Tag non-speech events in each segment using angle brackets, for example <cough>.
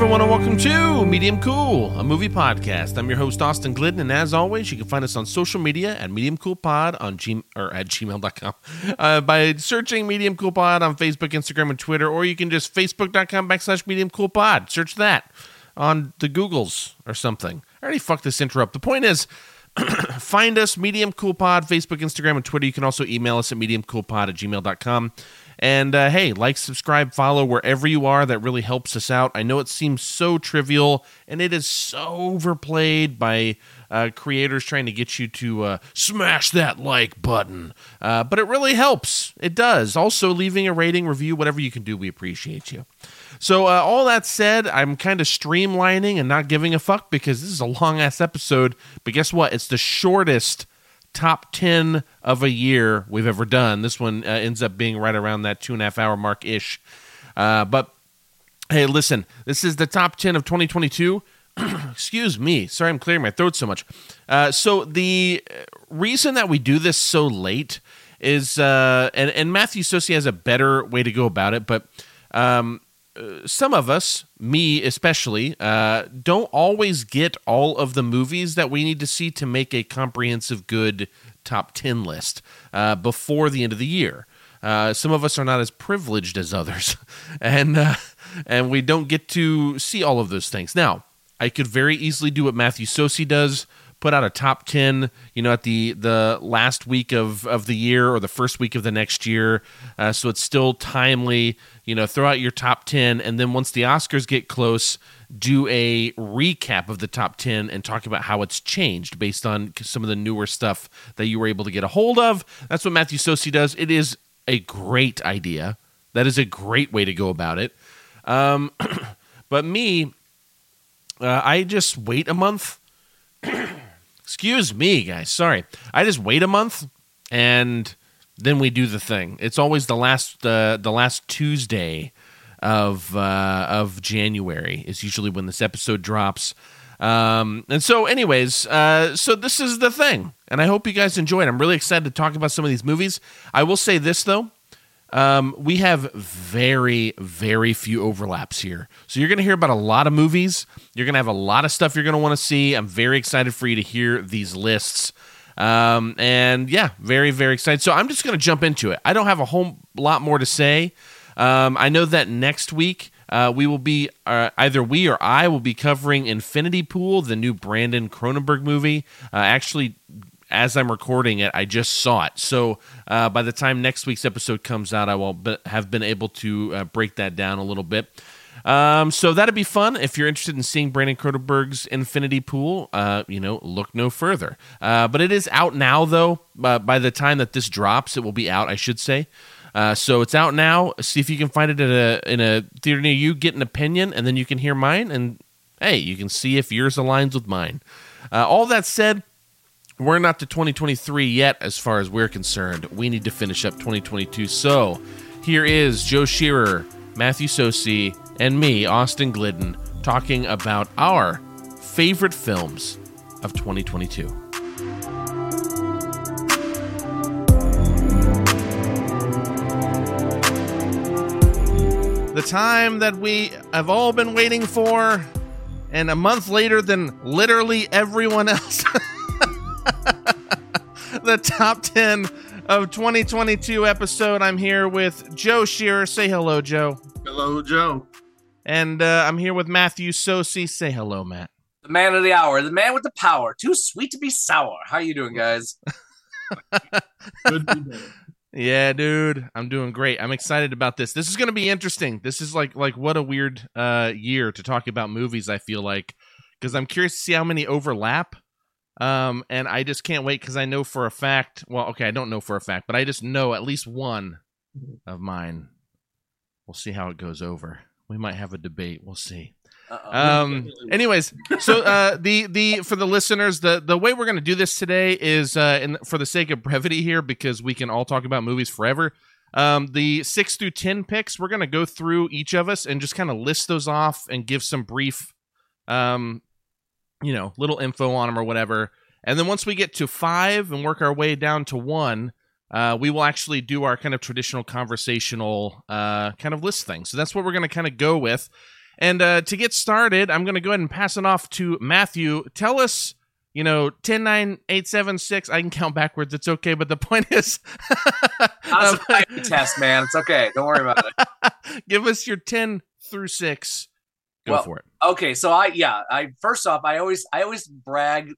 everyone, and welcome to Medium Cool, a movie podcast. I'm your host, Austin Glidden, and as always, you can find us on social media at Medium Cool Pod on G- or at gmail.com uh, by searching Medium Cool Pod on Facebook, Instagram, and Twitter, or you can just facebook.com backslash Medium Cool Pod. Search that on the Googles or something. I already fucked this intro up. The point is, <clears throat> find us, Medium Cool Pod, Facebook, Instagram, and Twitter. You can also email us at mediumcoolpod at gmail.com. And uh, hey, like, subscribe, follow wherever you are. That really helps us out. I know it seems so trivial, and it is so overplayed by uh, creators trying to get you to uh, smash that like button. Uh, but it really helps. It does. Also, leaving a rating, review, whatever you can do, we appreciate you. So, uh, all that said, I'm kind of streamlining and not giving a fuck because this is a long ass episode. But guess what? It's the shortest top 10 of a year we've ever done. This one uh, ends up being right around that two and a half hour mark ish. Uh, but hey, listen, this is the top 10 of 2022. <clears throat> Excuse me. Sorry, I'm clearing my throat so much. Uh, so, the reason that we do this so late is, uh, and, and Matthew Sosi has a better way to go about it, but. Um, some of us, me especially, uh, don't always get all of the movies that we need to see to make a comprehensive, good top 10 list uh, before the end of the year. Uh, some of us are not as privileged as others, <laughs> and uh, and we don't get to see all of those things. Now, I could very easily do what Matthew Sosi does, put out a top 10 you know at the the last week of of the year or the first week of the next year. Uh, so it's still timely you know throw out your top 10 and then once the oscars get close do a recap of the top 10 and talk about how it's changed based on some of the newer stuff that you were able to get a hold of. That's what matthew sosi does. It is a great idea. That is a great way to go about it. Um, <clears throat> but me uh, i just wait a month <clears throat> Excuse me, guys. Sorry. I just wait a month and then we do the thing. It's always the last uh, the last Tuesday of uh, of January is usually when this episode drops. Um, and so, anyways, uh, so this is the thing, and I hope you guys enjoy. I'm really excited to talk about some of these movies. I will say this though, um, we have very, very few overlaps here. So you're going to hear about a lot of movies. You're going to have a lot of stuff you're going to want to see. I'm very excited for you to hear these lists. Um, and yeah, very, very excited. So I'm just going to jump into it. I don't have a whole lot more to say. Um, I know that next week uh, we will be, uh, either we or I will be covering Infinity Pool, the new Brandon Cronenberg movie. Uh, actually, as I'm recording it, I just saw it. So uh, by the time next week's episode comes out, I will be- have been able to uh, break that down a little bit. Um, so that'd be fun. If you're interested in seeing Brandon Cronenberg's Infinity Pool, uh, you know, look no further. Uh, but it is out now, though. Uh, by the time that this drops, it will be out, I should say. Uh, so it's out now. See if you can find it in a in a theater near you. Get an opinion, and then you can hear mine. And hey, you can see if yours aligns with mine. Uh, all that said, we're not to 2023 yet as far as we're concerned. We need to finish up 2022. So here is Joe Shearer, Matthew Sosi, and me, Austin Glidden, talking about our favorite films of 2022. The time that we have all been waiting for, and a month later than literally everyone else. <laughs> <laughs> the top 10 of 2022 episode. I'm here with Joe Shearer. Say hello, Joe. Hello, Joe. And uh, I'm here with Matthew Sosi. Say hello, Matt. The man of the hour, the man with the power. Too sweet to be sour. How you doing, guys? <laughs> Good to be there. Yeah, dude, I'm doing great. I'm excited about this. This is going to be interesting. This is like like what a weird uh year to talk about movies. I feel like because I'm curious to see how many overlap. Um, and I just can't wait because I know for a fact. Well, okay, I don't know for a fact, but I just know at least one of mine. We'll see how it goes over. We might have a debate. We'll see. Uh-oh. Um. Anyways, so uh, the the for the listeners, the the way we're going to do this today is uh, in, for the sake of brevity here, because we can all talk about movies forever. Um, the six through ten picks, we're going to go through each of us and just kind of list those off and give some brief, um, you know, little info on them or whatever. And then once we get to five and work our way down to one, uh, we will actually do our kind of traditional conversational uh, kind of list thing. So that's what we're going to kind of go with. And uh, to get started, I'm going to go ahead and pass it off to Matthew. Tell us, you know, 10, 9, 8, 7, 6. I can count backwards. It's okay. But the point <laughs> is, That was a test, man. It's okay. Don't worry about it. <laughs> give us your 10 through 6. Go Well, for it. Okay, so I yeah, I first off, I always I always brag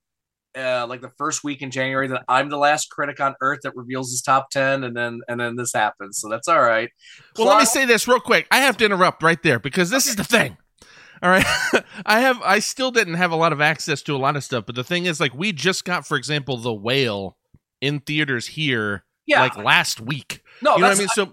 uh like the first week in January that I'm the last critic on earth that reveals his top 10 and then and then this happens. So that's all right. Well, let me say this real quick. I have to interrupt right there because this is the thing. All right. <laughs> I have I still didn't have a lot of access to a lot of stuff, but the thing is like we just got for example The Whale in theaters here yeah. like last week. no, you know what I mean? So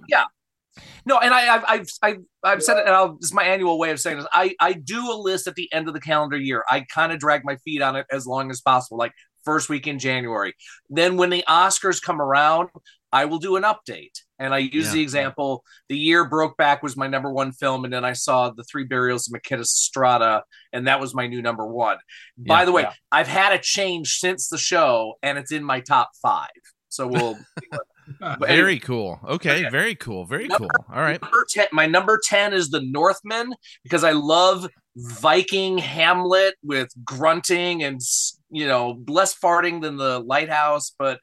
No, and I, I've, I've, I've, I've said it, and I'll, this is my annual way of saying this. I, I do a list at the end of the calendar year. I kind of drag my feet on it as long as possible, like first week in January. Then when the Oscars come around, I will do an update. And I use Yeah. the example the year Brokeback was my number one film, and then I saw The Three Burials of Makita Strada, and that was my new number one. By the way, Yeah. I've had a change since the show, and it's in my top five. So we'll. <laughs> very cool. Okay, Okay. very cool. Very Number- cool. All right. Number 10, my number 10 is the Northman because I love Viking Hamlet with grunting and you know less farting than the lighthouse but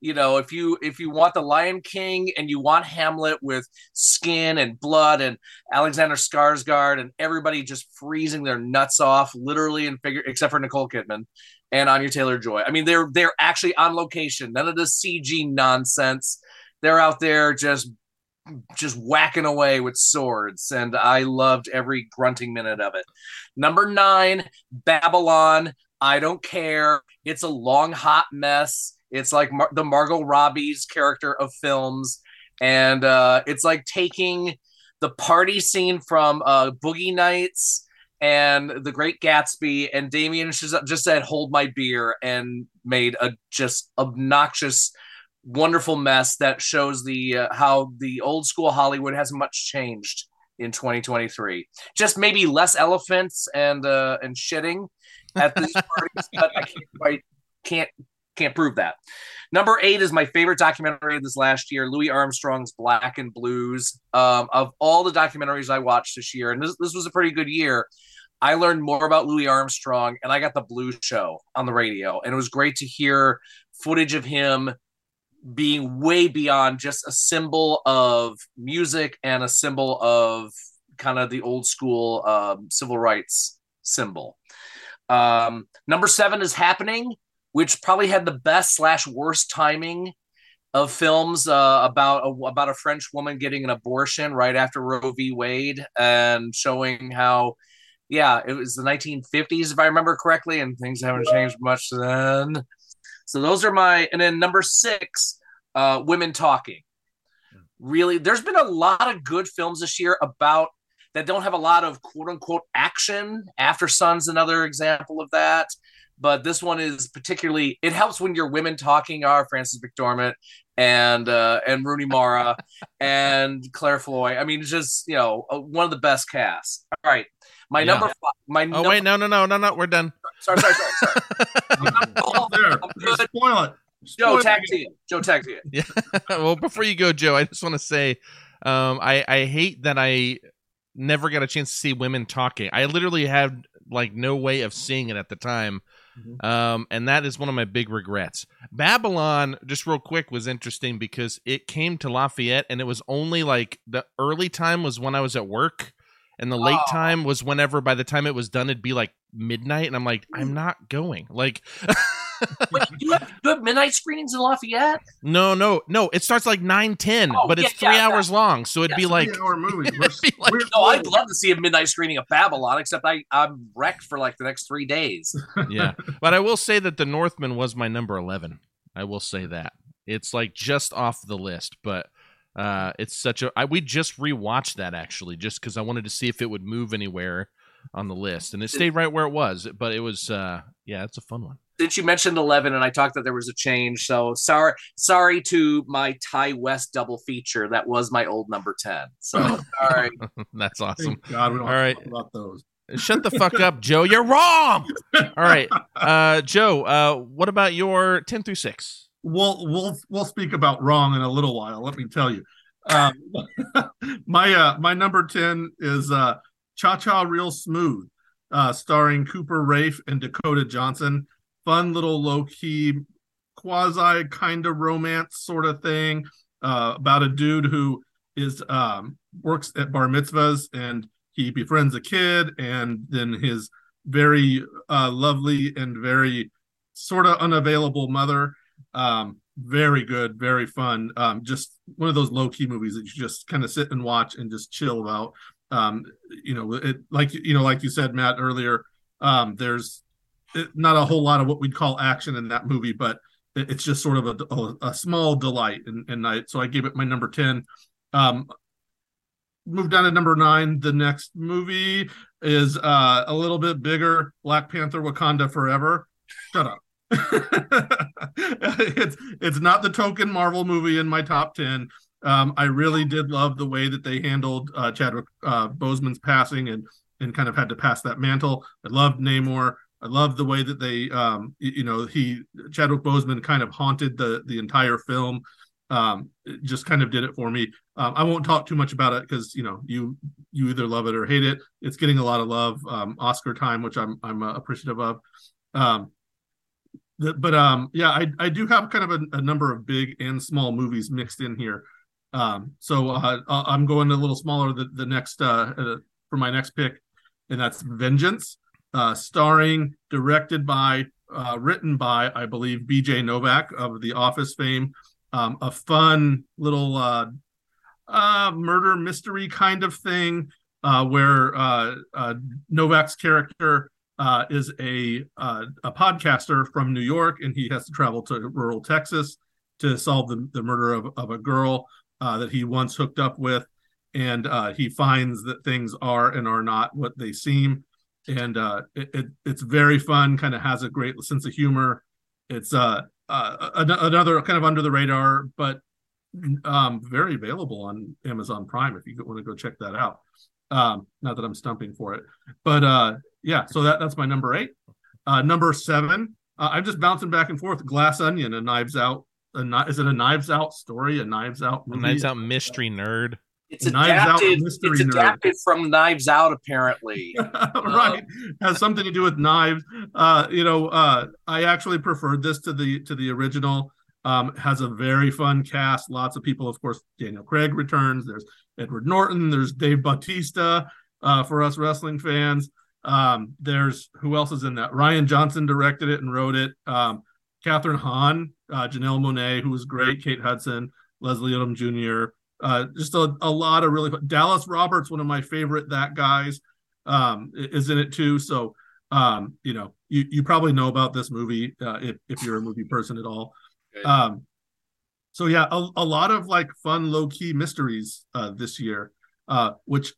you know if you if you want the Lion King and you want Hamlet with skin and blood and Alexander Skarsgård and everybody just freezing their nuts off literally and figure except for Nicole Kidman and Anya Taylor Joy. I mean they're they're actually on location. None of the CG nonsense. They're out there just just whacking away with swords, and I loved every grunting minute of it. Number nine, Babylon. I don't care. It's a long, hot mess. It's like Mar- the Margot Robbie's character of films, and uh, it's like taking the party scene from uh, Boogie Nights and The Great Gatsby, and Damien just just said, "Hold my beer," and made a just obnoxious wonderful mess that shows the uh, how the old school Hollywood hasn't much changed in 2023. Just maybe less elephants and uh, and shitting at these <laughs> parties, but I can't quite can't can't prove that. Number eight is my favorite documentary of this last year, Louis Armstrong's Black and Blues. Um, of all the documentaries I watched this year, and this, this was a pretty good year. I learned more about Louis Armstrong, and I got the blue Show on the radio, and it was great to hear footage of him being way beyond just a symbol of music and a symbol of kind of the old school um, civil rights symbol. Um, number seven is happening, which probably had the best slash worst timing of films uh, about a, about a French woman getting an abortion right after Roe v. Wade and showing how. Yeah, it was the 1950s, if I remember correctly, and things haven't changed much then. So those are my, and then number six, uh, women talking. Really, there's been a lot of good films this year about that don't have a lot of quote unquote action. After Sun's another example of that, but this one is particularly. It helps when your women talking are Frances McDormand and uh, and Rooney Mara <laughs> and Claire Floyd. I mean, it's just you know uh, one of the best casts. All right, my Yeah. number five. My Oh number, wait, no, no, no, no, no. We're done. sorry, sorry, sorry, sorry. <laughs> Oh, there. I'm good. Spoil it. Joe, Spoil tag it. you. Joe, tag to <laughs> you. <laughs> well, before you go, Joe, I just want to say, um, I I hate that I never got a chance to see women talking. I literally had like no way of seeing it at the time, Mhm. um, and that is one of my big regrets. Babylon, just real quick, was interesting because it came to Lafayette, and it was only like the early time was when I was at work. And the late Oh. time was whenever by the time it was done, it'd be like midnight. And I'm like, I'm hmm. not going. Like, <laughs> Wait, you have, you have midnight screenings in Lafayette? No, no, no. It starts like nine ten, Oh, but it's yeah, three yeah, hours long, so it'd Yeah, be like Three-hour movies. It'd be like- <laughs> No, I'd love to see a midnight screening of Babylon, except I, I'm wrecked for like the next three days. <laughs> yeah. But I will say that the Northman was my number eleven. I will say that it's like just off the list, but uh, it's such a. I, we just rewatched that actually, just because I wanted to see if it would move anywhere on the list, and it stayed right where it was. But it was, uh, yeah, it's a fun one. Since you mentioned 11 and I talked that there was a change, so sorry sorry to my Ti West double feature. That was my old number 10. So <laughs> sorry. <laughs> That's awesome. Thank God we don't All have right. to talk about those. Shut the fuck up, Joe. You're wrong. <laughs> All right, uh, Joe. Uh, what about your ten through six? We'll we'll we'll speak about wrong in a little while. Let me tell you. Um, <laughs> my uh, my number ten is uh, Cha Cha Real Smooth, uh, starring Cooper Raiff and Dakota Johnson. Fun little low key, quasi kind of romance sort of thing uh, about a dude who is um, works at bar mitzvahs and he befriends a kid and then his very uh, lovely and very sort of unavailable mother. Um, very good, very fun. Um, just one of those low key movies that you just kind of sit and watch and just chill about. Um, you know, it like you know, like you said, Matt earlier. Um, there's not a whole lot of what we'd call action in that movie, but it's just sort of a, a, a small delight. And, and I so I gave it my number ten. Um, move down to number nine. The next movie is uh, a little bit bigger. Black Panther: Wakanda Forever. Shut up. <laughs> it's it's not the token Marvel movie in my top ten. Um, I really did love the way that they handled uh, Chadwick uh, Boseman's passing and and kind of had to pass that mantle. I loved Namor. I love the way that they, um, you know, he Chadwick Boseman kind of haunted the the entire film. Um, just kind of did it for me. Um, I won't talk too much about it because you know you you either love it or hate it. It's getting a lot of love, um, Oscar time, which I'm I'm uh, appreciative of. The, but um, yeah, I I do have kind of a, a, number of big and small movies mixed in here. Um, so uh, I'm going a little smaller the, the next uh, uh, for my next pick, and that's Vengeance, uh, starring, directed by, uh, written by, I believe, B.J. Novak of The Office fame. Um, a fun little uh, murder mystery kind of thing where Novak's character uh, is a uh, a podcaster from New York, and he has to travel to rural Texas to solve the, the murder of, of a girl uh, that he once hooked up with, and uh, he finds that things are and are not what they seem, and uh, it, it, it's very fun. Kind of has a great sense of humor. It's uh, uh another kind of under the radar, but um, very available on Amazon Prime if you want to go check that out. Um, not that I'm stumping for it, but yeah. So that that's my number eight. Uh, number seven, uh, I'm just bouncing back and forth. Glass Onion, a Knives Out. A, is it a Knives Out story? A Knives Out movie? A Knives Out mystery nerd. It's adapted. It's adapted nerd. from Knives Out, apparently. <laughs> right, has something to do with knives. Uh, you know, uh, I actually preferred this to the to the original. Um, has a very fun cast. Lots of people, of course. Daniel Craig returns. There's Edward Norton. There's Dave Bautista uh, for us wrestling fans. Um, there's who else is in that? Rian Johnson directed it and wrote it. Um, Kathryn Hahn, uh, Janelle Monáe, who was great. Kate Hudson, Leslie Odom Jr. Uh, just a, a lot of really. Dallas Roberts, one of my favorite that guys, um, is in it too. So um, you know, you you probably know about this movie uh, if if you're a movie person at all. Um, so yeah, a, a lot of like fun low key mysteries uh, this year, uh, which,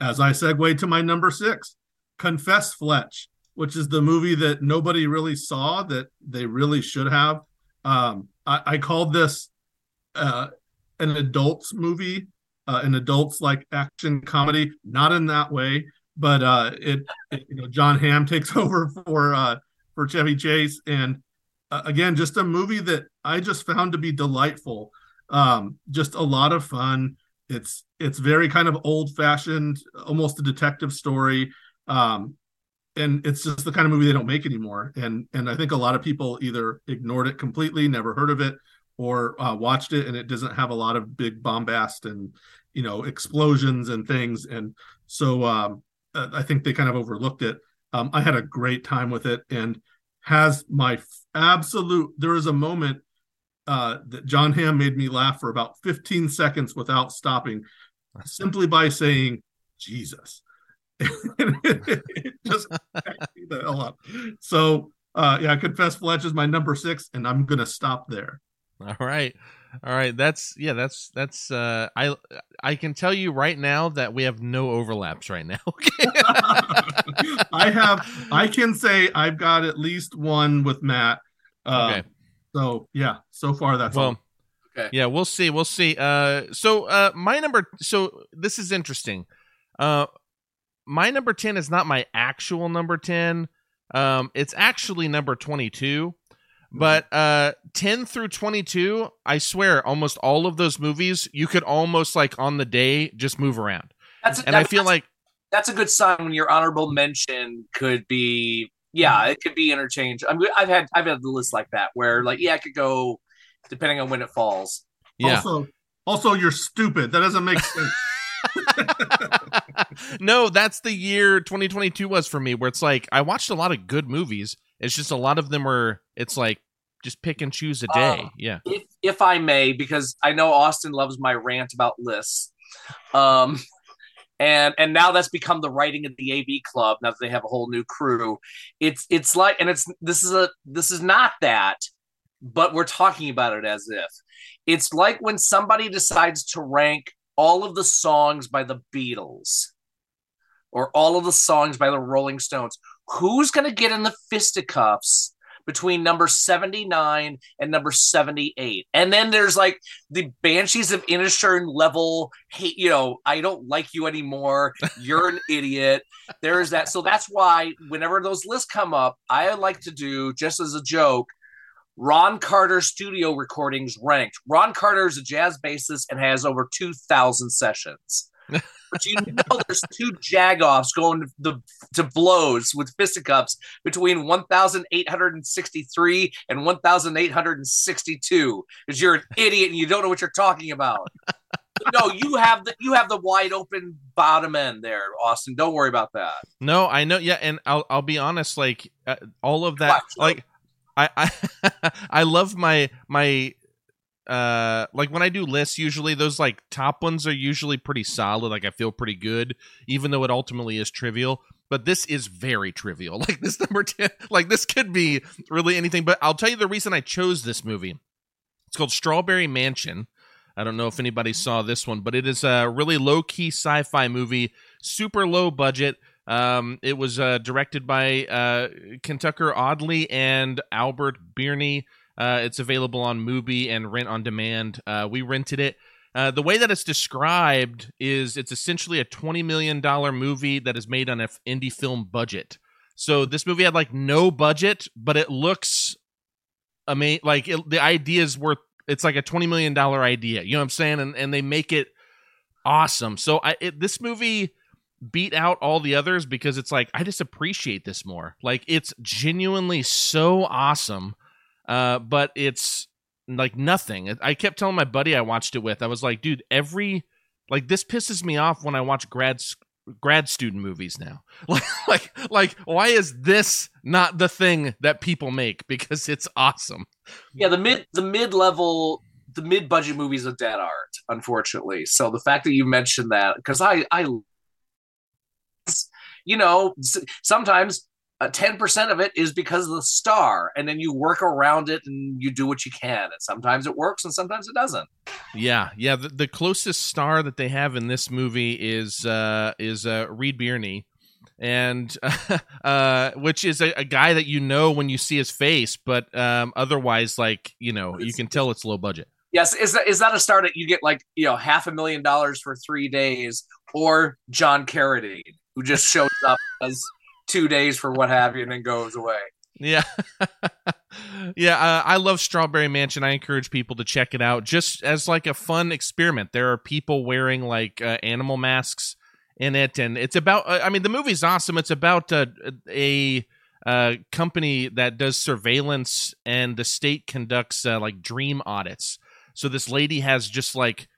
as I segue to my number six, Confess Fletch, which is the movie that nobody really saw that they really should have. Um, I, I called this uh, an adults movie, uh, an adults like action comedy, not in that way, but uh, it, it you know Jon Hamm <laughs> takes over for uh, for Chevy Chase, and uh, again, just a movie that I just found to be delightful. Um, just a lot of fun. It's it's very kind of old fashioned, almost a detective story um, and it's just the kind of movie they don't make anymore. And and I think a lot of people either ignored it completely, never heard of it, or uh, watched it and it doesn't have a lot of big bombast and you know explosions and things. And so um, I think they kind of overlooked it. Um, I had a great time with it and has my absolute. There is a moment uh, that Jon Hamm made me laugh for about 15 seconds without stopping, <laughs> simply by saying Jesus <laughs> just the hell up. So uh yeah, confess Fletch is my number six, and I'm gonna stop there. All right. All right. That's yeah, that's that's uh I I can tell you right now that we have no overlaps right now. <laughs> <laughs> I have I can say I've got at least one with Matt. Uh, okay. So yeah, so far that's well, all. Okay. Yeah, we'll see. We'll see. Uh so uh my number so this is interesting. Uh my number 10 is not my actual number 10. Um, it's actually number 22. Mm-hmm. But uh, 10 through 22, I swear, almost all of those movies, you could almost like on the day just move around. That's, and I feel like that's a good sign when your honorable mention could be yeah, it could be interchange. I mean, I've had I've had the list like that where like yeah, it could go depending on when it falls. Yeah. Also, also, you're stupid. That doesn't make sense. <laughs> <laughs> <laughs> no, that's the year 2022 was for me, where it's like I watched a lot of good movies. It's just a lot of them were. It's like just pick and choose a day. Uh, yeah. If if I may, because I know Austin loves my rant about lists. Um, and and now that's become the writing of the AV club. Now that they have a whole new crew, it's it's like, and it's this is a this is not that, but we're talking about it as if it's like when somebody decides to rank all of the songs by the Beatles or all of the songs by the Rolling Stones. Who's going to get in the fisticuffs between number 79 and number 78? And then there's like the Banshees of Inisherin level hate, you know, I don't like you anymore. You're an idiot. There's that. So that's why whenever those lists come up, I like to do just as a joke Ron Carter studio recordings ranked. Ron Carter is a jazz bassist and has over 2,000 sessions. <laughs> but you know there's two jagoffs going to, the, to blows with fisticuffs between 1,863 and 1,862 because you're an idiot and you don't know what you're talking about. no, you have the you have the wide open bottom end there, Austin. Don't worry about that. No, I know. Yeah, and I'll I'll be honest. Like uh, all of that, Watch, like I I <laughs> I love my my uh like when I do lists usually those like top ones are usually pretty solid like I feel pretty good even though it ultimately is trivial. But this is very trivial. <laughs> Like this number 10 like this could be really anything. But I'll tell you the reason I chose this movie. It's called Strawberry Mansion. I don't know if anybody saw this one but it is a really low key sci-fi movie super low budget um, it was uh, directed by uh, Kentucker Audley and Albert Birney. Uh, it's available on Mubi and rent on demand. Uh, we rented it. Uh, the way that it's described is it's essentially a $20 million movie that is made on an indie film budget. So this movie had like no budget, but it looks amazing. Like it, the idea is worth, it's like a $20 million idea. You know what I'm saying? And, and they make it awesome. So I, it, this movie beat out all the others because it's like I just appreciate this more. Like it's genuinely so awesome, uh, but it's like nothing. I kept telling my buddy I watched it with, I was like, dude, every like this pisses me off when I watch grad grad student movies now. <laughs> Like like like why is this not the thing that people make <laughs> because it's awesome. Yeah, the mid the mid level the mid budget movies are dead art, unfortunately. So the fact that you mentioned that because I I you know, sometimes uh, 10% of it is because of the star and then you work around it and you do what you can and sometimes it works and sometimes it doesn't. Yeah yeah the, the closest star that they have in this movie is uh is uh reed Birney and <laughs> uh which is a, a, guy that you know when you see his face but um otherwise like you know you can tell it's low budget. Yes is that is that a star that you get like you know half a million dollars for three days or john carradine who just shows up as two days for what have you and then goes away. Yeah. <laughs> yeah, uh, I love Strawberry Mansion. I encourage people to check it out just as like a fun experiment. There are people wearing like uh, animal masks in it and it's about uh, I mean the movie's awesome. It's about uh, a uh, company that does surveillance and the state conducts uh, like dream audits. So this lady has just like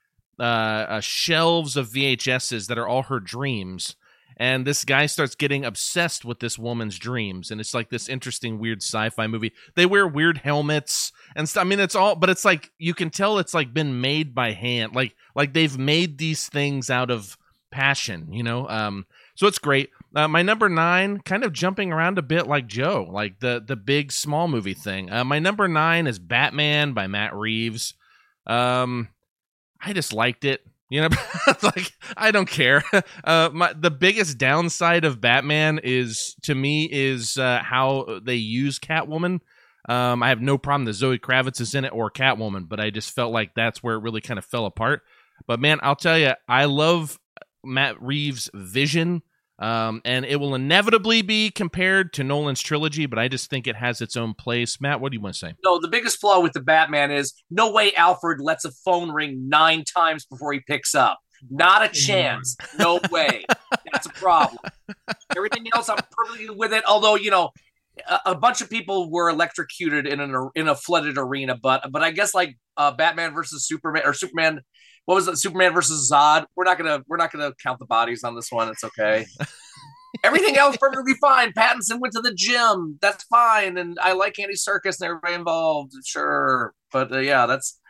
shelves of VHSs that are all her dreams and this guy starts getting obsessed with this woman's dreams and it's like this interesting weird sci-fi movie. They wear weird helmets and st- i mean it's all but it's like you can tell it's like been made by hand like like they've made these things out of passion you know? Um so it's great. Uh, my number nine kind of jumping around a bit like joe like the the big small movie thing. Uh, my number nine is batman by matt reeves. Um i just liked it you know, <laughs> like I don't care. <laughs> Uh, my the biggest downside of Batman is to me is uh, how they use Catwoman. Um, I have no problem that Zoe Kravitz is in it or Catwoman, but I just felt like that's where it really kind of fell apart. But man, I'll tell you, I love Matt Reeves' vision. Um, and it will inevitably be compared to Nolan's trilogy, but I just think it has its own place. Matt, what do you want to say? No, the biggest flaw with the Batman is no way Alfred lets a phone ring nine times before he picks up. Not a chance. No <laughs> way. That's a problem. Everything else, I'm perfectly with it. Although you know, a, a bunch of people were electrocuted in an in a flooded arena, but but I guess like uh, Batman versus Superman or Superman. What was it? Superman versus Zod. We're not gonna we're not gonna count the bodies on this one. It's okay. <laughs> Everything else perfectly fine. Pattinson went to the gym. That's fine, and I like Andy Serkis and everybody involved. Sure, but uh, yeah, that's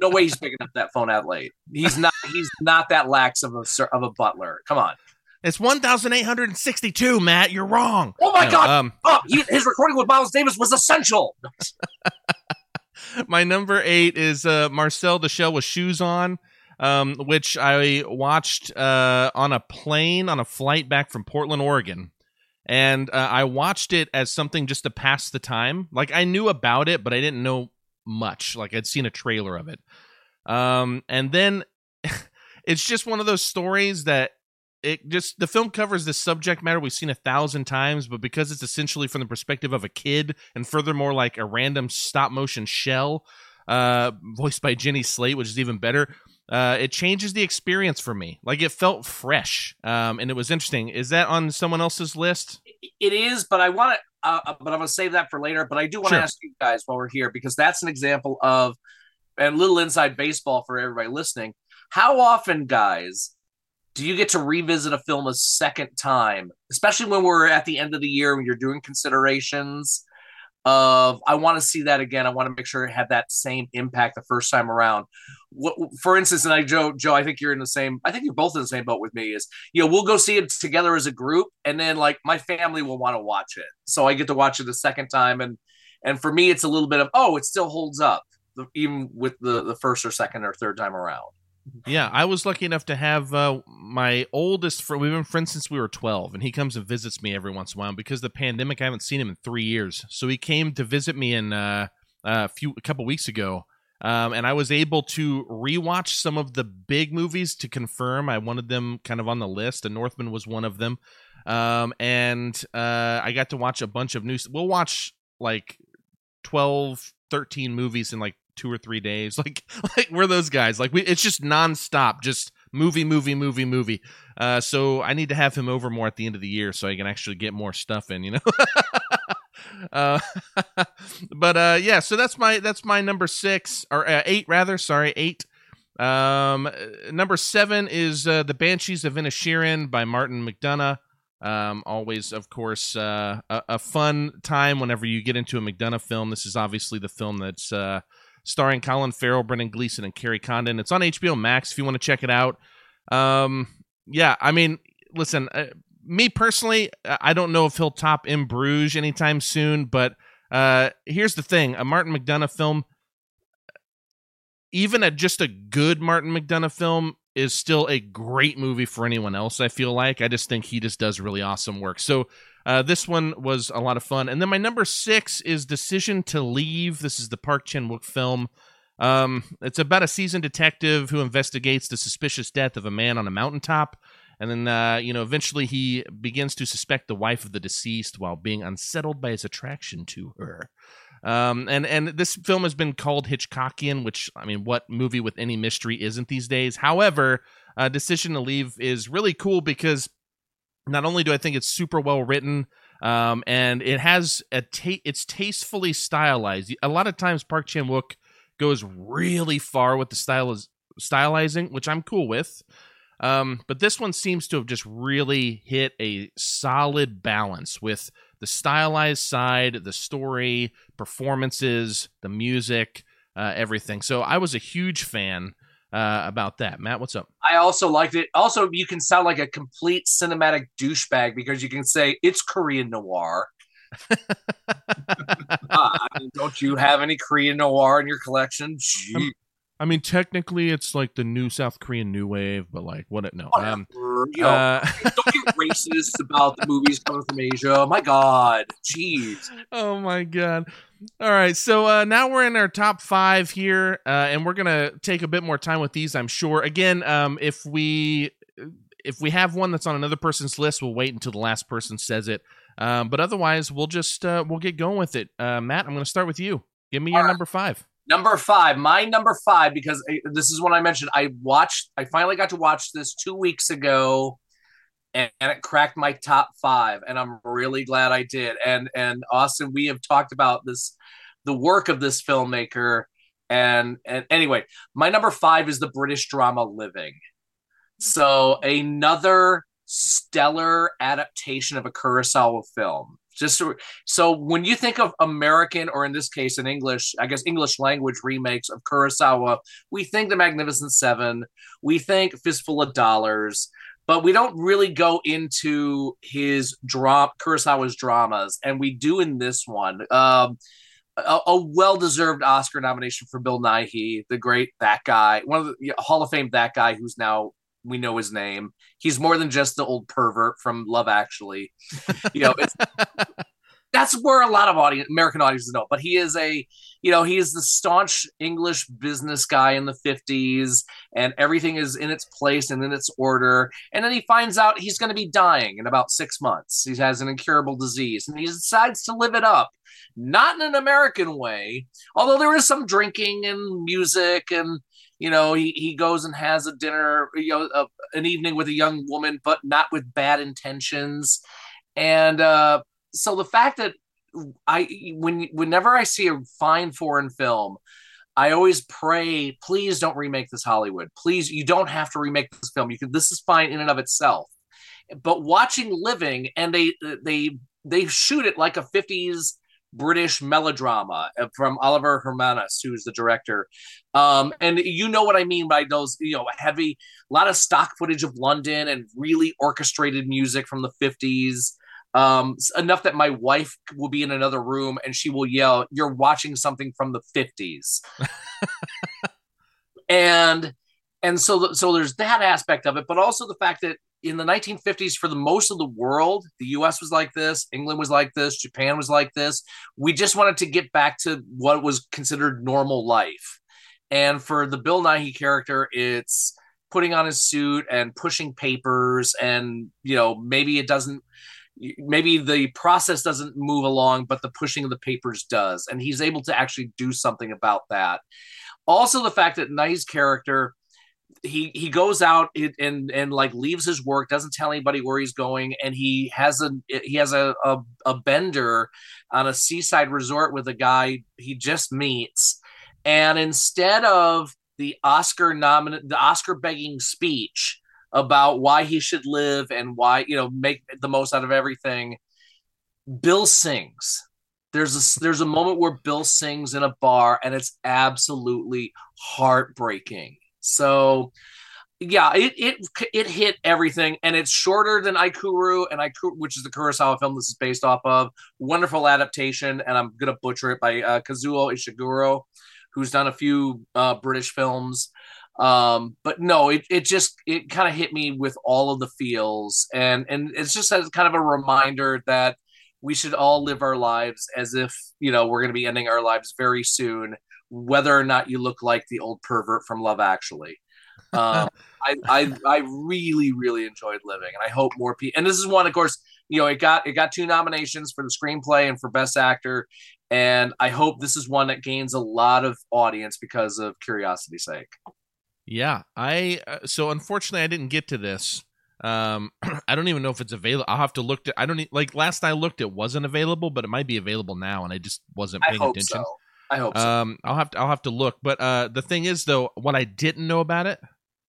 no way he's picking up that phone out late. He's not. He's not that lax of a of a butler. Come on. It's 1,862, Matt. You're wrong. Oh my No, god! Um, Oh, he, his recording with Miles Davis was essential. <laughs> <laughs> my number eight is uh, Marcel the Shell with Shoes On, um, which I watched uh, on a plane on a flight back from Portland, Oregon. And uh, I watched it as something just to pass the time. Like I knew about it, but I didn't know much. Like I'd seen a trailer of it. Um, and then <laughs> it's just one of those stories that it just the film covers this subject matter we've seen a thousand times, but because it's essentially from the perspective of a kid, and furthermore like a random stop motion shell, uh, voiced by Jenny Slate, which is even better. Uh, it changes the experience for me. Like it felt fresh, um, and it was interesting. Is that on someone else's list? It is, but I want to. Uh, but I'm going to save that for later. But I do want to Sure. ask you guys while we're here because that's an example of and little inside baseball for everybody listening. How often, guys, do you get to revisit a film a second time, especially when we're at the end of the year when you're doing considerations of I want to see that again. I want to make sure it had that same impact the first time around. What, for instance, and I Joe Joe, I think you're in the same. I think you're both in the same boat with me. Is you know we'll go see it together as a group, and then like my family will want to watch it, so I get to watch it the second time, and and for me it's a little bit of oh it still holds up even with the the first or second or third time around. Yeah, I was lucky enough to have uh, my oldest. Fr- we've been friends since we were twelve, and he comes and visits me every once in a while. Because the pandemic, I haven't seen him in three years, so he came to visit me in uh, a few a couple weeks ago, um, and I was able to rewatch some of the big movies to confirm I wanted them kind of on the list. The Northman was one of them, um, and uh, I got to watch a bunch of new. We'll watch like 12, 13 movies in like two or three days. <laughs> Like like we're those guys. Like we it's just nonstop, just movie, movie, movie, movie. Uh so I need to have him over more at the end of the year so I can actually get more stuff in, you know. <laughs> uh <laughs> but uh yeah, so that's my that's my number 6 or uh, 8 rather, sorry, 8. Um number 7 is uh, The Banshees of Inisherin by Martin McDonagh. Um, always, of course, uh, a, a fun time whenever you get into a McDonagh film. This is obviously the film that's uh, starring Colin Farrell, Brendan Gleeson, and Kerry Condon. It's on HBO Max if you want to check it out. Um, yeah, I mean, listen, uh, me personally, uh, I don't know if he'll top In Bruges anytime soon, but uh, here's the thing: a Martin McDonagh film, even a just a good Martin McDonagh film, is still a great movie for anyone else. I feel like I just think he just does really awesome work. So uh, this one was a lot of fun. And then my number six is Decision to Leave. This is the Park Chan Wook film. Um, it's about a seasoned detective who investigates the suspicious death of a man on a mountaintop. And then, uh, you know, eventually he begins to suspect the wife of the deceased while being unsettled by his attraction to her. Um, and and this film has been called Hitchcockian, which I mean, what movie with any mystery isn't these days? However, uh, Decision to Leave is really cool because not only do I think it's super well written, um, and it has a ta- it's tastefully stylized. A lot of times, Park Chan Wook goes really far with the style stylizing, which I'm cool with. Um, but this one seems to have just really hit a solid balance with the stylized side, the story, performances, the music, uh, everything. So I was a huge fan uh, about that. Matt, what's up? I also liked it. Also, you can sound like a complete cinematic douchebag because you can say it's Korean noir. Ah, <laughs> I mean, don't you have any Korean noir in your collection? Gee, I mean, technically, it's like the new South Korean new wave, but like, what? It, no. whatever. Um, you know, uh, don't get <laughs> racist about the movies coming from Asia. My God, jeez. oh my god. All right, so uh, now we're in our top five here, uh, and we're gonna take a bit more time with these. I'm sure. Again, um, if we if we have one that's on another person's list, we'll wait until the last person says it. Um, but otherwise, we'll just uh, we'll get going with it. Uh, Matt, I'm gonna start with you. Give me your All right. number five. Number five, my number five, because I, this is what I mentioned. I watched, I finally got to watch this two weeks ago, and, and it cracked my top five, and I'm really glad I did. And and Austin, we have talked about this, the work of this filmmaker, and and anyway, my number five is the British drama Living. So another stellar adaptation of a Kurosawa film. Just so, when you think of American, or in this case, in English, I guess English language remakes of Kurosawa, we think The Magnificent Seven, we think Fistful of Dollars, but we don't really go into his drop Kurosawa's dramas, and we do in this one. Um, a, a well-deserved Oscar nomination for Bill Nighy, the great that guy, one of the Hall of Fame that guy who's now we know his name. He's more than just the old pervert from Love Actually. You know, <laughs> that's where a lot of audience, American audiences know. But he is a, you know, he is the staunch English business guy in the '50s, and everything is in its place and in its order. And then he finds out he's going to be dying in about six months. He has an incurable disease, and he decides to live it up, not in an American way, although there is some drinking and music and you know he, he goes and has a dinner you know a, an evening with a young woman but not with bad intentions and uh, so the fact that i when whenever i see a fine foreign film i always pray please don't remake this hollywood please you don't have to remake this film you can this is fine in and of itself but watching living and they they they shoot it like a 50s British melodrama uh, from Oliver Hermanus, who's the director. Um, and you know what I mean by those, you know, heavy, a lot of stock footage of London and really orchestrated music from the 50s. Um, enough that my wife will be in another room and she will yell, You're watching something from the 50s. <laughs> and and so so there's that aspect of it but also the fact that in the 1950s for the most of the world the us was like this england was like this japan was like this we just wanted to get back to what was considered normal life and for the bill nighy character it's putting on his suit and pushing papers and you know maybe it doesn't maybe the process doesn't move along but the pushing of the papers does and he's able to actually do something about that. Also the fact that nighy's character he he goes out and and like leaves his work doesn't tell anybody where he's going and he has a he has a, a, a bender on a seaside resort with a guy he just meets and instead of the oscar nominate the oscar begging speech about why he should live and why you know make the most out of everything bill sings there's a there's a moment where bill sings in a bar and it's absolutely heartbreaking so yeah, it it it hit everything, and it's shorter than Ikiru, and Ikiru, which is the Kurosawa film this is based off of. Wonderful adaptation, and I'm gonna butcher it by uh, Kazuo Ishiguro, who's done a few uh, British films. Um, but no, it it just it kind of hit me with all of the feels, and and it's just as kind of a reminder that we should all live our lives as if you know we're gonna be ending our lives very soon whether or not you look like the old pervert from Love Actually. <laughs> Um, I, I I really really enjoyed Living, and I hope more people. And this is one, of course, you know, it got it got two nominations for the screenplay and for Best Actor, and I hope this is one that gains a lot of audience because of curiosity's sake. Yeah, I uh, so unfortunately I didn't get to this. Um, <clears throat> I don't even know if it's available. I'll have to look. To, I don't like last I looked, it wasn't available, but it might be available now, and I just wasn't paying attention. So. I hope so. Um, I'll have to I'll have to look. But uh, the thing is, though, what I didn't know about it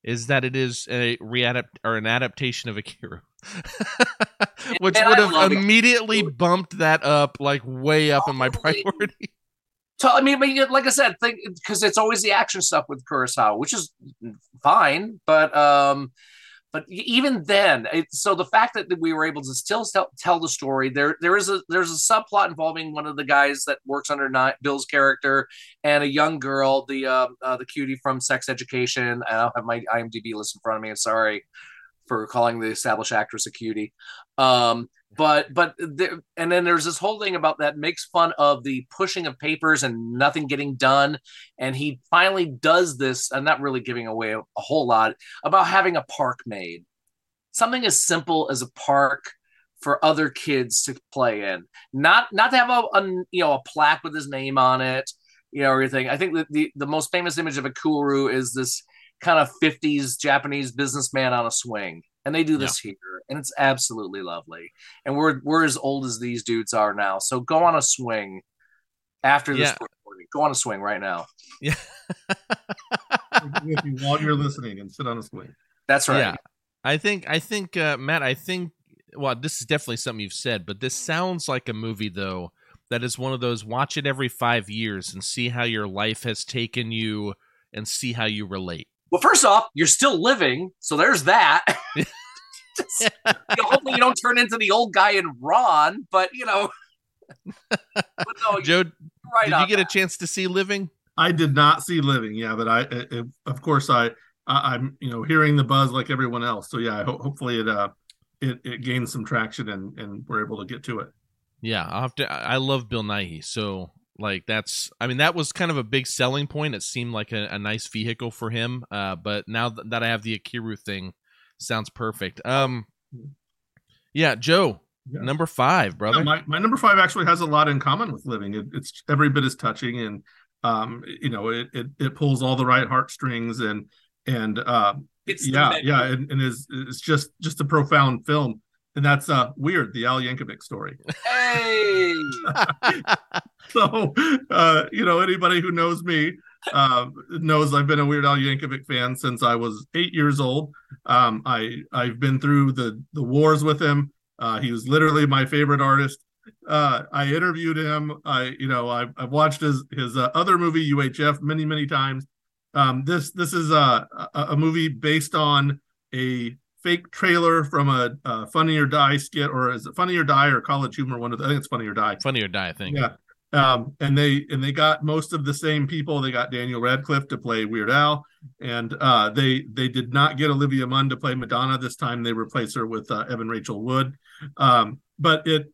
is that it is a readapt or an adaptation of Akira, <laughs> which would have immediately it. bumped that up like way up oh, in my <laughs> priority. So, I mean, like I said, think because it's always the action stuff with Kurosawa, which is fine, but um, but even then it, so the fact that we were able to still tell, tell, the story there there is a there's a subplot involving one of the guys that works under bill's character and a young girl the uh, uh, the cutie from sex education. I don't have my imdb list in front of me I'm sorry for calling the established actress a cutie. Um, but but there, and then there's this whole thing about that makes fun of the pushing of papers and nothing getting done. And he finally does this i'm not really giving away a, a whole lot about having a park made. Something as simple as a park for other kids to play in. Not not to have a, a you know a plaque with his name on it you know everything i think that the the most famous image of Ikiru is this kind of 50s japanese businessman on a swing and they do this yeah. here and it's absolutely lovely. And we're we're as old as these dudes are now, so go on a swing after this Yeah. recording. Go on a swing right now. Yeah. with you while you're listening and sit on a swing. That's right. Yeah. I think I think uh, Matt, I think well, this is definitely something you've said, but this sounds like a movie though that is one of those watch it every 5 years and see how your life has taken you and see how you relate. Well, first off, you're still living, so there's that. <laughs> Just- <laughs> you know, hopefully, you don't turn into the old guy in Ron, but you know. <laughs> but no, Joe, you're right did you get a chance to see Living? I did not see Living, yeah, but I, it, it- of course, I, I, I'm, you know, hearing the buzz like everyone else. So yeah, I ho- hopefully it, uh, it, it gains some traction and and we're able to get to it. Yeah, I'll have to. I I love Bill Nighy, so like that's. I mean, that was kind of a big selling point. It seemed like a, a nice vehicle for him. Uh, but now th- that I have the Ikiru thing, sounds perfect. Um, yeah, Joe, Yeah. number five, brother. Yeah, my, my number five actually has a lot in common with living. It, it's every bit as touching, and um, you know, it, it it pulls all the right heartstrings, and and uh, It's yeah, yeah, and, and is it's just just a profound film, and that's uh weird, the Al Yankovic story. <laughs> Hey, <laughs> So, uh, you know, anybody who knows me uh, knows I've been a Weird Al Yankovic fan since I was eight years old. Um, I I've been through the the wars with him. Uh, he was literally my favorite artist. Uh, I interviewed him. I you know I, I've watched his his uh, other movie UHF many many times. Um, this this is a, a a movie based on a fake trailer from a, a Funny or Die skit, or is it Funny or Die or College Humor? One of the, I think it's Funny or Die. Funny or die, I think. Yeah. Um, and they and they got most of the same people. They got Daniel Radcliffe to play Weird Al, and uh, they they did not get Olivia Munn to play Madonna this time. They replaced her with uh, Evan Rachel Wood. Um, but it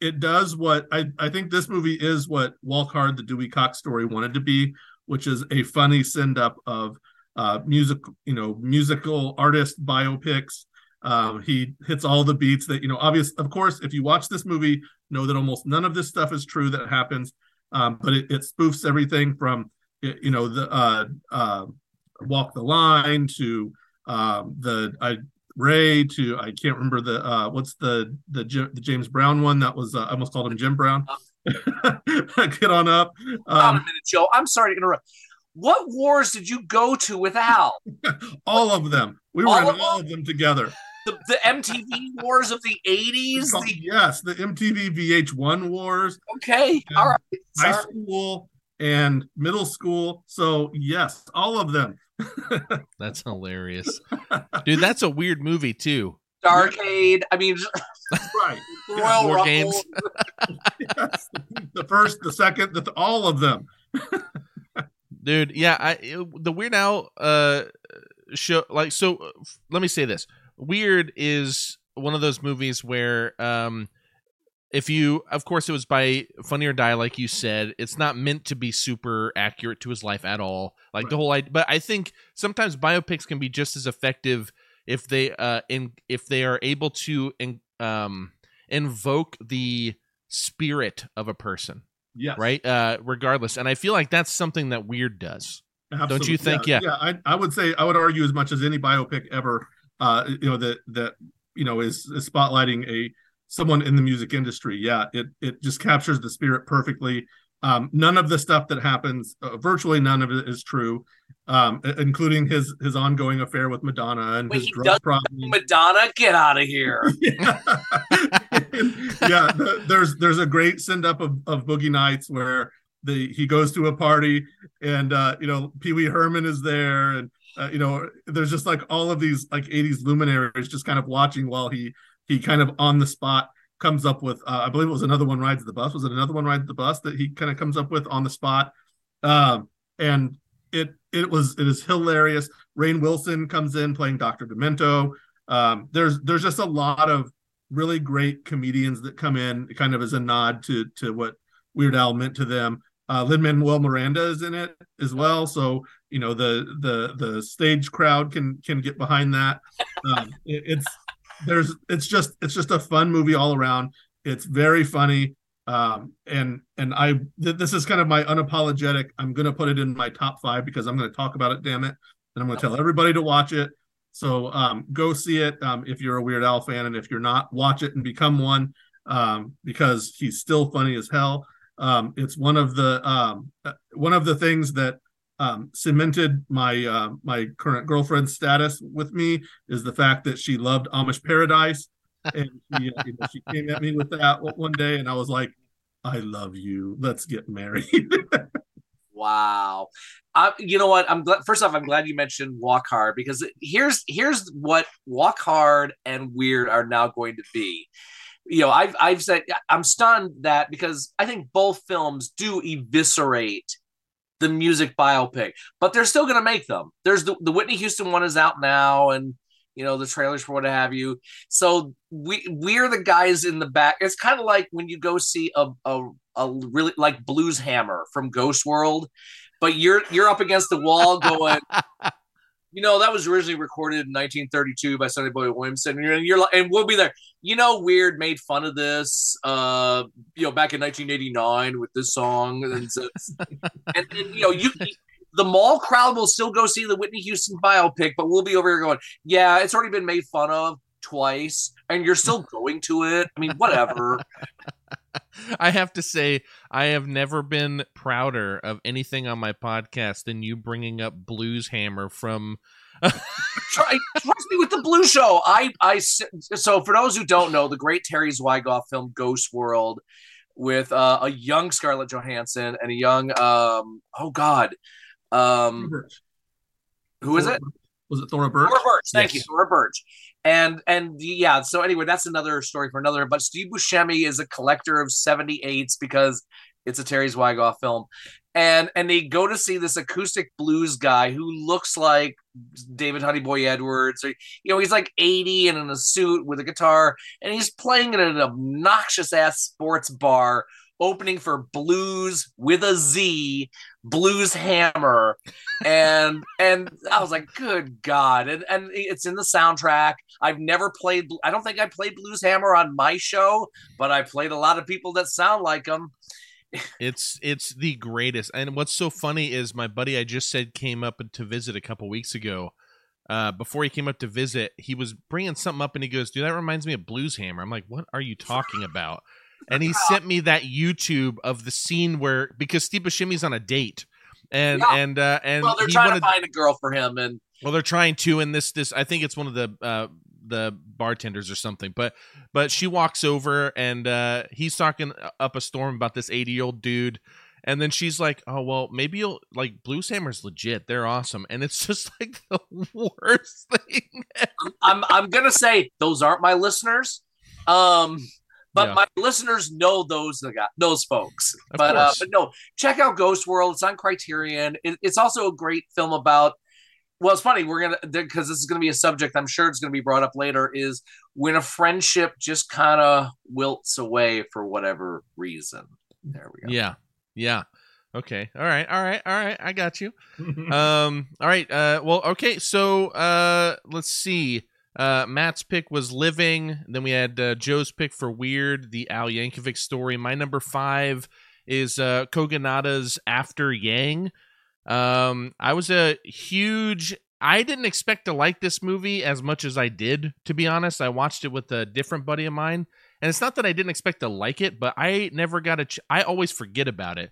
it does what I I think this movie is what Walk Hard, the Dewey Cox story wanted to be, which is a funny send up of uh, music, you know, musical artist biopics. Um, he hits all the beats that you know. Obvious, of course, if you watch this movie, know that almost none of this stuff is true that happens. Um, but it, it spoofs everything from you know the uh, uh, walk the line to um, the I Ray to I can't remember the uh, what's the the, the James Brown one that was uh, I almost called him Jim Brown. <laughs> Get on up. On a Um, minute, Joe. I'm sorry to interrupt. What wars did you go to with Al? <laughs> all of them. We were All in all of them together. The, the MTV wars of the 80s? The, yes, the MTV VH1 wars, okay, Yeah. all right. high school and middle school. So yes, all of them. <laughs> That's hilarious, dude. That's a weird movie too. Arcade. I mean, <laughs> Right. Royal War Rumble. Games. <laughs> Yes. The first, the second, the all of them. dude yeah i it- the weird Al uh show like so uh, f- let me say this weird is one of those movies where um if you of course it was by funny or die like you said it's not meant to be super accurate to his life at all like the whole idea but i think sometimes biopics can be just as effective if they uh in if they are able to in, um invoke the spirit of a person Yes. right uh regardless and i feel like that's something that weird does Absolutely. Don't you think? Yeah. Yeah. I, I would say I would argue as much as any biopic ever. Uh, you know that that you know is, is spotlighting a someone in the music industry. Yeah. It it just captures the spirit perfectly. Um, none of the stuff that happens, uh, virtually none of it is true, um, including his his ongoing affair with Madonna and Wait, his drug problem. Madonna, get out of here. <laughs> yeah, yeah the, there's there's a great send up of, of boogie nights where the he goes to a party and uh you know pee-wee herman is there and uh, you know there's just like all of these like 80s luminaries just kind of watching while he he kind of on the spot comes up with uh, i believe it was another one rides the bus. Was it another one rides the bus that he kind of comes up with on the spot? Um and it it was it is hilarious. Rainn wilson comes in playing dr demento. Um there's there's just a lot of really great comedians that come in kind of as a nod to to what Weird Al meant to them. Uh, Lin Manuel Miranda is in it as well, so you know the the the stage crowd can can get behind that. Um, it- it's there's it's just it's just a fun movie all around. It's very funny, um, and and I th- this is kind of my unapologetic. I'm to put it in my top five because I'm to talk about it. Damn it, and I'm to tell everybody to watch it. So um, go see it um, if you're a Weird Al fan, and if you're not, watch it and become one um, because he's still funny as hell. Um, it's one of the um, uh, one of the things that um, cemented my uh, my current girlfriend's status with me is the fact that she loved Amish Paradise, and she, uh, you know, she came at me with that one day, and I was like, "I love you. Let's get married." <laughs> wow, uh, you know what? I'm glad. First off, I'm glad you mentioned Walk Hard because here's here's what Walk Hard and Weird are now going to be you know, I've I've said I'm stunned that because I think both films do eviscerate the music biopic, but they're still going to make them. There's the, the Whitney Houston one is out now, and you know the trailers for what have you. So we we're the guys in the back. It's kind of like when you go see a a, a really like Blues Hammer from Ghost World, but you're you're up against the wall <laughs> going. You know that was originally recorded in 1932 by Sonny Boy Williamson, and you're, you're like, and we'll be there. You know, Weird made fun of this, uh, you know, back in 1989 with this song, and, <laughs> and, and you know, you the mall crowd will still go see the Whitney Houston biopic, but we'll be over here going, yeah, it's already been made fun of twice, and you're still going to it. I mean, whatever. <laughs> <laughs> I have to say, I have never been prouder of anything on my podcast than you bringing up Blues Hammer from. <laughs> Try, trust me with the Blue Show. I, I, so for those who don't know, the great Terry Zwigoff film Ghost World, with uh, a young Scarlett Johansson and a young, um, oh God, um, who is it? Was it Thora Birch? Thora Birch. Thank yes. you, Thora Birch and and yeah so anyway that's another story for another but steve buscemi is a collector of 78s because it's a terry zwigoff film. And and they go to see this acoustic blues guy who looks like david honeyboy edwards or you know he's like 80 and in a suit with a guitar and he's playing in an obnoxious ass sports bar opening for Blues with a Z, Blues Hammer, and and I was like, good God! And and it's in the soundtrack. I've never played. I don't think I played Blues Hammer on my show, but I played a lot of people that sound like them. it's it's the greatest. And what's so funny is my buddy I just said came up to visit a couple weeks ago. Uh, before he came up to visit, he was bringing something up, and he goes, "Dude, that reminds me of Blues Hammer." I'm like, "What are you talking about?" And he sent me that YouTube of the scene where because Steve Buscemi's on a date, and yeah. and uh, and well, they're trying wanted, to find a girl for him, and well, they're trying to, and this this I think it's one of the uh, the bartenders or something, but but she walks over and uh, he's talking up a storm about this eighty year old dude. And then she's like, "Oh well, maybe you'll like Blues Hammer's legit. They're awesome." And it's <laughs> just like the worst thing. I'm I'm gonna say those aren't my listeners. Um, but yeah. my listeners know those those folks. Of but uh, but no, check out Ghost World. It's on Criterion. It, it's also a great film about. Well, it's funny. We're gonna because this is gonna be a subject. I'm sure it's gonna be brought up later. Is when a friendship just kind of wilts away for whatever reason. There we go. Yeah, yeah. Okay. All right. All right. All right. I got you. <laughs> um. All right. Uh. Well. Okay. So. Uh. Let's see. Uh, Matt's pick was Living. Then we had uh, Joe's pick for Weird, the Al Yankovic story. My number five is uh, Kogonada's After Yang. Um, I was a huge. I didn't expect to like this movie as much as I did, to be honest. I watched it with a different buddy of mine, and it's not that I didn't expect to like it, but I never got a. Ch- I always forget about it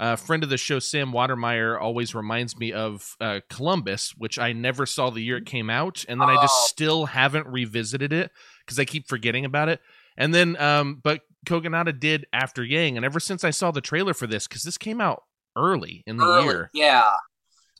uh, friend of the show, Sam Watermeyer, always reminds me of uh, Columbus, which I never saw the year it came out, and then oh. I just oh. still haven't revisited it because I keep forgetting about it. And then, um, but Kogonada did After Yang, and ever since I saw the trailer for this, because this came out early in the early, year, yeah.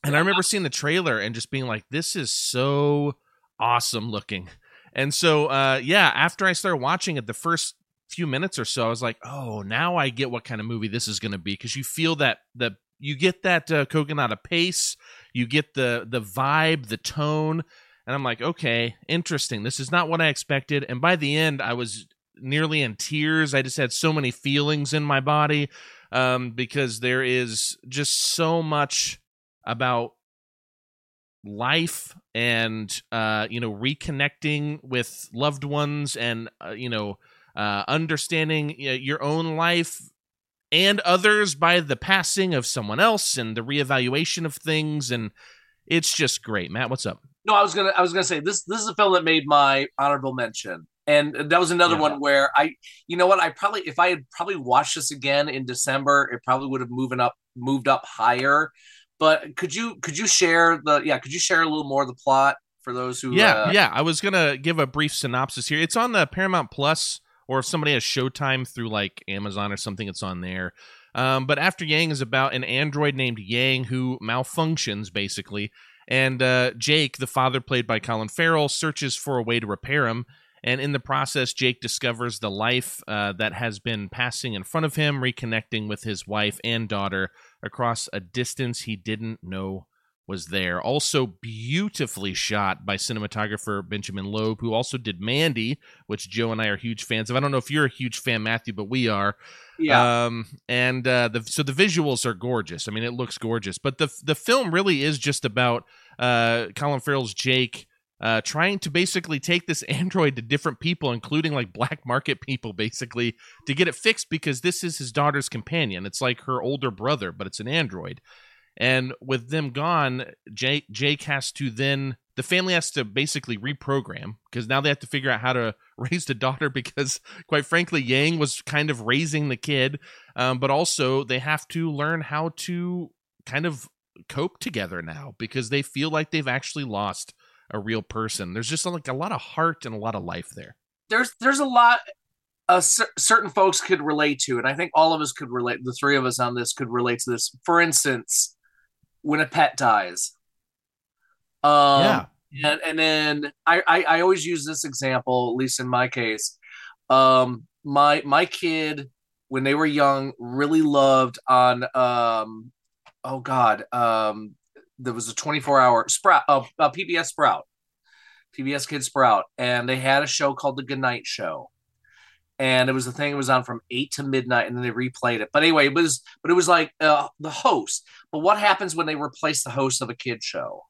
And yeah. I remember seeing the trailer and just being like, "This is so awesome looking." And so, uh, yeah, after I started watching it, the first few minutes or so, I was like, oh, now I get what kind of movie this is going to be because you feel that the you get that uh, Kogonada pace, you get the the vibe, the tone, and I'm like, okay, interesting. This is not what I expected. And by the end, I was nearly in tears. I just had so many feelings in my body um, because there is just so much about life and uh, you know reconnecting with loved ones and uh, you know uh, understanding your own life and others by the passing of someone else and the reevaluation of things and it's just great matt what's up no, I was gonna I was gonna say this this is a film that made my honorable mention. And that was another Yeah. one where I you know what, I probably if I had probably watched this again in December, it probably would have moving up moved up higher. But could you could you share the yeah, could you share a little more of the plot for those who Yeah, uh, yeah. I was gonna give a brief synopsis here. It's on the Paramount Plus, or if somebody has Showtime through like Amazon or something, it's on there. Um, but After Yang is about an android named Yang who malfunctions basically, and uh, Jake, the father played by Colin Farrell, searches for a way to repair him. And in the process, Jake discovers the life uh, that has been passing in front of him, reconnecting with his wife and daughter across a distance he didn't know was there. Also beautifully shot by cinematographer Benjamin Loeb, who also did Mandy, which Joe and I are huge fans of. I don't know if you're a huge fan, Matthew, but we are. yeah. Um, and uh, the so the visuals are gorgeous. I mean, it looks gorgeous. But the the film really is just about uh, Colin Farrell's Jake. Uh, trying to basically take this <laughs> android to different people, including like black market people, basically to get it fixed because this is his daughter's companion. It's like her older brother, but it's an android. And with them gone, Jake, Jake has to then the family has to basically reprogram because now they have to figure out how to <laughs> raise the daughter because quite frankly Yang was kind of raising the kid, um, but also they have to learn how to kind of cope together now because they feel like they've actually lost a real person. There's just like a lot of heart and a lot of life there. there's there's a lot uh, cer- certain folks could relate to, and I think all of us could relate. The three of us on this could relate to this. For instance, when a pet dies, um, yeah, and and then I, I I always use this example, at least in my case. Um, my my kid when they were young really loved on um, oh god, um, there was a twenty four hour Sprout, uh, uh, PBS Sprout, PBS Kid Sprout, and they had a show called the Goodnight Show. And it was the thing. It was on from eight to midnight, and then they replayed it. But anyway, it was but it was like uh, the host. But what happens when they replace the host of a kid show?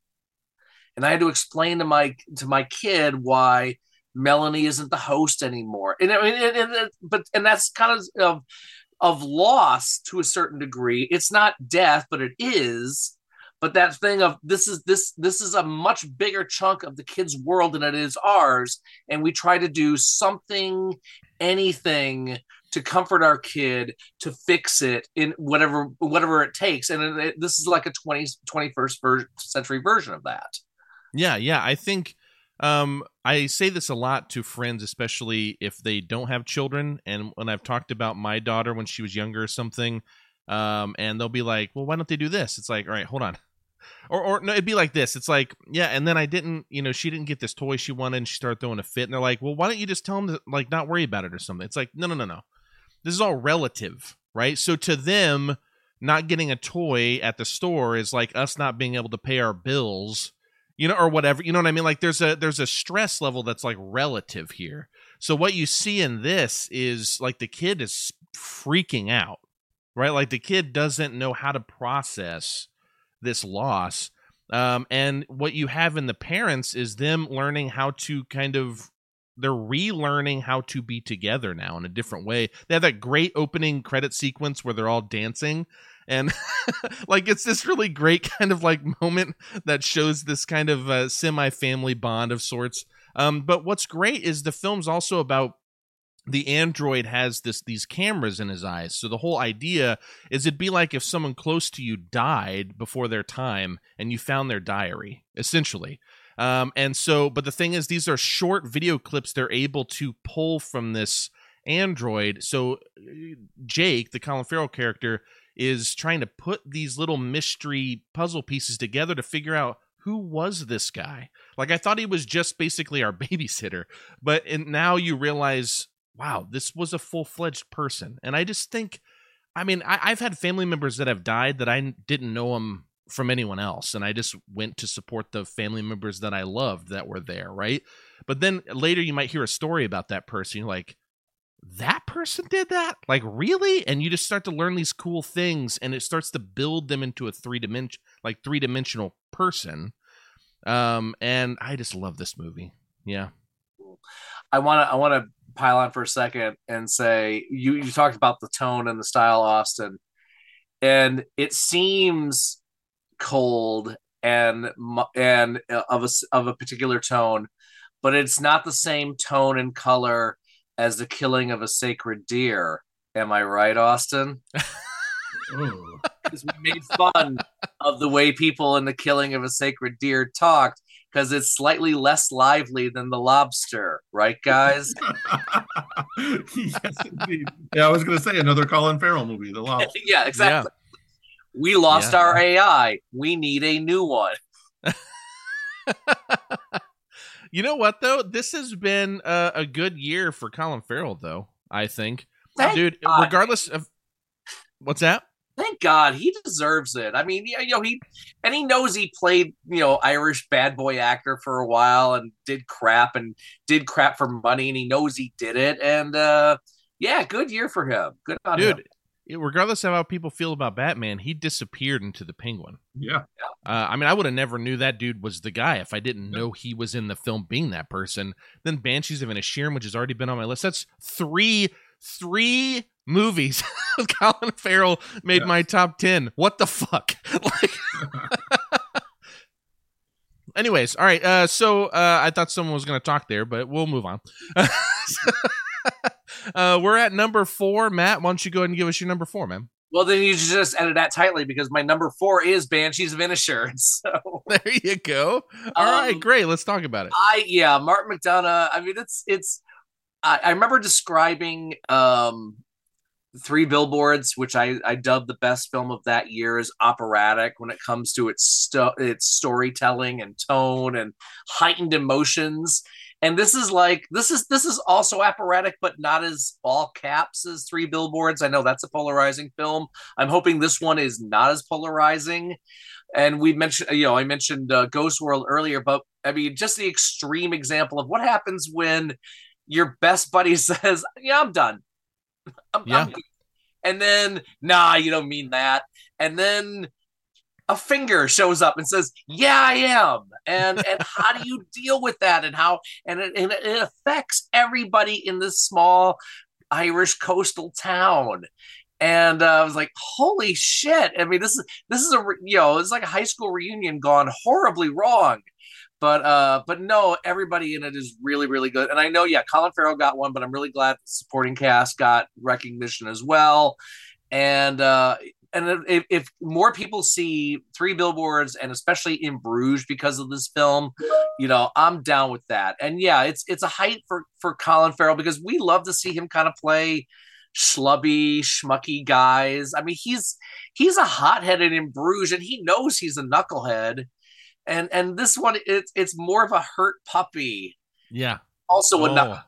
and I had to explain to my to my kid why Melanie isn't the host anymore. And, I mean, and, and, but and that's kind of of of loss to a certain degree. It's not death, but it is. But that thing of this is this this is a much bigger chunk of the kid's world than it is ours, and we try to do something, anything to comfort our kid to fix it in whatever whatever it takes and it, it- this is like a 20, 21st ver- century version of that Yeah, yeah. I think um, I say this a lot to friends, especially if they don't have children. And when I've talked about my daughter when she was younger or something, um, and they'll be like, "Well, why don't they do this?" It's like, "All right, hold on." Or, or no, it'd be like this. It's like, yeah, and then I didn't, you know, she didn't get this toy she wanted, and she started throwing a fit, and they're like, well, why don't you just tell them to like not worry about it or something? It's like, no, no, no, no. This is all relative, right? So to them, not getting a toy at the store is like us not being able to pay our bills you know or whatever you know what i mean like there's a there's a stress level that's like relative here so what you see in this is like the kid is freaking out right like the kid doesn't know how to process this loss. Um, and what you have in the parents is them learning how to kind of they're relearning how to be together now in a different way. They have that great opening credit sequence where they're all dancing and <laughs> like it's this really great <laughs> kind of like moment that shows this kind of uh, semi-family bond of sorts. Um, but what's great is the film's also about the android has this these cameras in his eyes. So the whole idea is it'd be like if someone close to you died before their time and you found their diary essentially. Um, and so but the thing is these are short video clips they're able to pull from this android. So uh, jake the colin farrell character is trying to put these little mystery puzzle pieces together to figure out who was this guy. Like i thought he was just basically our <laughs> babysitter but and now you realize wow this was a full-fledged person and i just think i mean I, i've had family members that have died that i didn't know them from anyone else and i just went to support the family members that i loved that were there right? But then later you might hear a story about that person you're like that person did that? Like really? And you just start to learn these cool things and it starts to build them into a three dimension like three dimensional person um and i just love this movie yeah. I want to I want to pile on for a second and say you you talked about the tone and the style, Austin, and it seems cold and and uh, of a of a particular tone, but it's not the same tone and color as the killing of a sacred deer. Am I right, Austin? <laughs> Because we made fun of the way people in the killing of a sacred deer talked because it's slightly less lively than the lobster, right, guys? <laughs> yes, indeed. Yeah, I was going to say another Colin Farrell movie, The Lobster. <laughs> yeah, exactly. Yeah. We lost yeah. our AI. We need a new one. <laughs> you know what though? This has been a, a good year for Colin Farrell, though. I think, Thank dude. God. Regardless of what's that? Thank God he deserves it. I mean, you know, he and he knows he played, you know, Irish bad boy actor for a while and did crap and did crap for money, and he knows he did it. And uh yeah, good year for him. Good on dude. Him. Regardless of how people feel about Batman, he disappeared into the Penguin. Yeah. Uh, I mean, I would have never knew that dude was the guy if I didn't know he was in the film being that person. Then Banshees of Inisherin, which has already been on my list. That's three three movies with <laughs> Colin Farrell made my top 10. What the fuck? <laughs> like Anyways, all right. Uh, so uh, I thought someone was going to talk there, but we'll move on. <laughs> uh, we're at number four. Matt, why don't you go ahead and give us your number four, man? Well, then you just edit that tightly because my number four is Banshees of Inisherin. So there you go. All um, right, great. Let's talk about it. I yeah, Martin McDonagh. I mean, it's it's. I, I remember describing um Three Billboards, which I, I dubbed the best film of that year, is operatic when it comes to its sto- its storytelling and tone and heightened emotions. And this is like this is this is also operatic, but not as all caps as Three Billboards. I know that's a polarizing film. I'm hoping this one is not as polarizing. And we mentioned, you know, I mentioned uh, Ghost World earlier, but I mean, just the extreme example of what happens when your best buddy <laughs> says, "Yeah, I'm done." <laughs> I'm, yeah. I'm and then, nah, you don't mean that. And then a finger shows up and says, "Yeah, I am." And and <laughs> how do you deal with that? And how and it, and it affects everybody in this small Irish coastal town. And uh, I was like, "Holy shit!" I mean, this is this is a you know, it's like a high school reunion gone horribly wrong. But uh, but no, everybody in it is really, really good. And I know, yeah, Colin Farrell got one, but I'm really glad the supporting cast got recognition as well. And uh, and if, if more people see three billboards and especially in Bruges because of this film, you know, I'm down with that. And yeah, it's it's a height for for Colin Farrell because we love to see him kind of play schlubby, schmucky guys. I mean, he's he's a hotheaded in Bruges and he knows he's a knucklehead and and this one it's it's more of a hurt puppy. Yeah. Also a oh.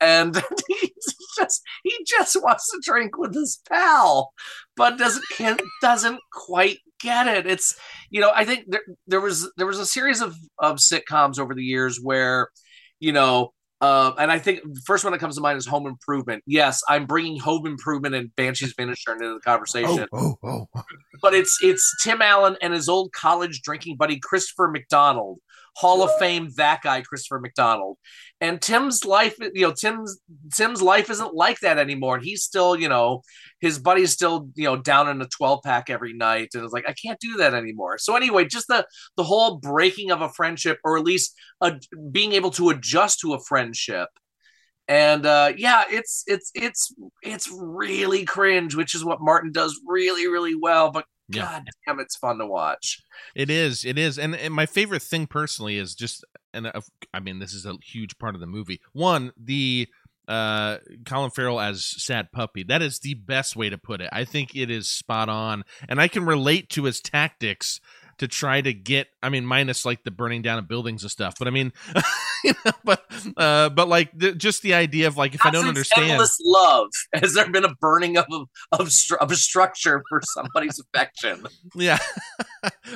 And <laughs> he just he just wants to drink with his pal, but doesn't can doesn't quite get it. It's you know I think there there was there was a series of of sitcoms over the years where you know uh, and I think the first one that comes to mind is Home Improvement. Yes, I'm bringing Home Improvement and Banshees Inisherin into the conversation. Oh, oh, oh. but it's it's Tim Allen and his old college drinking buddy Christopher McDonald, Hall of Fame that guy Christopher McDonald, and Tim's life. You know, Tim's Tim's life isn't like that anymore, and he's still you know his buddy's still you know down in a 12 pack every night, and it's like I can't do that anymore. So anyway, just the the whole breaking of a friendship, or at least a, being able to adjust to a friendship and uh, yeah, it's it's it's it's really cringe, which is what Martin does really really well. But yeah. god damn, it's fun to watch. It is, it is, and, and my favorite thing personally is just, and uh, I mean, this is a huge part of the movie. One, the uh Colin Farrell as sad puppy. That is the best way to put it. I think it is spot on and I can relate to his tactics to try to get i mean minus like the burning down of buildings and stuff but i mean <laughs> you know, but uh but like the, just the idea of like if i don't understand endless love. <laughs> Has there been a burning of of, of a structure for somebody's <laughs> affection? Yeah.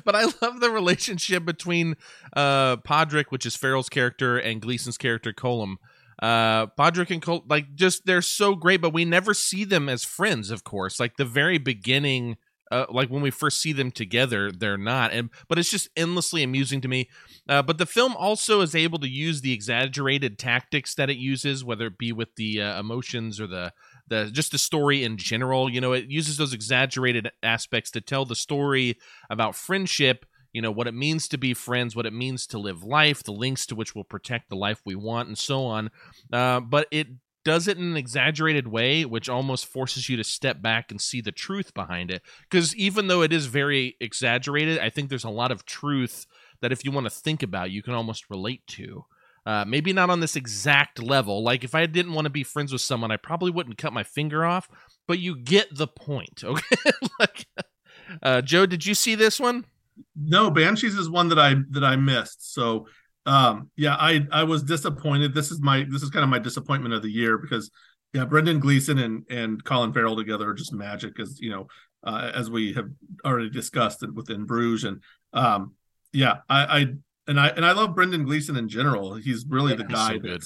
But i love the relationship between uh Pádraic which is farrell's character and gleeson's character Colm. Uh Pádraic and Col- like just they're so great but we never see them as friends of course. Like the very beginning uh, like when we first see them together they're not and but it's just endlessly amusing to me uh, but the film also is able to use the exaggerated tactics that it uses whether it be with the uh, emotions or the the just the story in general you know it uses those exaggerated aspects to tell the story about friendship you know what it means to be friends, what it means to live life, the links to which will protect the life we want, and so on. Uh, but it does it in an exaggerated way, which almost forces you to step back and see the truth behind it. Because even though it is very exaggerated, I think there's a lot of truth that if you want to think about, you can almost relate to. Uh, maybe not on this exact level. Like if I didn't want to be friends with someone, I probably wouldn't cut my finger off. But you get the point, <laughs> okay? like, uh, Joe, did you see this one? No, Banshees is one that I that I missed. So um yeah i i was disappointed. This is my this is kind of my disappointment of the year because yeah brendan gleeson and and colin farrell together are just magic as you know uh, as we have already discussed within bruges. And um yeah i i and i and i love brendan gleeson in general. He's really yeah, the guy so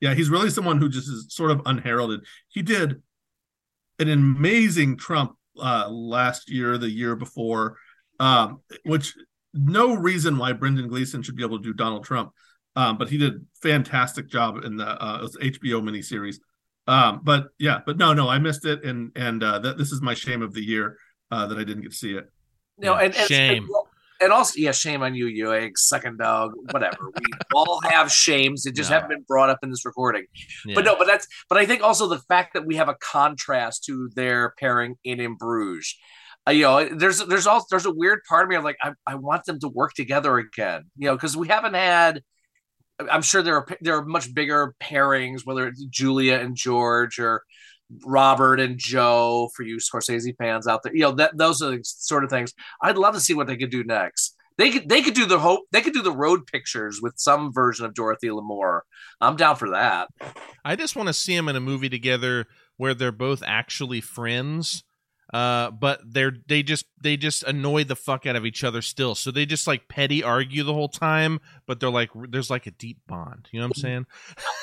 yeah he's really someone who just is sort of unheralded. He did an amazing trump uh last year the year before um which no reason why Brendan Gleeson should be able to do Donald Trump. Um, but he did fantastic job in the uh, HBO miniseries. Um, but yeah, but no, no, I missed it, and and uh, that this is my shame of the year uh, that I didn't get to see it. No, and, and shame. And, and also, yeah, shame on you, you egg second dog, whatever. we all have shames; that just haven't been brought up in this recording. Yeah. But no, but that's. But I think also the fact that we have a contrast to their pairing in in Bruges uh, you know, there's there's also there's a weird part of me. I'm like, I, I want them to work together again. You know, because we haven't had. I'm sure there are there are much bigger pairings, whether it's Julia and George or Robert and Joe for you Scorsese fans out there. You know, that those are the sort of things. I'd love to see what they could do next. They could they could do the hope they could do the road pictures with some version of Dorothy Lamour. I'm down for that. I just want to see them in a movie together where they're both actually friends uh but they're they just they just annoy the fuck out of each other still. So they just like petty argue the whole time but they're like there's like a deep bond. You know what i'm saying?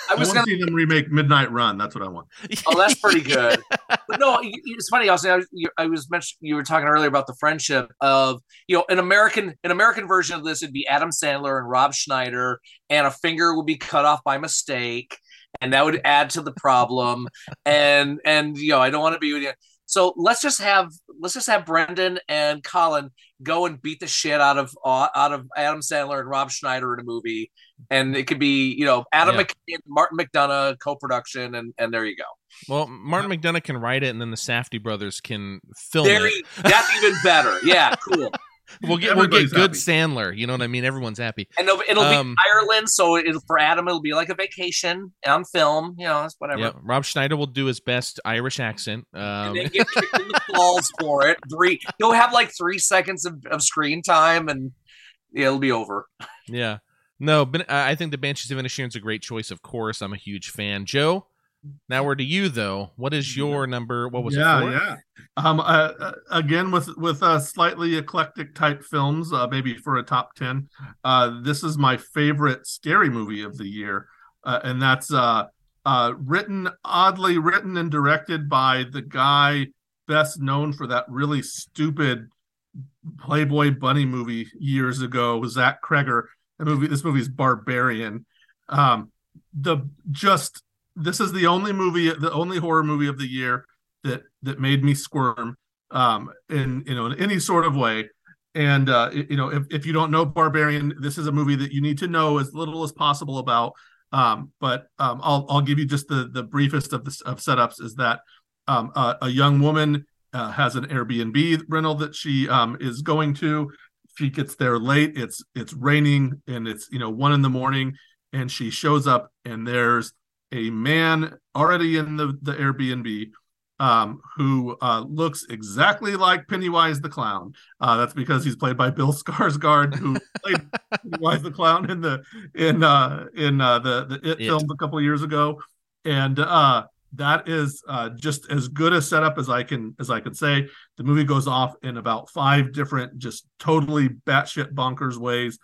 I was I gonna see them remake midnight run. That's what i want. <laughs> Oh that's pretty good. <laughs> But no it's funny also I was, I was mentioning you were talking earlier about the friendship of you know an american an american version of this would be adam sandler and rob schneider and a finger would be cut off by mistake and that would add to the problem. And and you know i don't want to be with you so let's just have let's just have Brendan and Colin go and beat the shit out of uh, out of Adam Sandler and Rob Schneider in a movie, and it could be you know Adam yeah. McKay, Martin McDonagh co-production, and and there you go. Well, Martin McDonagh can write it, and then the Safdie brothers can film there, it. That's even better. Yeah, <laughs> cool we'll get we'll get good happy. Sandler. You know what I mean? Everyone's happy. And it'll, it'll um, be Ireland, so it, for Adam, it'll be like a vacation on film. You know, that's whatever. Yeah, Rob Schneider will do his best Irish accent. Um, and then get the balls for it. Three, he'll have like three seconds of, of screen time, and yeah, it'll be over. Yeah. No, but I think the Banshees of Inisherin is a great choice. Of course, I'm a huge fan. Joe, now we're to you though. What is your number? What was yeah, it? Yeah, yeah. Um, uh, uh, again with with uh, slightly eclectic type films, uh, maybe for a top ten. Uh, this is my favorite scary movie of the year, uh, and that's uh, uh, written oddly written and directed by the guy best known for that really stupid Playboy Bunny movie years ago, Zach Cregger. The movie, this movie is Barbarian. Um, the just this is the only movie, the only horror movie of the year that that made me squirm um, in you know in any sort of way. And uh, you know, if, if you don't know Barbarian, this is a movie that you need to know as little as possible about. Um, but um, I'll I'll give you just the the briefest of the of setups. Is that um, a, a young woman uh, has an Airbnb rental that she um, is going to. She gets there late. It's it's raining and it's you know one in the morning, and she shows up and there's a man already in the, the Airbnb um, who uh, looks exactly like Pennywise the Clown. Uh, that's because he's played by Bill <laughs> Skarsgård, who played Pennywise the Clown in the in uh, in uh, the the It, it. film a couple years ago, and uh, that is uh, just as good a setup as I can as I could say. The movie goes off in about five different, just totally batshit bonkers ways.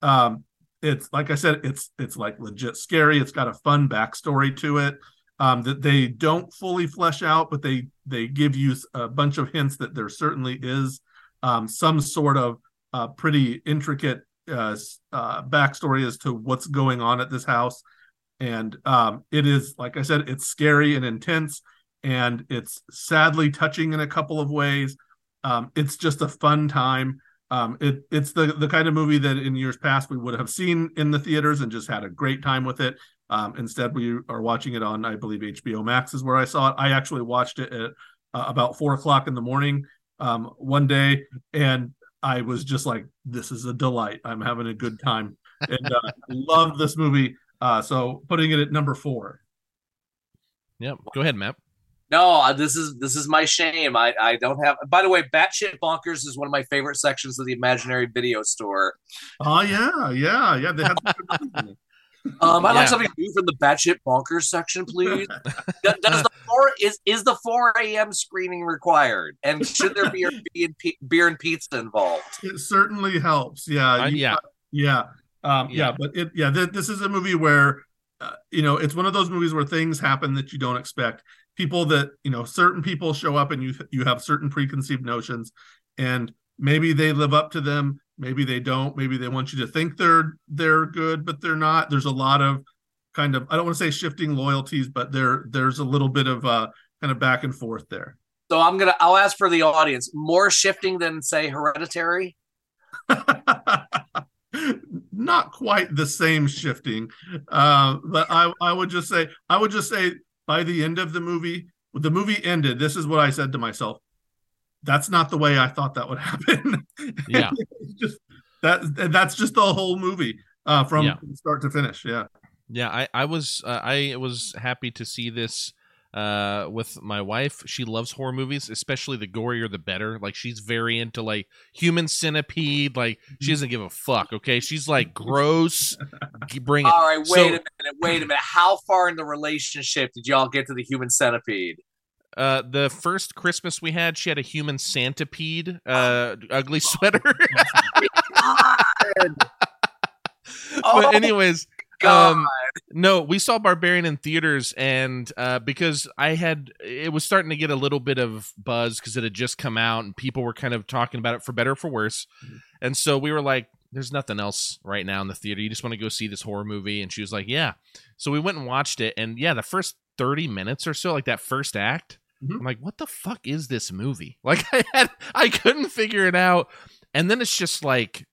Um, it's like I said, it's it's like legit scary. It's got a fun backstory to it um, that they don't fully flesh out, but they they give you a bunch of hints that there certainly is um, some sort of uh, pretty intricate uh, uh, backstory as to what's going on at this house. And um, it is, like I said, it's scary and intense, and it's sadly touching in a couple of ways. Um, it's just a fun time Um, it it's the the kind of movie that in years past we would have seen in the theaters and just had a great time with it. Um, instead, we are watching it on, I believe, HBO Max is where I saw it. I actually watched it at uh, about four o'clock in the morning um, one day, and I was just like, "This is a delight. I'm having a good time." and uh, love this movie. Uh, so putting it at number four. Yeah, Go ahead, Matt. No, uh, this is this is my shame. I I don't have. By the way, Batshit Bonkers is one of my favorite sections of the Imaginary Video Store. Oh yeah, yeah, yeah. They have. <laughs> um, I'd yeah. like something new from the Batshit Bonkers section, please. <laughs> does, does the four is is the four a.m. screening required, and should there be <laughs> beer and, beer and pizza involved? It certainly helps. Yeah, uh, yeah, yeah. Um, yeah. yeah, but it yeah, th- this is a movie where uh, you know it's one of those movies where things happen that you don't expect. People that you know, certain people show up and you you have certain preconceived notions, and maybe they live up to them, maybe they don't. Maybe they want you to think they're they're good, but they're not. There's a lot of kind of I don't want to say shifting loyalties, but there there's a little bit of uh kind of back and forth there. So I'm gonna I'll ask for the audience more shifting than say Hereditary. <laughs> not quite the same shifting uh, but i i would just say i would just say by the end of the movie the movie ended this is what i said to myself that's not the way i thought that would <laughs> happen. Yeah. <laughs> Just that that's just the whole movie uh, from yeah. start to finish yeah. Yeah i i was uh, i was happy to see this uh with my wife. She loves horror movies especially the gorier the better. Like she's very into like human centipede. Like she mm-hmm. doesn't give a fuck okay? She's like <laughs> gross. Bring it. All right wait so, a minute wait a minute. How far in the relationship did y'all get to the human centipede? Uh the first christmas we had she had a human centipede uh <gasps> ugly sweater. <laughs> But oh. Anyways um, no, we saw Barbarian in theaters, and uh, because I had, it was starting to get a little bit of buzz because it had just come out, and people were kind of talking about it for better or for worse, mm-hmm. and so we were like, "There's nothing else right now in the theater. You just want to go see this horror movie?" And she was like, "Yeah." So we went and watched it, and yeah, the first thirty minutes or so, like that first act, mm-hmm. I'm like, "What the fuck is this movie?" <laughs> Like I had, I couldn't figure it out, and then it's just like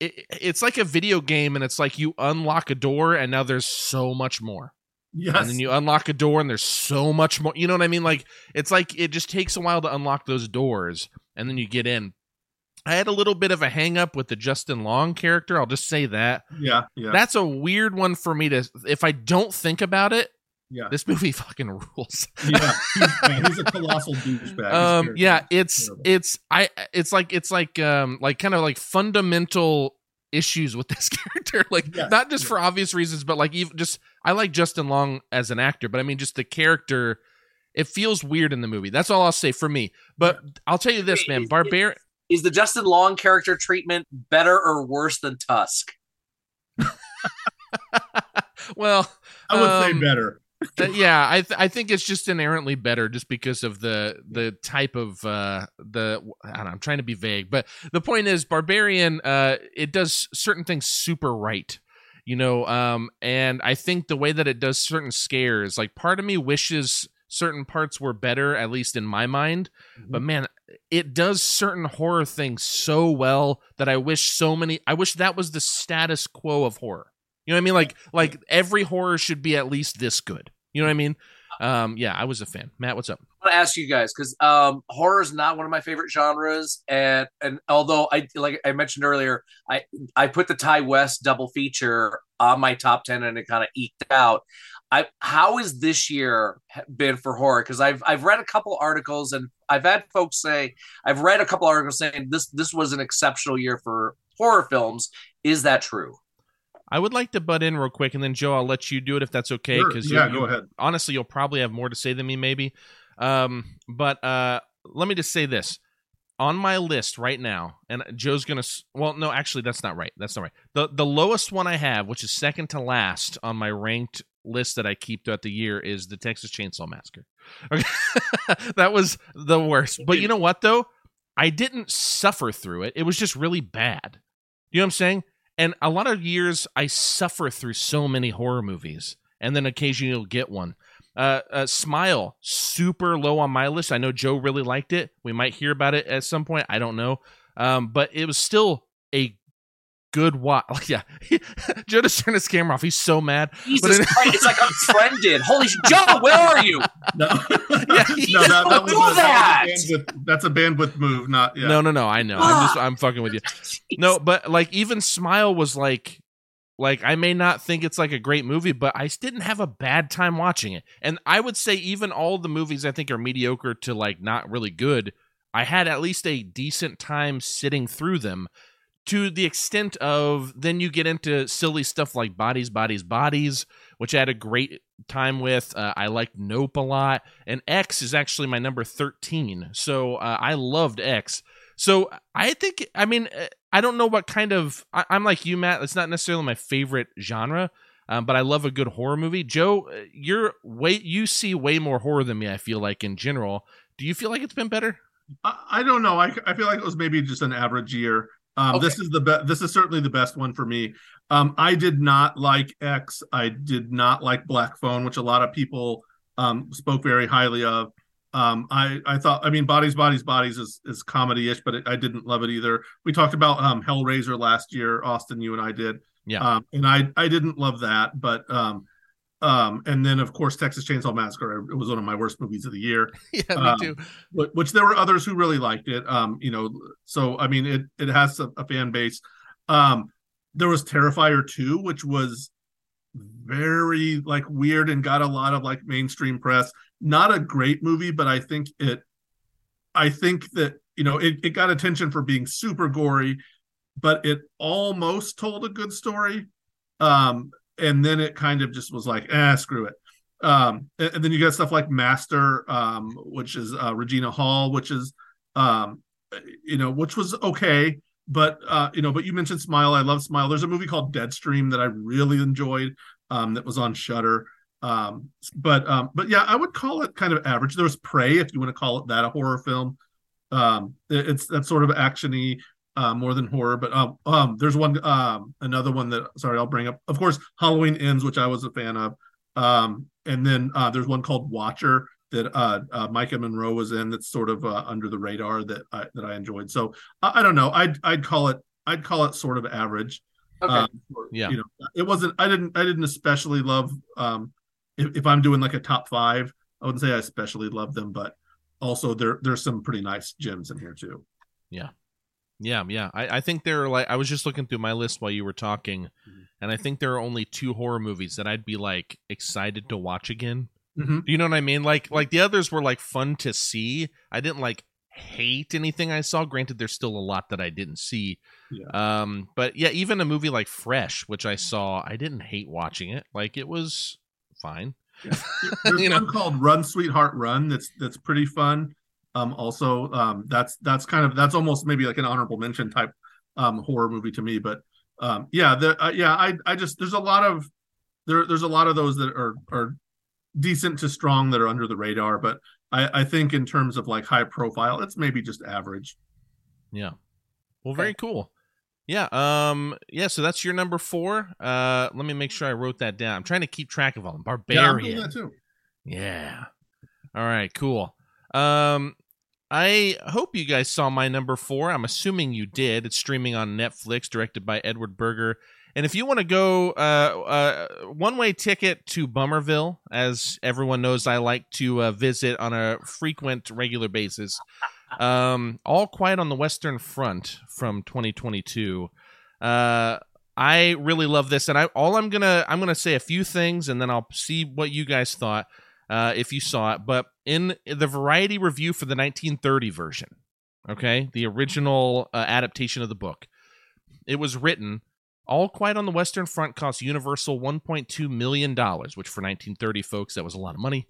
it, it's like a video game and it's like you unlock a door and now there's so much more. Yes and then you unlock a door and there's so much more you know what i mean? Like it's like it just takes a while to unlock those doors and then you get in. I had a little bit of a hang up with the justin long character i'll just say that. Yeah yeah. That's a weird one for me to if i don't think about it yeah. This movie <laughs> fucking rules. Yeah he's, yeah, he's a colossal douchebag. Um yeah it's it's i it's like it's like um like kind of like fundamental issues with this <laughs> character like yes, not just yes. for obvious reasons but like even just i like justin long as an actor but i mean just the character it feels weird in the movie. That's all i'll say for me. But i'll tell you this man barbarian is the justin long character treatment better or worse than tusk? <laughs> Well i would um, say better <laughs> yeah, I th- I think it's just inherently better just because of the the type of uh the I am trying to be vague, but the point is Barbarian uh it does certain things super right. You know, um and I think the way that it does certain scares, like part of me wishes certain parts were better at least in my mind, mm-hmm. but man, it does certain horror things so well that I wish so many I wish that was the status quo of horror. You know what I mean? Like like every horror should be at least this good. You know what I mean? Um, yeah, I was a fan. Matt, what's up? I want to ask you guys because um, horror is not one of my favorite genres, and and although I like I mentioned earlier, I I put the Ti West double feature on my top ten, and it kind of eked out. I how has this year been for horror? Because I've I've read a couple articles, and I've had folks say I've read a couple articles saying this this was an exceptional year for horror films. Is that true? I would like to butt in real quick, and then Joe, I'll let you do it if that's okay. Because sure. yeah, go ahead. Honestly, you'll probably have more to say than me, maybe. Um, but uh, let me just say this: on my list right now, and Joe's gonna. Well, no, actually, that's not right. That's not right. the The lowest one I have, which is second to last on my ranked list that I keep throughout the year, is the Texas Chainsaw Massacre. Okay, <laughs> that was the worst. But you know what, though, I didn't suffer through it. It was just really bad. You know what I'm saying? And a lot of years I suffer through so many horror movies, and then occasionally you'll get one. Uh, uh, Smile, super low on my list. I know Joe really liked it. We might hear about it at some point. I don't know. Um, but it was still a good watch. <laughs> Like, yeah, <laughs> Joe just turned his camera off. He's so mad. Jesus it- Christ, it's like I'm friended. Holy sh- Joe, where are you? <laughs> No, Yeah, no, that, that was don't a, do that. that a bandwidth, that's a bandwidth move, not yeah. No, no, no. I know. I'm just I'm fucking with you. No, but like even Smile was like like I may not think it's like a great movie, but I didn't have a bad time watching it. And I would say even all the movies I think are mediocre to like not really good, I had at least a decent time sitting through them to the extent of then you get into silly stuff like Bodies, Bodies, Bodies, which I had a great time with. Uh, I liked Nope a lot. And X is actually my number 13. So uh, I loved X. So I think, I mean, uh, I don't know what kind of. I, I'm like you, Matt. It's not necessarily my favorite genre, um, but I love a good horror movie. Joe, uh, you're way you see way more horror than me. I feel like in general. Do you feel like it's been better? I, I don't know. I, I feel like it was maybe just an average year. Um, This is the best. This is certainly the best one for me. Um, I did not like X. I did not like Black Phone, which a lot of people um, spoke very highly of. Um, I I thought. I mean, Bodies, Bodies, Bodies is is comedy ish, but it, I didn't love it either. We talked about um, Hellraiser last year, Austin. You and I did. Yeah. Um, and I I didn't love that, but um, and then of course Texas Chainsaw Massacre. It was one of my worst movies of the year <laughs> yeah, me Um, too. wh- which there were others who really liked it. Um, you know, so I mean, it it has a, a fan base. Um, there was Terrifier 2, which was very like weird and got a lot of like mainstream press. Not a great movie, but I think it. I think that you know it, it got attention for being super gory, but it almost told a good story. Um, and then it kind of just was like, ah, screw it. Um, and, and then you got stuff like Master, um, which is uh, Regina Hall, which is, um, you know, which was okay, but uh, you know, but you mentioned Smile. I love Smile. There's a movie called Deadstream that I really enjoyed. Um, that was on Shudder. Um, but um, but yeah, I would call it kind of average. There was Prey, if you want to call it that, a horror film. Um, it- it's that sort of actiony uh, more than horror. But um, um, there's one, um, another one that sorry, I'll bring up. Of course, Halloween Ends, which I was a fan of. Um, and then uh, there's one called Watcher that uh, uh, Maika Monroe was in. That's sort of uh, under the radar that I, that I enjoyed. So I, I don't know. I'd I'd call it I'd call it sort of average. Okay. Um, for- Yeah. You know, it wasn't. I didn't. I didn't especially love. Um, if, if I'm doing like a top five, I wouldn't say I especially love them, but also there there's some pretty nice gems in here too. Yeah, yeah. yeah. I, I think there are like I was just looking through my list while you were talking, Mhm. and I think there are only two horror movies that I'd be like excited to watch again. Mhm. Do you know what I mean? Like like the others were like fun to see. I didn't like hate anything I saw. Granted, there's still a lot that I didn't see. Yeah. Um, but yeah, even a movie like Fresh, which I saw, I didn't hate watching it. Like it was fine. <laughs> There's You know. one called Run Sweetheart Run that's that's pretty fun. Um, also, um, that's that's kind of that's almost maybe like an honorable mention type um, horror movie to me. But um, yeah, the uh, yeah, I I just there's a lot of there there's a lot of those that are are decent to strong that are under the radar. But I I think in terms of like high profile, it's maybe just average. Yeah. Well, very cool. Yeah. Um. Yeah. So that's your number four. Uh. Let me make sure I wrote that down. I'm trying to keep track of all them. Yeah, I'm doing Barbarian. that too. Yeah. All right, cool. Um I hope you guys saw my number 4. I'm assuming you did. It's streaming on Netflix directed by Edward Berger. And if you want to go uh, uh one-way ticket to Bummerville, as everyone knows I like to uh, visit on a frequent regular basis. Um All Quiet on the Western Front from 2022. Uh I really love this and I all I'm to I'm to say a few things and then I'll see what you guys thought uh, if you saw it. But in the Variety review for the 1930 version, okay, the original uh, adaptation of the book, it was written. All Quiet on the Western Front cost Universal $1.2 million, which for 1930 folks, that was a lot of money.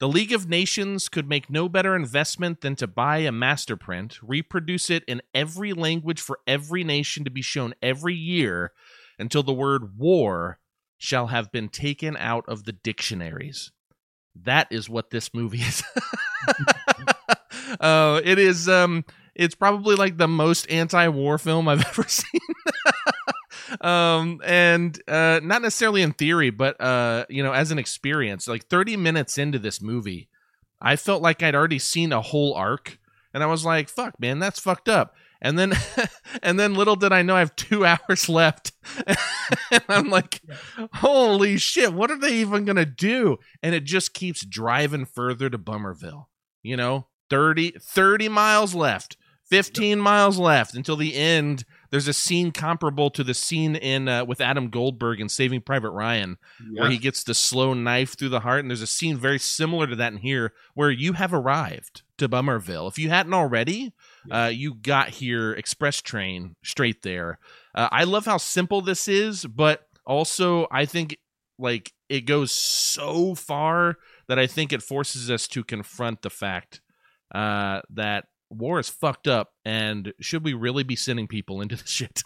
The League of Nations could make no better investment than to buy a master print, reproduce it in every language for every nation to be shown every year until the word war shall have been taken out of the dictionaries. That is what this movie is. uh, <laughs> it is um it's probably like the most anti-war film I've <laughs> ever seen. <laughs> um and uh not necessarily in theory, but uh you know, as an experience, like 30 minutes into this movie, I felt like I'd already seen a whole arc and I was like, fuck man, that's fucked up. And then <laughs> and then little did I know I have two <laughs> hours left. <laughs> and I'm like, holy shit, what are they even gonna do? And it just keeps driving further to Bummerville. You know, 30, 30 miles left, 15 miles left until the end. There's a scene comparable to the scene in uh, with Adam Goldberg in Saving Private Ryan, where he gets the slow knife through the heart. And there's a scene very similar to that in here, where you have arrived to Bummerville. If you hadn't already, uh, you got here express train straight there. Uh, I love how simple this is, but also I think like it goes so far that I think it forces us to confront the fact uh, that war is fucked up, and should we really be sending people into the shit?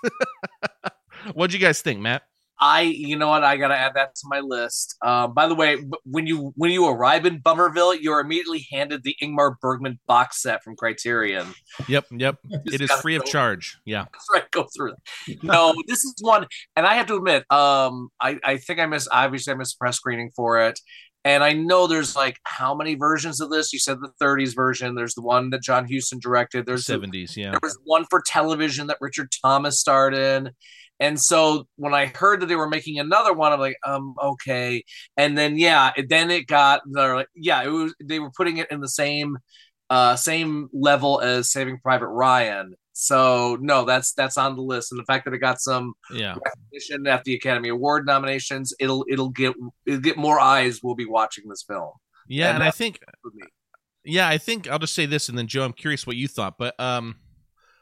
<laughs> What'd you guys think, Matt? I, you know what, I gotta add that to my list. Uh, by the way, when you when you arrive in Bummerville, you're immediately handed the Ingmar Bergman box set from Criterion. Yep, yep. it is free of charge. Yeah, <laughs> right. Go through it. No, <laughs> this is one, and I have to admit, um, I I think I missed. Obviously, I missed press screening for it, and I know there's like how many versions of this? You said the 30s version. There's the one that John Huston directed. There's 70s, the, yeah. There was one for television that Richard Thomas starred in. And so when I heard that they were making another one, I'm like, um, okay. And then yeah, then it got they're like, yeah, it was they were putting it in the same uh same level as Saving Private Ryan. So no, that's that's on the list, and the fact that it got some yeah recognition at the Academy Award nominations, it'll it'll get it'll get more eyes will be watching this film. Yeah, and, and I think yeah, I think I'll just say this, and then Joe, I'm curious what you thought, but um,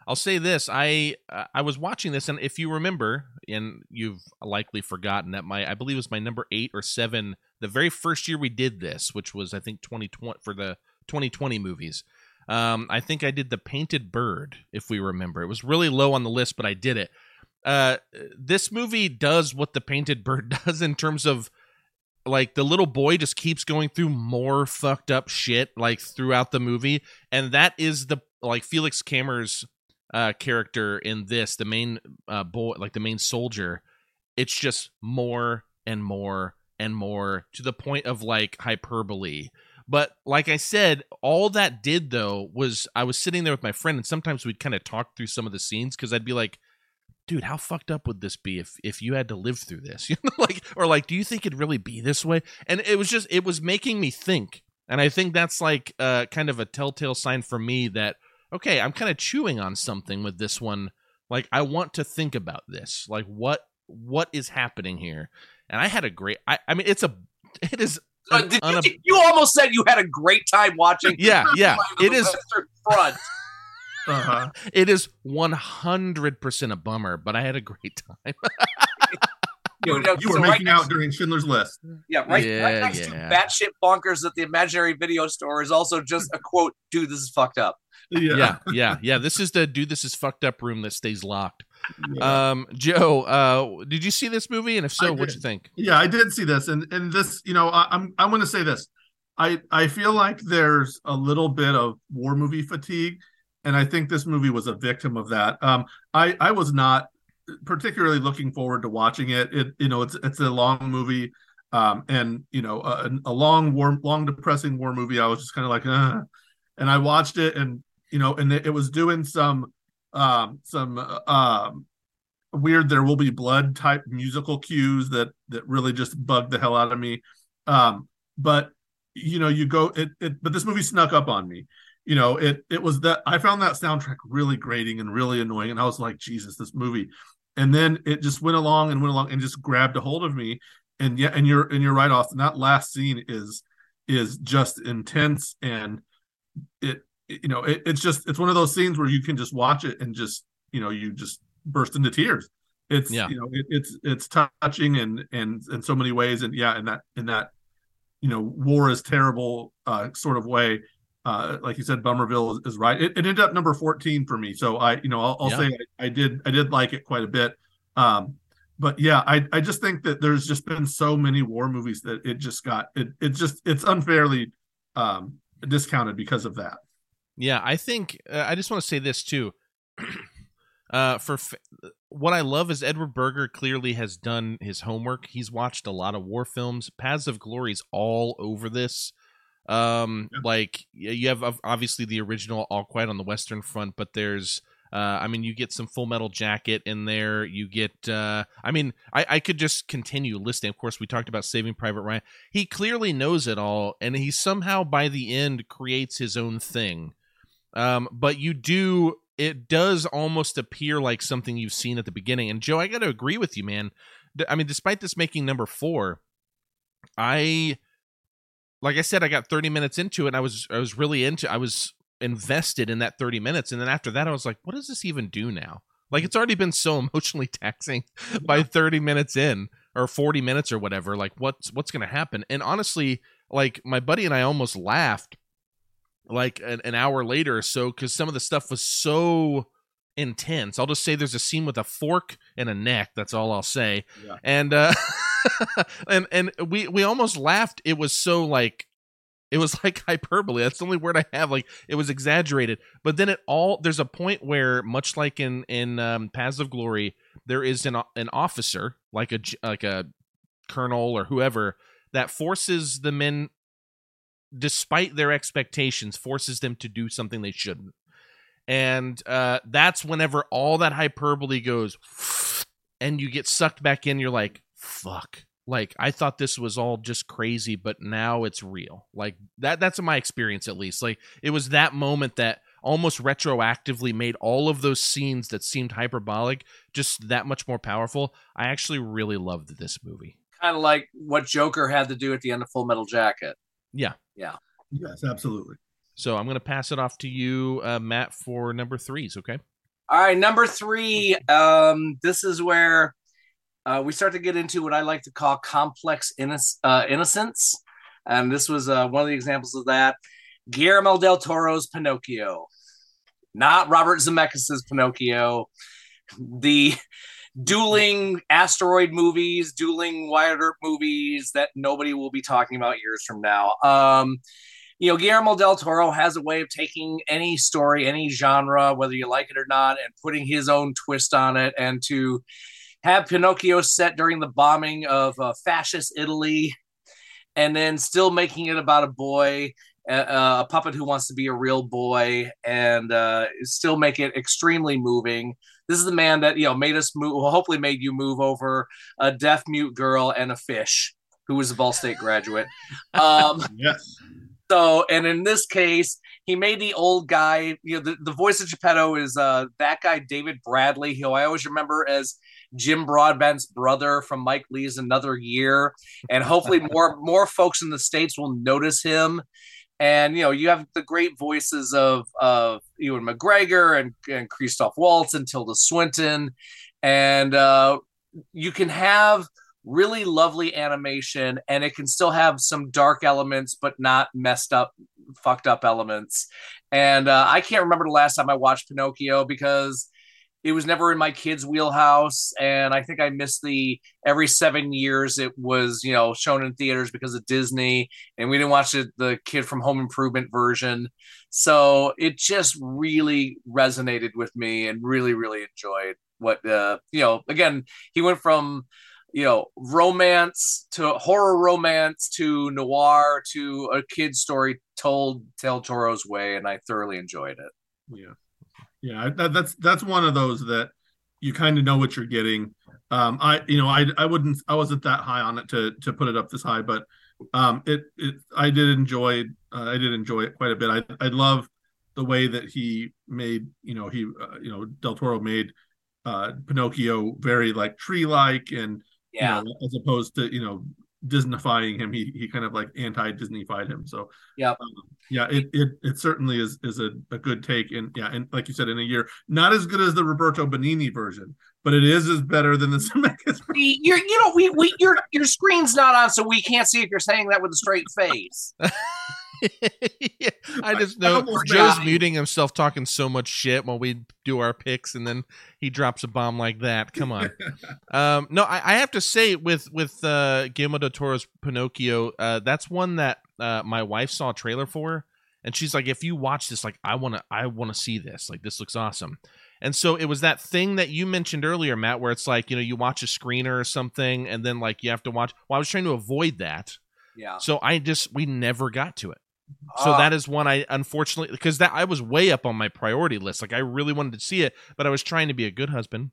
I'll say this: I uh, I was watching this, and if you remember, and you've likely forgotten that my I believe it was my number eight or seven, the very first year we did this, which was I think 2020 for the 2020 movies. Um, I think I did the Painted Bird, if we remember. It was really low on the list, but I did it. Uh, this movie does what the Painted Bird <laughs> does in terms of like the little boy just keeps going through more fucked up shit like throughout the movie, and that is the like Felix Kammerer's uh, character in this, the main uh, boy, like the main soldier. It's just more and more and more to the point of like hyperbole but like I said, all that did though was I was sitting there with my friend, and sometimes we'd kind of talk through some of the scenes because I'd be like, "Dude, how fucked up would this be if if you had to live through this?" <laughs> You know, like or like, "Do you think it'd really be this way?" And it was just it was making me think, and I think that's like uh, kind of a telltale sign for me that okay, I'm kind of chewing on something with this one. Like I want to think about this. Like what what is happening here? And I had a great. I, I mean, it's a <laughs> it is uh, did you, you, almost said you had a great time watching. <laughs> Yeah, yeah. <laughs> It is front. uh-huh. It is one hundred percent a bummer, but I had a great time. You, were, you were so making right out during Schindler's List. Yeah, right, yeah, right next yeah. to batshit bonkers at the imaginary video store is also just a quote. Dude, this is fucked up. Yeah. yeah, yeah, yeah. This is the dude. This is fucked up room that stays locked. Yeah. Um, Joe, uh, did you see this movie? And if so, what'd you think? Yeah, I did see this, and and this, you know, I, I'm I'm going to say this. I I feel like there's a little bit of war movie fatigue, and I think this movie was a victim of that. Um, I I was not particularly looking forward to watching it. It you know it's it's a long movie, um, and you know a, a long war, long depressing war movie. I was just kind of like, uh, and I watched it, and you know, and it, it was doing some um, some um, weird there will be blood type musical cues that that really just bugged the hell out of me um, but you know you go it, it but this movie snuck up on me you know it it was that i found that soundtrack really grating and really annoying and i was like jesus this movie and then it just went along and went along and just grabbed a hold of me and yeah and you're and you're right off that last scene is is just intense and it you know, it, it's just it's one of those scenes where you can just watch it and just you know you just burst into tears. It's yeah. you know it, it's it's touching and and in so many ways and yeah in that in that you know war is terrible uh, sort of way. Uh, like you said, Bummerville is, is right. It, it, ended up number fourteen for me, so I you know I'll, I'll yeah. say I, I, did I did like it quite a bit. Um, but yeah, I I just think that there's just been so many war movies that it just got it it just it's unfairly um discounted because of that. Yeah, I think uh, I just want to say this too. <clears throat> uh, for f- what I love is Edward Berger clearly has done his homework. He's watched a lot of war films. Paths of Glory's all over this. Um, yeah. like you have obviously the original All Quiet on the Western Front, but there's Uh, I mean, you get some Full Metal Jacket in there. You get, uh, I mean, I, I could just continue listing. Of course, we talked about Saving Private Ryan. He clearly knows it all, and he somehow by the end creates his own thing. Um, but you do, it does almost appear like something you've seen at the beginning. And Joe, I got to agree with you, man. I mean, despite this making number four, I like I said, I got 30 minutes into it and I was I was really into I was invested in that 30 minutes. And then after that I was like, what does this even do now? Like it's already been so <laughs> emotionally taxing by 30 minutes in or 40 minutes or whatever. Like what's what's gonna happen? And honestly, like my buddy and I almost laughed like an, an hour later or so because some of the stuff was so intense. I'll just say there's a scene with a fork and a neck. That's all I'll say. Yeah. And uh, <laughs> <laughs> and and we we almost laughed. It was so like it was <laughs> like hyperbole. That's the only word I have. Like it was exaggerated. But then it all there's a point where much like in in um, Paths of Glory, there is an an officer like a like a colonel or whoever that forces the men despite their expectations forces them to do something they shouldn't and uh, that's whenever all that hyperbole goes <sniffs> and you get sucked back in you're like fuck. Like i thought this was all just crazy but now it's real. Like that that's my experience at least. Like it was that moment that almost retroactively made all of those scenes that seemed hyperbolic just that much more powerful. I actually really loved this movie. Kind of like what joker had to do at the end of full metal jacket. Yeah. Yeah. Yes absolutely. So I'm going to pass it off to you, uh, Matt, for number threes. Okay. All right, number three. Um, this is where uh, we start to get into what I like to call complex inno- uh, innocence, and this was uh, one of the examples of that. Guillermo del Toro's Pinocchio, not Robert Zemeckis' Pinocchio. The <laughs> dueling asteroid movies, dueling Wyatt Earp movies that nobody will be talking about years from now. Um, you know, Guillermo del Toro has a way of taking any story, any genre, whether you like it or not, and putting his own twist on it. And to have Pinocchio set during the bombing of uh, fascist Italy, and then still making it about a boy, uh, a puppet who wants to be a real boy, and uh, still make it extremely moving. This is the man that you know made us move. Hopefully, made you move over a deaf mute girl and a fish who was a Ball State graduate. Um, <laughs> yes. So, and in this case, he made the old guy. You know, the, the voice of Geppetto is uh, that guy, David Bradley, who I always remember as Jim Broadbent's brother from Mike Leigh's Another Year, and hopefully <laughs> more more folks in the states will notice him. And you know, you have the great voices of of Ewan McGregor and and Christoph Waltz and Tilda Swinton, and uh, you can have really lovely animation and it can still have some dark elements but not messed up fucked up elements. And uh, i can't remember the last time i watched pinocchio because it was never in my kids wheelhouse and i think i missed the every seven years it was you know shown in theaters because of disney and we didn't watch it the kid from home improvement version. So it just really resonated with me and really really enjoyed what uh you know again he went from you know romance to horror romance to noir to a kid story told del toro's way and i thoroughly enjoyed it. Yeah yeah that, that's that's one of those that you kind of know what you're getting um i you know i i wouldn't i wasn't that high on it to to put it up this high but um it it i did enjoy uh, i did enjoy it quite a bit i i love the way that he made you know he uh, you know del toro made uh pinocchio very like tree like and yeah. You know, as opposed to you know Disneyfying him, he he kind of like anti Disneyfied him. So yeah, um, yeah, it, it it certainly is is a, a good take. And yeah, and like you said, in a year, not as good as the Roberto Benigni version, but it is is better than the <laughs> Zemeckis. You're you know we we your your screen's not on, so we can't see if you're saying that with a straight face. <laughs> <laughs> yeah, I just know Joe's muting himself, talking so much shit while we do our picks, and then he drops a bomb like that. Come on. <laughs> um, no, I, I, have to say with with uh, Guillermo del Toro's Pinocchio, uh, that's one that uh, my wife saw a trailer for, and she's like, "If you watch this, like, I want to, I want to see this. Like, this looks awesome." And so it was that thing that you mentioned earlier, Matt, where it's like, you know, you watch a screener or something, and then like you have to watch. Well, I was trying to avoid that. Yeah. So I just we never got to it So Ah. that is one I unfortunately because that I was way up on my priority list. Like I really wanted to see it, but I was trying to be a good husband.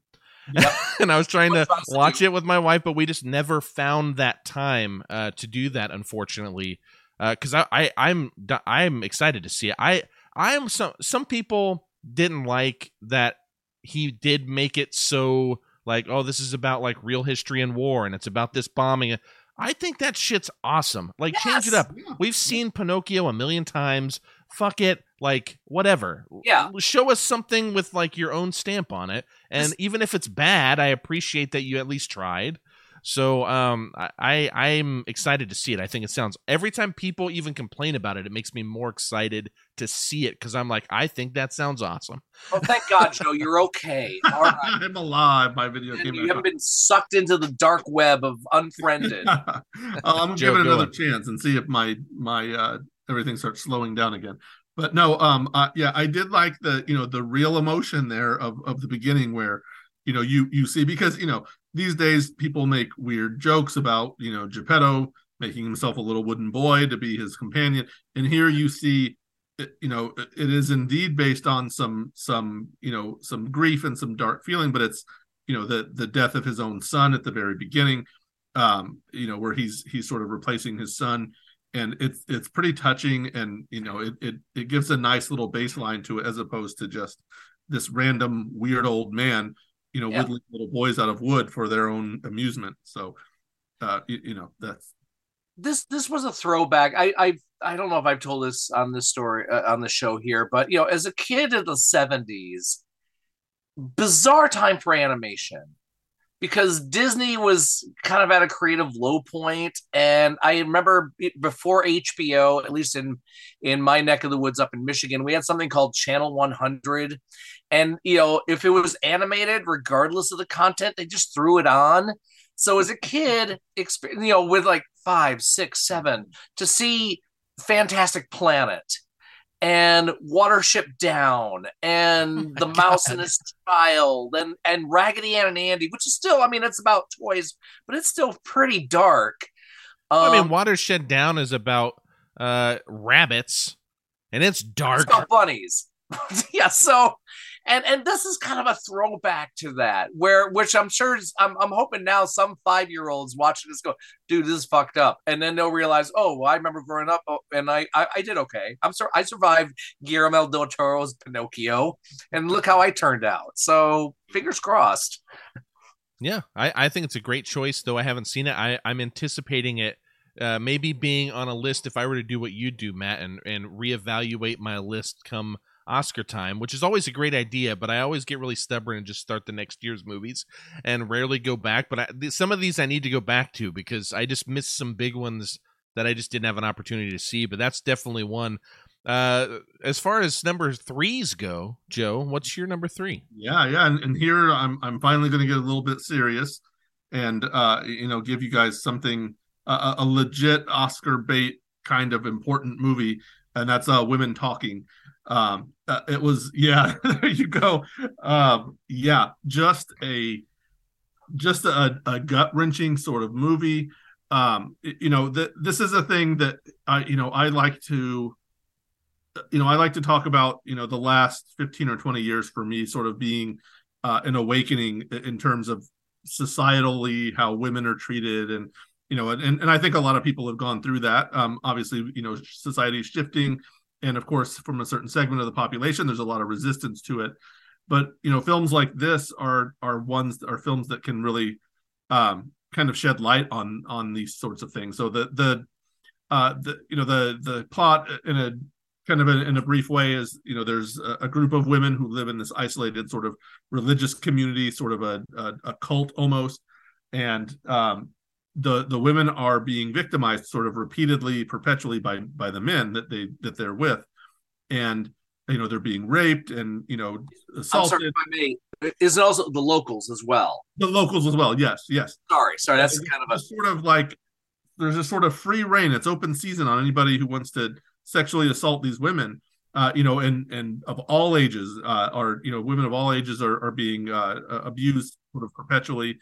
Yep. <laughs> and I was trying to watch it with my wife, but we just never found that time uh, to do that. Unfortunately, because I, I I'm I'm excited to see it. I I am some some people didn't like that he did make it so like oh this is about like real history and war and it's about this bombing. I think that shit's awesome. Like change it Yes. up. We've seen Pinocchio a million times. Fuck it. Like whatever. Yeah. Show us something with like your own stamp on it. And even if it's bad, I appreciate that you at least tried. So um I, I I'm excited to see it. I think it sounds every time people even complain about it, it makes me more excited to see it because I'm like, I think that sounds awesome. Oh, thank God, Joe, you're okay. <laughs> All right. I'm alive. My video And game. you haven't been sucked into the dark web of unfriended. <laughs> oh, I'm gonna Joe, give it another chance and see if my my uh everything starts slowing down again. But no, um, uh, yeah, I did like the you know the real emotion there of of the beginning where you know you you see because you know these days people make weird jokes about you know Geppetto making himself a little wooden boy to be his companion, and here you see you know it- it is indeed based on some some you know some grief and some dark feeling, but it's you know the the death of his own son at the very beginning um you know where he's he's sort of replacing his son. And it's it's pretty touching and you know it it, it gives a nice little baseline to it as opposed to just this random weird old man you know Yeah. whittling little boys out of wood for their own amusement so uh you, you know that's this this was a throwback. I I I don't know if I've told this on this story uh, on the show here, but you know, as a kid in the seventies, bizarre time for animation because Disney was kind of at a creative low point, and I remember before HBO, at least in in my neck of the woods up in Michigan, we had something called Channel One Hundred, and you know, if it was animated, regardless of the content, they just threw it on. So as a kid, you know, with like five, six, seven, to see Fantastic Planet and Watership Down and The Mouse and His Child and and Raggedy Ann and Andy, which is still, I mean, it's about toys, but it's still pretty dark. I mean, Um, Watershed Down is about uh rabbits, and it's it's dark. about bunnies. <laughs> yeah, so and and this is kind of a throwback to that, where which I'm sure is, I'm I'm hoping now some five year olds watching this go, dude, this is fucked up, and then they'll realize, oh, well, I remember growing up, oh, and I, I I did okay. I'm sorry, I survived Guillermo del Toro's Pinocchio, and look how I turned out. So fingers crossed. Yeah, I, I think it's a great choice, though I haven't seen it. I, I'm anticipating it uh, maybe being on a list if I were to do what you do, Matt, and, and reevaluate my list come Oscar time, which is always a great idea, but I always get really stubborn and just start the next year's movies and rarely go back. But I, th- some of these I need to go back to because I just missed some big ones that I just didn't have an opportunity to see. But that's definitely one. Uh, as far as number threes go, Joe, what's your number three? yeah yeah and, and here i'm i'm finally going to get a little bit serious and uh you know give you guys something a, a legit oscar bait kind of important movie and that's uh women talking um uh, it was yeah <laughs> there you go. Um yeah just a just a, a gut wrenching sort of movie. Um you know this is a thing that i you know i like to you know i like to talk about you know the last 15 or 20 years for me sort of being uh, an awakening in terms of societally how women are treated and you know and, and i think a lot of people have gone through that. Um obviously you know society shifting and of course from a certain segment of the population there's a lot of resistance to it. But you know films like this are are ones are films that can really um kind of shed light on on these sorts of things. So the the uh the you know the the plot in a kind of in, in a brief way is you know there's a, a group of women who live in this isolated sort of religious community sort of a a, a cult almost. And um the the women are being victimized sort of repeatedly perpetually by by the men that they that they're with and you know they're being raped and you know assaulted sorry. Is it also the locals as well? the locals as well yes yes Sorry, sorry, that's It's kind of a sort of like there's a sort of free reign. It's open season on anybody who wants to sexually assault these women. Uh, you know, and and of all ages, uh, are you know, women of all ages are are being uh, abused sort of perpetually,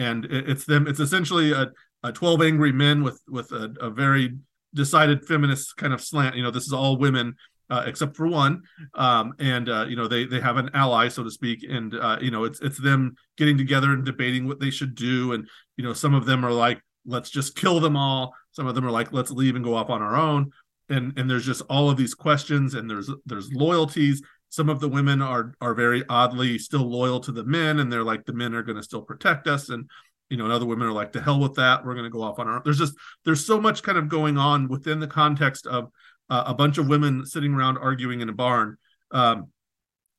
and it's them. It's essentially a, a twelve angry men with with a, a very decided feminist kind of slant. You know, this is all women uh, except for one, um, and uh, you know they they have an ally, so to speak, and uh, you know it's it's them getting together and debating what they should do, and you know some of them are like let's just kill them all, some of them are like let's leave and go off on our own, and and there's just all of these questions, and there's there's loyalties. Some of the women are are very oddly still loyal to the men, and they're like the men are going to still protect us, and you know, and other women are like, to hell with that. We're going to go off on our. There's just there's so much kind of going on within the context of uh, a bunch of women sitting around arguing in a barn. Um,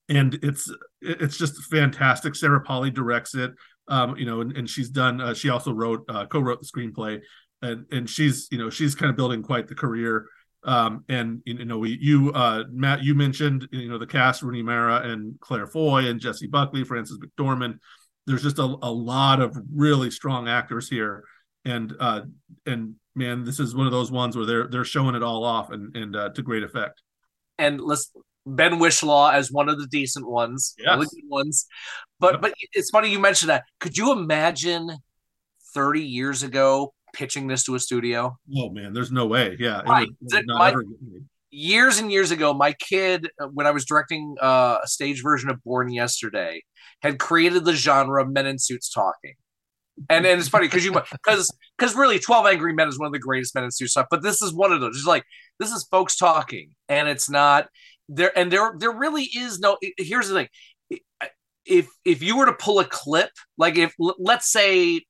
and it's it's just fantastic. Sarah Polley directs it, um, you know, and, and she's done. Uh, she also wrote uh, co-wrote the screenplay, and and she's you know she's kind of building quite the career. Um, and you know, we you uh, Matt, you mentioned you know the cast: Rooney Mara and Claire Foy and Jessie Buckley, Frances McDormand. There's just a, a lot of really strong actors here, and uh, and man, this is one of those ones where they're they're showing it all off and and uh, to great effect. And let's Ben Whishaw as one of the decent ones, yes. the good ones. But yep. but it's funny you mentioned that. Could you imagine 30 years ago pitching this to a studio? Oh man, there's no way. Yeah, right. would, my, years and years ago, my kid, uh, when I was directing uh, a stage version of Born Yesterday, had created the genre men in suits talking and and it's funny because you because because really 12 angry men is one of the greatest men in suits stuff but this is one of those it's like this is folks talking and it's not there and there there really is no here's the thing if if you were to pull a clip like if let's say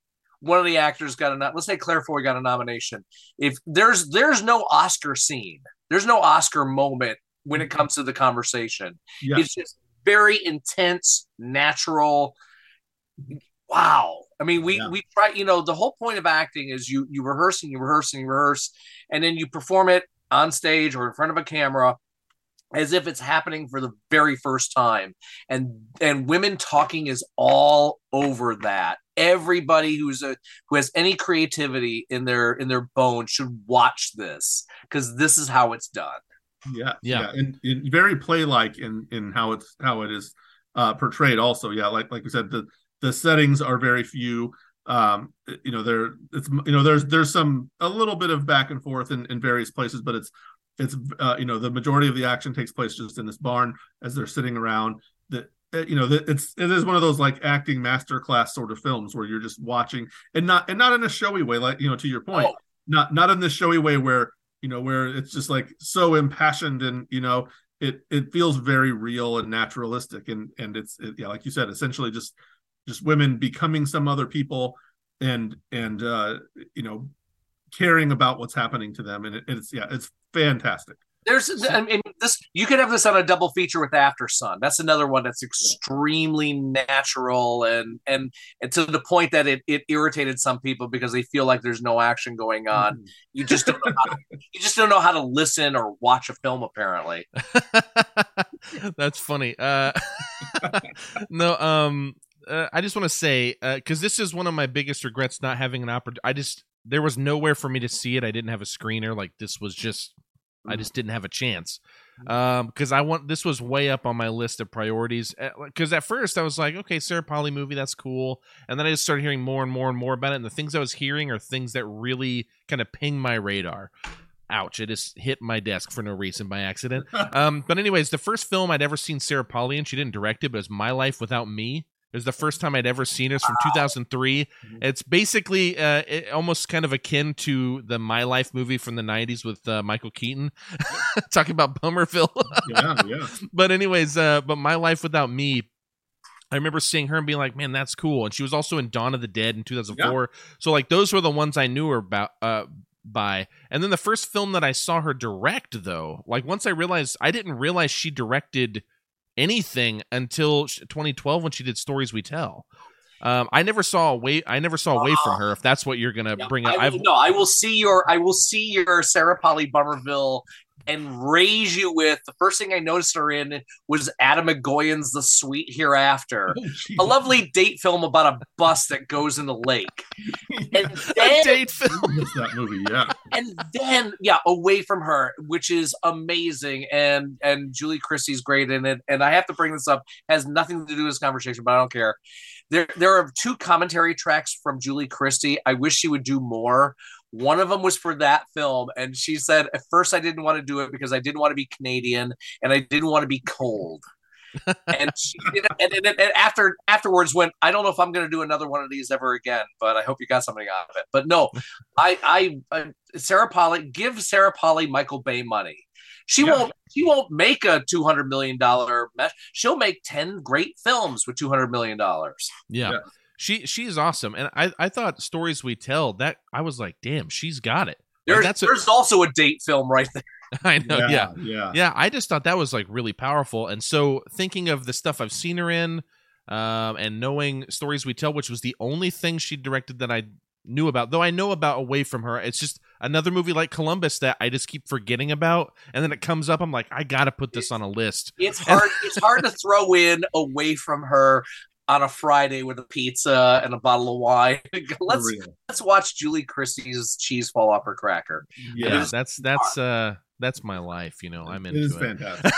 one of the actors got a let's say claire foy got a nomination if there's there's no oscar scene there's no oscar moment when it mm-hmm. comes to the conversation yes. it's just very intense natural wow I mean, we yeah. we try. You know, the whole point of acting is you you rehearse and you rehearse and you rehearse, and then you perform it on stage or in front of a camera as if it's happening for the very first time. And and women talking is all over that. Everybody who's a who has any creativity in their in their bones should watch this because this is how it's done. Yeah yeah, yeah. And, and, very play like in in how it's how it is uh portrayed also. Yeah like like we said the the settings are very few. Um you know there it's you know there's there's some a little bit of back and forth in, in various places but it's it's uh, you know the majority of the action takes place just in this barn as they're sitting around that uh, you know it's it is one of those like acting masterclass sort of films where you're just watching and not and not in a showy way like you know to your point oh. not not in this showy way where you know where it's just like so impassioned and you know it it feels very real and naturalistic and and it's it, yeah like you said essentially just just women becoming some other people and and uh you know caring about what's happening to them and it, it's yeah it's fantastic there's i mean this you could have this on a double feature with After Sun. that's another one that's extremely natural and and and to the point that it, it irritated some people because they feel like there's no action going on mm. you just don't know how to, you just don't know how to listen or watch a film apparently <laughs> that's funny uh <laughs> no um uh, I just want to say because uh, this is one of my biggest regrets not having an opportunity. I just there was nowhere for me to see it. I didn't have a screener. Like this was just I just didn't have a chance Um, because I want this was way up on my list of priorities. Because uh, at first I was like, okay, Sarah Polley movie, that's cool, and then I just started hearing more and more and more about it. And the things I was hearing are things that really kind of ping my radar ouch it just hit my desk for no reason by accident <laughs> um, but anyways the first film i'd ever seen sarah Polley and she didn't direct it but it was my life without me it was the first time I'd ever seen it. It's from 2003. Mm-hmm. It's basically uh, it, almost kind of akin to the My Life movie from the 90s with uh, Michael Keaton, <laughs> talking about Bummerville. yeah, yeah. <laughs> But anyways, uh, but My Life Without Me. I remember seeing her and being like, "Man, that's cool." And she was also in Dawn of the Dead in 2004. Yeah. So like those were the ones I knew her about uh, by. And then the first film that I saw her direct, though, like once I realized I didn't realize she directed anything until 2012 when she did Stories We Tell. Um, I never saw away. I never saw away from her. If that's what you're gonna bring up, I will, no, I will see your. I will see your Sarah Polley Bummerville and raise you with the first thing I noticed her in was Atom Egoyan's The Sweet Hereafter, oh, <laughs> a lovely date film about a bus that goes in the lake. <laughs> And then, a date film. that movie, yeah. And then, yeah, Away from Her, which is amazing, and and Julie Christie's great in it. And I have to bring this up, has nothing to do with this conversation, but I don't care. There, there are two commentary tracks from Julie Christie. I wish she would do more One of them was for that film, and she said at first I didn't want to do it because I didn't want to be Canadian and I didn't want to be cold. <laughs> and, she, and, and, and, after afterwards went i don't know if i'm going to do another one of these ever again but i hope you got something out of it but no I, I i sarah polley give sarah polley michael bay money she yeah. won't she won't make a 200 million dollar mesh she'll make 10 great films with 200 million dollars yeah. yeah she she's awesome and i i thought stories we tell that i was like damn she's got it there's, like, there's a, also a date film right there <laughs> <laughs> I know. Yeah, yeah, yeah. Yeah. I just thought that was like really powerful. And so thinking of the stuff I've seen her in, um, and knowing stories we tell, which was the only thing she directed that I knew about, though I know about away from her. It's just another movie like Columbus that I just keep forgetting about, and then it comes up. I'm like, I gotta put this on a list. It's hard. it's hard to <laughs> throw in away from her on a Friday with a pizza and a bottle of wine. <laughs> let's let's watch Julie Christie's cheese fall off her cracker. Yeah, that's that's uh that's my life. You know, I'm into it. Is it. fantastic.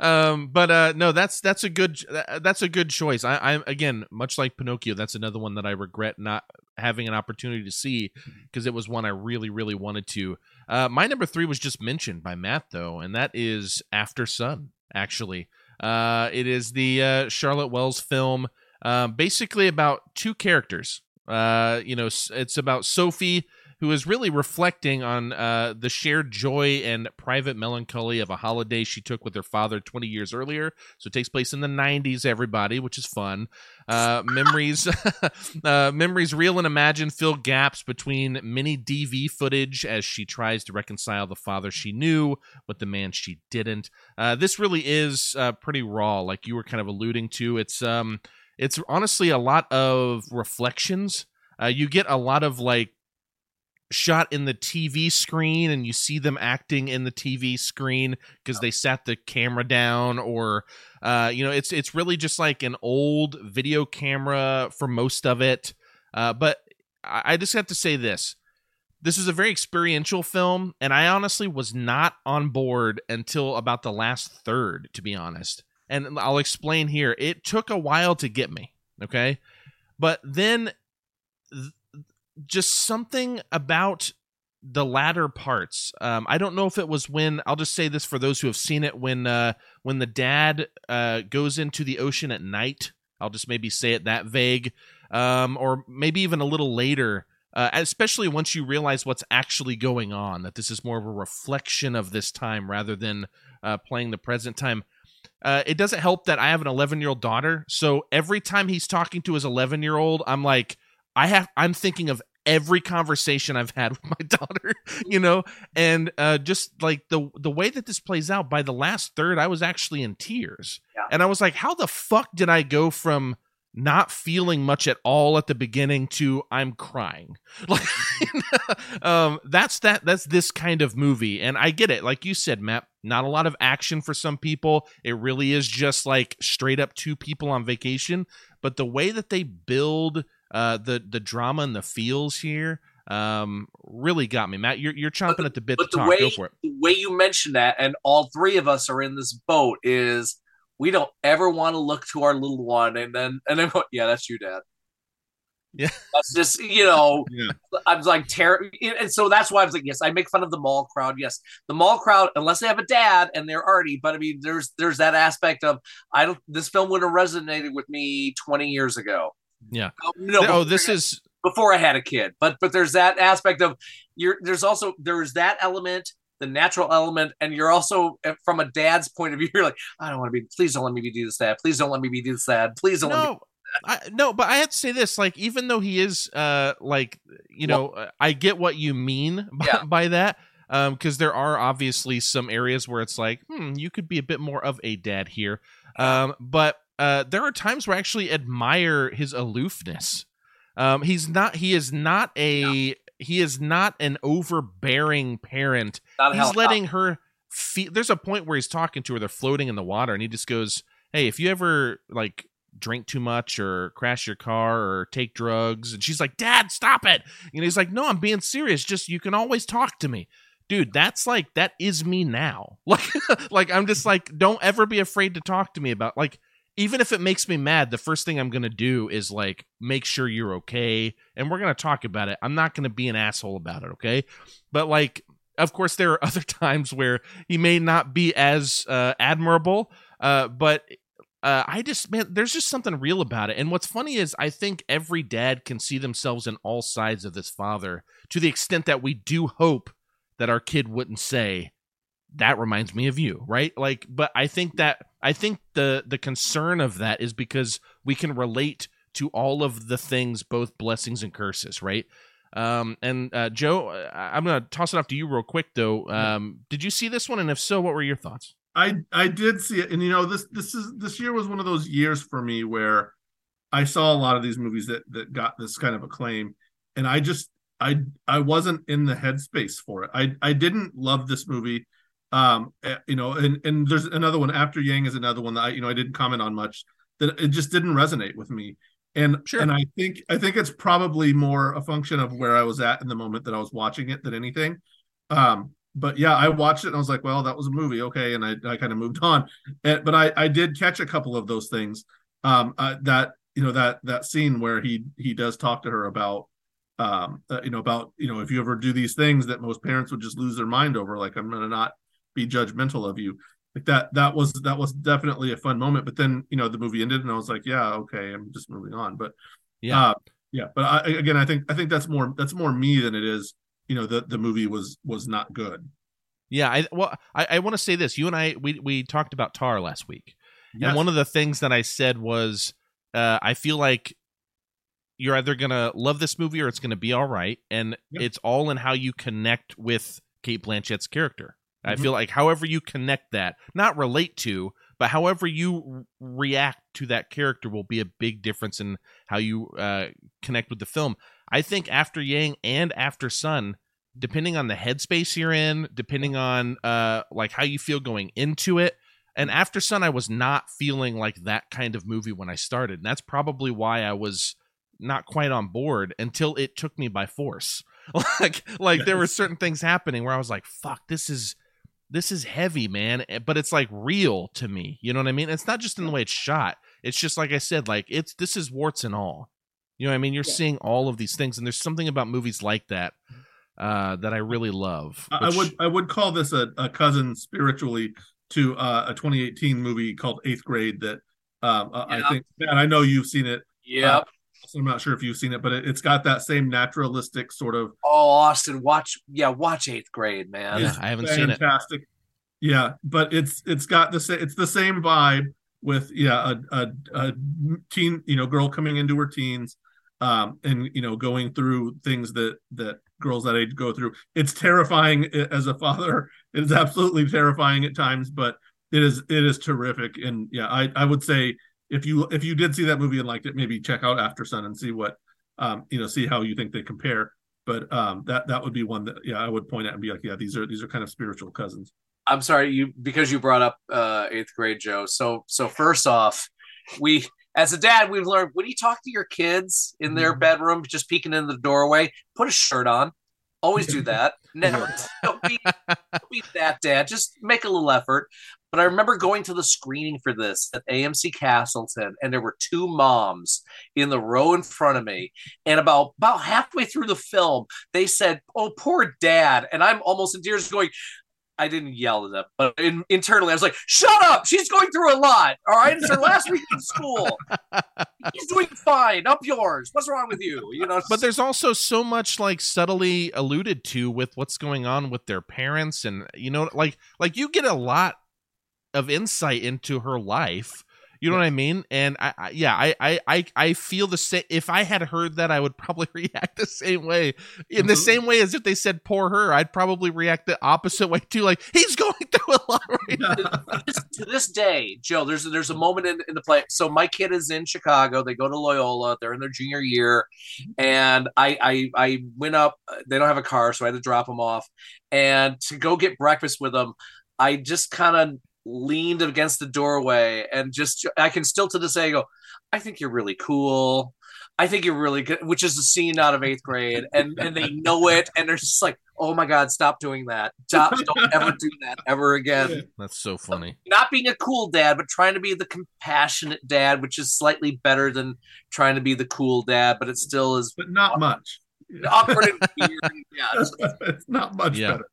<laughs> um, but uh, no, that's that's a good that's a good choice. I, I'm again much like Pinocchio. That's another one that I regret not having an opportunity to see because it was one I really really wanted to. Uh, my number three was just mentioned by Matt though, and that is Aftersun. Actually, uh, it is the uh, Charlotte Wells film, uh, basically about two characters. Uh, you know, it's about Sophie who is really reflecting on uh, the shared joy and private melancholy of a holiday she took with her father 20 years earlier. So it takes place in the 90s, everybody, which is fun. Uh, memories, <laughs> uh, memories, real and imagined, fill gaps between mini DV footage as she tries to reconcile the father she knew with the man she didn't. Uh, this really is uh, pretty raw, like you were kind of alluding to. It's um, it's honestly a lot of reflections. Uh, you get a lot of like shot in the TV screen and you see them acting in the TV screen because they sat the camera down or uh, you know it's it's really just like an old video camera for most of it. Uh, but I just have to say this. This is a very experiential film and I honestly was not on board until about the last third to be honest. And I'll explain here. It took a while to get me okay? But then just something about the latter parts. Um, I don't know if it was when I'll just say this for those who have seen it when uh, when the dad uh, goes into the ocean at night. I'll just maybe say it that vague, um, or maybe even a little later. Uh, especially once you realize what's actually going on, that this is more of a reflection of this time rather than uh, playing the present time. Uh, it doesn't help that I have an 11 year old daughter, so every time he's talking to his 11 year old, I'm like, I have I'm thinking of every conversation I've had <laughs> with my daughter, you know, and uh, just like the the way that this plays out. By the last third, I was actually in tears, yeah. and I was like, "How the fuck did I go from not feeling much at all at the beginning to I'm crying?" <laughs> Like, <laughs> um, that's that. That's this kind of movie, and I get it. Like you said, Matt, not a lot of action for some people. It really is just like straight up two people on vacation, but the way that they build uh, the the drama and the feels here um, really got me. Matt, you're you're chomping but, at the bit but to the talk. Way, Go for it. The way you mentioned that, and all three of us are in this boat, is we don't ever want to look to our little one and then and then <laughs> yeah, that's you, Dad. Yeah, <laughs> that's just you know, <laughs> yeah. I was like terror, and so that's why I was like, yes, I make fun of the mall crowd. Yes, the mall crowd, unless they have a dad and they're arty, but I mean, there's there's that aspect of I don't. This film would have resonated with me 20 years ago. Yeah. Oh, no, oh, this is before I had a kid. But but there's that aspect of you're there's also there's that element, the natural element, and you're also eh, from a dad's point of view, <laughs> you're like, I don't want to be please don't let me be do this that. Please don't let me be do this that. Please don't no. let me I, no, but I have to say this: like, even though he is, uh, like, you know, well, I get what you mean <laughs> by, yeah. by that, um, because there are obviously some areas where it's like, hmm, you could be a bit more of a dad here, um, but uh, there are times where I actually admire his aloofness. Um, he's not. He is not a. Yeah. He is not an overbearing parent. Not he's letting her feel. There's a point where he's talking to her. They're floating in the water, and he just goes, "Hey, if you ever like drink too much or crash your car or take drugs," and she's like, "Dad, stop it!" And he's like, "No, I'm being serious. Just you can always talk to me." dude that's like that is me now <laughs> like like i'm just like don't ever be afraid to talk to me about like even if it makes me mad, the first thing I'm going to do is like make sure you're okay. And we're going to talk about it. I'm not going to be an asshole about it. Okay. But like, of course, there are <laughs> other times where he may not be as uh, admirable. Uh, but uh, I just, man, there's just something real about it. And what's funny is I think every dad can see themselves in all sides of this father to the extent that we do hope that our kid wouldn't say, that reminds me of you, right? Like, but I think that I think the the concern of that is because we can relate to all of the things, both blessings and curses, right? Um, and uh, Joe, I'm gonna toss it off to you real quick though. Um, did you see this one, and if so, what were your thoughts? I I did see it, and you know this this is this year was one of those years for me where I saw a lot of these movies that that got this kind of acclaim, and I just I I wasn't in the headspace for it. I I didn't love this movie um eh, you know and and there's another one after yang is another one that i you know i didn't comment on much that it just didn't resonate with me. And sure. and i think i think it's probably more a function of where i was at in the moment that i was watching it than anything. Um but yeah i watched it and i was like well that was a movie. Okay. And i, I kind of moved on. And, but i i did catch a couple of those things um uh, that you know that that scene where he he does talk to her about um uh, you know about you know if you ever do these things that most parents would just lose their mind over like i'm gonna not be judgmental of you. Like that that was that was definitely a fun moment but then you know the movie ended and i was like yeah okay i'm just moving on. But yeah. uh, yeah but I, again i think i think that's more that's more me than it is you know the the movie was was not good. Yeah i well i, I want to say this. You and i we we talked about tar last week. Yes. and one of the things that i said was uh i feel like you're either gonna love this movie or it's gonna be all right. And yep. it's all in how you connect with Cate Blanchett's character Mm-hmm. I feel like however you connect that, not relate to, but however you react to that character will be a big difference in how you uh, connect with the film. I think after Yang and Aftersun, depending on the headspace you're in, depending on uh, like how you feel going into it, and Aftersun, I was not feeling like that kind of movie when I started, and that's probably why I was not quite on board until it took me by force. <laughs> like like there were certain things happening where I was like, "Fuck, this is." This is heavy, man, eh, but it's like real to me. You know what I mean? It's not just in the way it's shot. It's just like I said, like it's this is warts and all. You know what I mean? You're yeah. seeing all of these things, and there's something about movies like that uh, that I really love. Which... I would I would call this a, a cousin spiritually to uh, a 2018 movie called Eighth Grade that um, yeah. I think, and I know you've seen it. Yeah. I'm not sure if you've seen it, but it, has got that same naturalistic sort of. Oh, Austin, watch yeah, watch Eighth Grade, man. Yeah, I haven't fantastic. seen it. Fantastic. Yeah, but it's it's got the same it's the same vibe with yeah a, a, a teen you know girl coming into her teens, um and you know going through things that that girls that age go through. It's terrifying as a father. It is absolutely terrifying at times, but it is it is terrific. And yeah, I I would say if you if you did see that movie and liked it, maybe check out Aftersun and see what um, you know, see how you think they compare. But um, that that would be one that yeah, I would point at and be like, yeah, these are these are kind of spiritual cousins. I'm sorry, you because you brought up uh, eighth grade, Joe. So so first off, we as a dad, we've learned when you talk to your kids in their mm-hmm. bedroom, just peeking in the doorway, put a shirt on. Always do <laughs> that. Never don't be, don't be that dad. Just make a little effort. But I remember going to the screening for this at AMC Castleton, and there were two moms in the row in front of me. And about about halfway through the film, they said, "Oh, poor dad," and I'm almost in tears, going, I didn't yell at them, but in, internally I was like, "Shut up! She's going through a lot. All right, it's her last week in school. <laughs> He's doing fine. Up yours. What's wrong with you? You know." But there's also so much like subtly alluded to with what's going on with their parents, and you know, like like you get a lot of insight into her life. You know what I mean? And I, I yeah, I, I, I feel the same. If I had heard that, I would probably <laughs> react the same way. In mm-hmm. the same way as if they said "poor her," I'd probably react the opposite way too. Like he's going <laughs> through a lot right now. <laughs> to this day, Joe, there's there's a moment in, in the play. So my kid is in Chicago. They go to Loyola. They're in their junior year, and I I, I went up. They don't have a car, so I had to drop them off, and to go get breakfast with them. I just kind of leaned against the doorway and just I can still to this day go, I think you're really cool. I think you're really good, which is a scene out of eighth grade, and and they know it, and they're just like, oh my god, stop doing that, stop, don't ever do that ever again. That's so funny. Not being a cool dad, but trying to be the compassionate dad, which is slightly better than trying to be the cool dad, but it still is but not much. awkward and weird. Yeah, it's- <laughs> it's not much Yeah. better.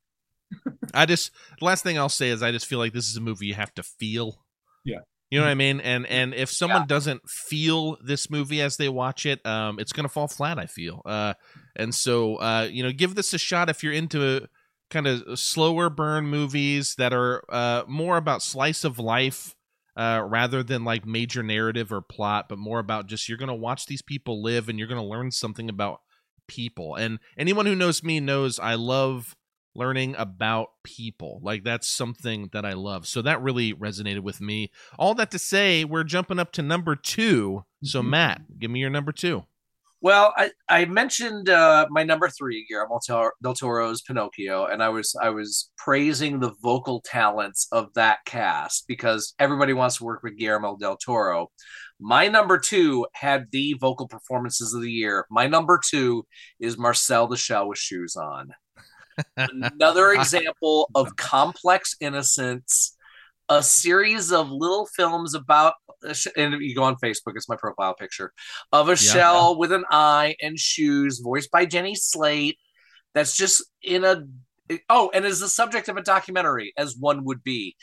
<laughs> I just the last thing I'll say is I just feel like this is a movie you have to feel. Yeah. You know what I mean? And and if someone doesn't feel this movie as they watch it, um, it's gonna fall flat. I feel. Uh, and so uh, you know, give this a shot if you're into kind of slower burn movies that are uh more about slice of life. Uh, rather than like major narrative or plot, but more about just you're gonna watch these people live and you're gonna learn something about people. And anyone who knows me knows I love learning about people. Like that's something that I love. So that really resonated with me. All that to say, we're jumping up to number two. So Mhm. Matt, give me your number two. Well, I, I mentioned uh, my number three, Guillermo del Toro's Pinocchio, and I was I was praising the vocal talents of that cast because everybody wants to work with Guillermo del Toro. My number two had the vocal performances of the year. My number two is Marcel the Shell with shoes on. Another <laughs> example of complex innocence, a series of little films about, and you go on Facebook, it's my profile picture, of a shell with an eye and shoes, voiced by Jenny Slate. That's just in a oh, and is the subject of a documentary, as one would be,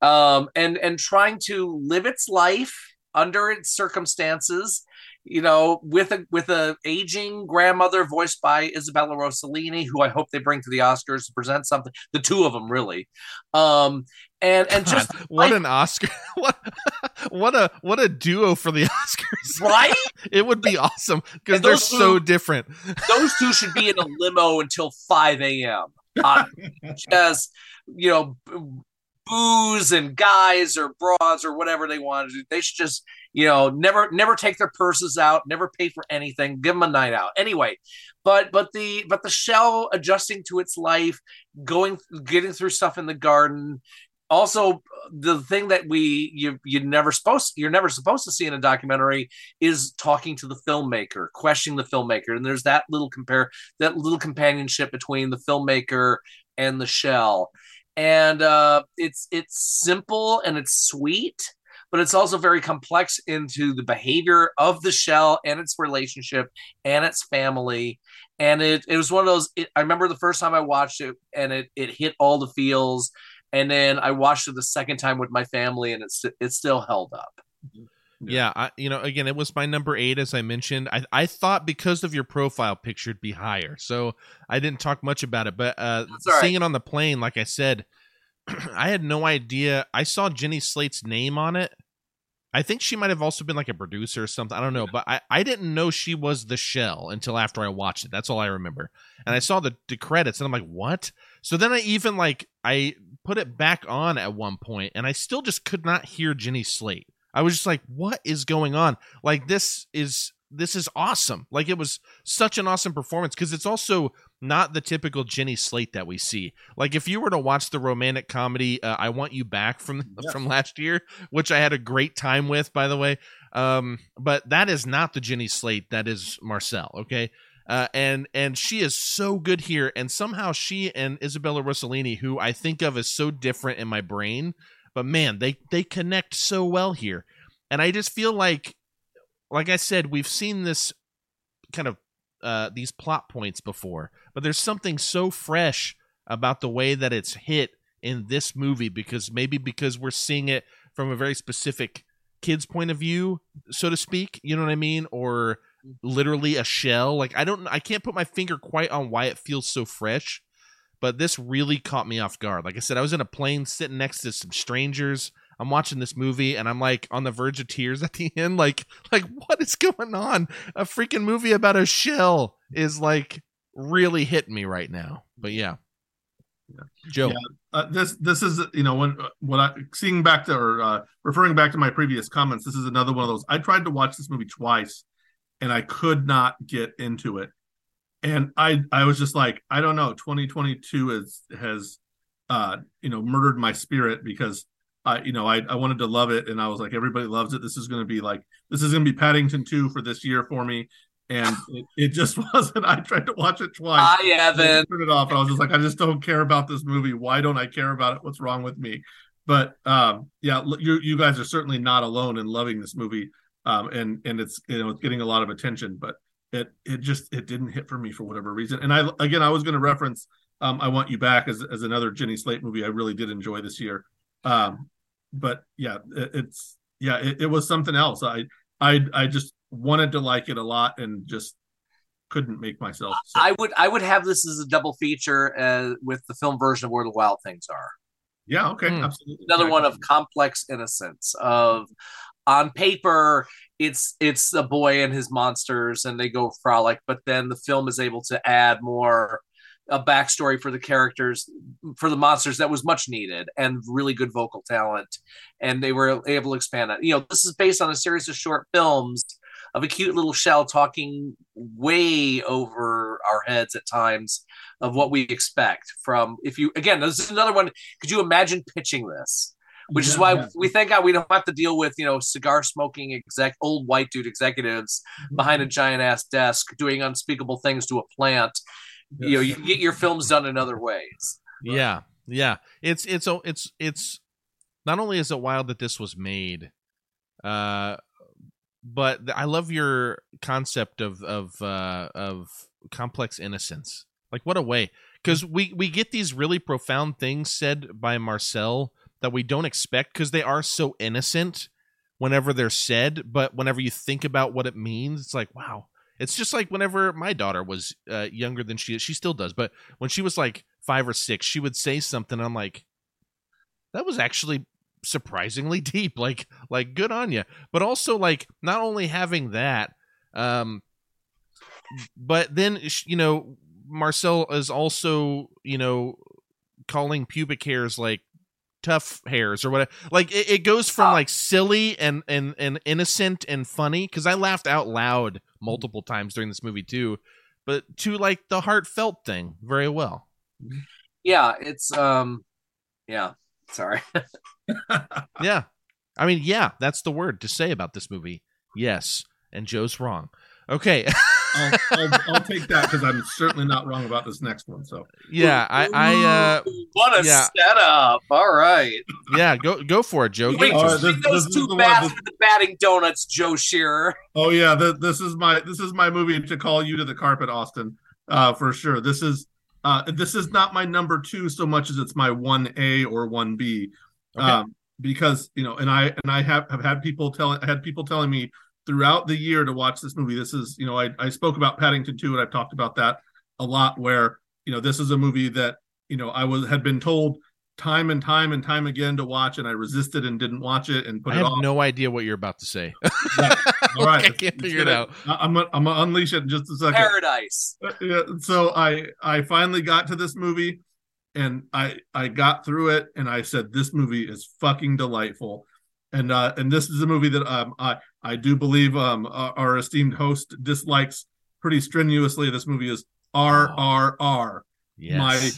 um, and and trying to live its life under its circumstances. You know, with a with a aging grandmother voiced by Isabella Rossellini, who I hope they bring to the Oscars to present something. The two of them, really, um, and and just <laughs> what I- an Oscar! <laughs> what <laughs> what a what a duo for the Oscars! right. It would be awesome because they're those so different. those two should be in a limo until 5 a.m. Uh, just, you know, booze and guys or bras or whatever they want to do. They should just, you know, never, never take their purses out, never pay for anything, give them a night out. Anyway, but, but the, but the shell adjusting to its life, going, getting through stuff in the garden. Also, the thing that we you you never supposed you're never supposed to see in a documentary is talking to the filmmaker, questioning the filmmaker, and there's that little compare that little companionship between the filmmaker and the shell, and uh, it's it's simple and it's sweet, but it's also very complex into the behavior of the shell and its relationship and its family. And it, it was one of those. It, I remember the first time I watched it, and it it hit all the feels. And then I watched it the second time with my family, and it's it still held up. Yeah, I, you know, again, it was my number eight, as I mentioned. I, I thought because of your profile picture, it'd be higher, so I didn't talk much about it. But uh, right. seeing it on the plane, like I said, <clears throat> I had no idea. I saw Jenny Slate's name on it. I think she might have also been like a producer or something. I don't know, but I, I didn't know she was the shell until after I watched it. That's all I remember. And I mm-hmm. saw the, the credits, and I'm like, what? So then I even like I put it back on at one point, and I still just could not hear Jenny Slate. I was just like, what is going on? Like this is this is awesome. Like it was such an awesome performance because it's also not the typical Jenny Slate that we see. Like if you were to watch the romantic comedy uh, "I Want You Back" from Yeah. from last year, which I had a great time with, by the way, um, but that is not the Jenny Slate. That is Marcel. Okay. Uh, and and she is so good here, and somehow she and Isabella Rossellini, who I think of as so different in my brain, but man, they they connect so well here, and I just feel like, like I said, we've seen this kind of uh, these plot points before, but there's something so fresh about the way that it's hit in this movie because maybe because we're seeing it from a very specific kid's point of view, so to speak. You know what I mean? Or literally a shell. Like I don't, I can't put my finger quite on why it feels so fresh, but this really caught me off guard. Like I said, I was in a plane sitting next to some strangers. I'm watching this movie and I'm like on the verge of tears at the end. Like, like what is going on? A freaking movie about a shell is like really hitting me right now. But yeah, Yeah. Joe. Yeah. uh, this this is you know when when I seeing back to or uh, referring back to my previous comments, this is another one of those. I tried to watch this movie twice, and I could not get into it, and I I was just like I don't know. Twenty twenty two is has uh you know murdered my spirit because I you know I I wanted to love it, and I was like everybody loves it. This is going to be like this is going to be Paddington two for this year for me. And <laughs> it, it just <laughs> wasn't. I tried to watch it twice. Hi, Evan. Turn it off. And I was just like, I just don't care about this movie. Why don't I care about it? What's wrong with me? But um, yeah, you you guys are certainly not alone in loving this movie. Um, and and it's you know it's getting a lot of attention, but it it just it didn't hit for me for whatever reason. And I again I was going to reference um, I Want You Back as as another Jenny Slate movie I really did enjoy this year. Um, but yeah, it, it's yeah it, it was something else. I I I just wanted to like it a lot and just couldn't make myself. So. I would I would have this as a double feature uh, with the film version of Where the Wild Things Are. Yeah, okay, mm. absolutely. Another one of complex innocence of on paper it's it's the boy and his monsters and they go frolic but then the film is able to add more a backstory for the characters for the monsters that was much needed and really good vocal talent and they were able to expand that you know this is based on a series of short films of a cute little shell talking way over our heads at times of what we expect from if you again this is another one could you imagine pitching this which yeah, is why yeah. we thank God we don't have to deal with you know cigar smoking exec old white dude executives mm-hmm. behind a giant ass desk doing unspeakable things to a plant. Yes. You know, you can get your films done in other ways. Yeah, yeah. It's it's it's it's not only is it wild that this was made, uh, but I love your concept of of uh, of complex innocence. Like what a way, because we we get these really profound things said by Marcel that we don't expect because they are so innocent whenever they're said, but whenever you think about what it means, it's like, wow. It's just like whenever my daughter was uh, younger than she is, she still does, but when she was like five or six, she would say something. I'm like, that was actually surprisingly <laughs> deep. Like, like good on you. But also, like, not only having that, um, but then you know, Marcel is also you know calling pubic hairs like tough hairs or whatever. Like it, it goes from oh. like silly and and and innocent and funny because I laughed out loud multiple times during this movie too, but to like the heartfelt thing very well. Yeah, it's um, yeah. Sorry. <laughs> yeah, I mean, yeah, that's the word to say about this movie. Yes, and Joe's wrong. Okay. <laughs> I'll, I'll, I'll, take that because I'm certainly not wrong about this next one. So yeah, I, I uh, what a yeah. setup! All right, yeah, go go for it, Joe. Wait, right, this, those this two bats with the batting donuts, Joe Shearer. Oh yeah, the, this is my this is my movie to call you to the carpet, Austin, uh, for sure. This is uh, this is not my number two so much as it's my one A or one B, okay. um, because you know, and I and I have have had people tell I had people telling me throughout the year to watch this movie. This is, you know, I, I spoke about Paddington 2 and I've talked about that a lot where, you know, this is a movie that, you know, I was had been told time and time and time again to watch and I resisted and didn't watch it and put I it have off. no idea what you're about to say. <laughs> yeah. All right. I <laughs> can't figure it out. I'm gonna, I'm gonna unleash it in just a second. Paradise. Uh, yeah, so I I finally got to this movie and I I got through it and I said this movie is fucking delightful and uh, and this is a movie that um, I I do believe um, our esteemed host dislikes pretty strenuously. This movie is RRR, yes. my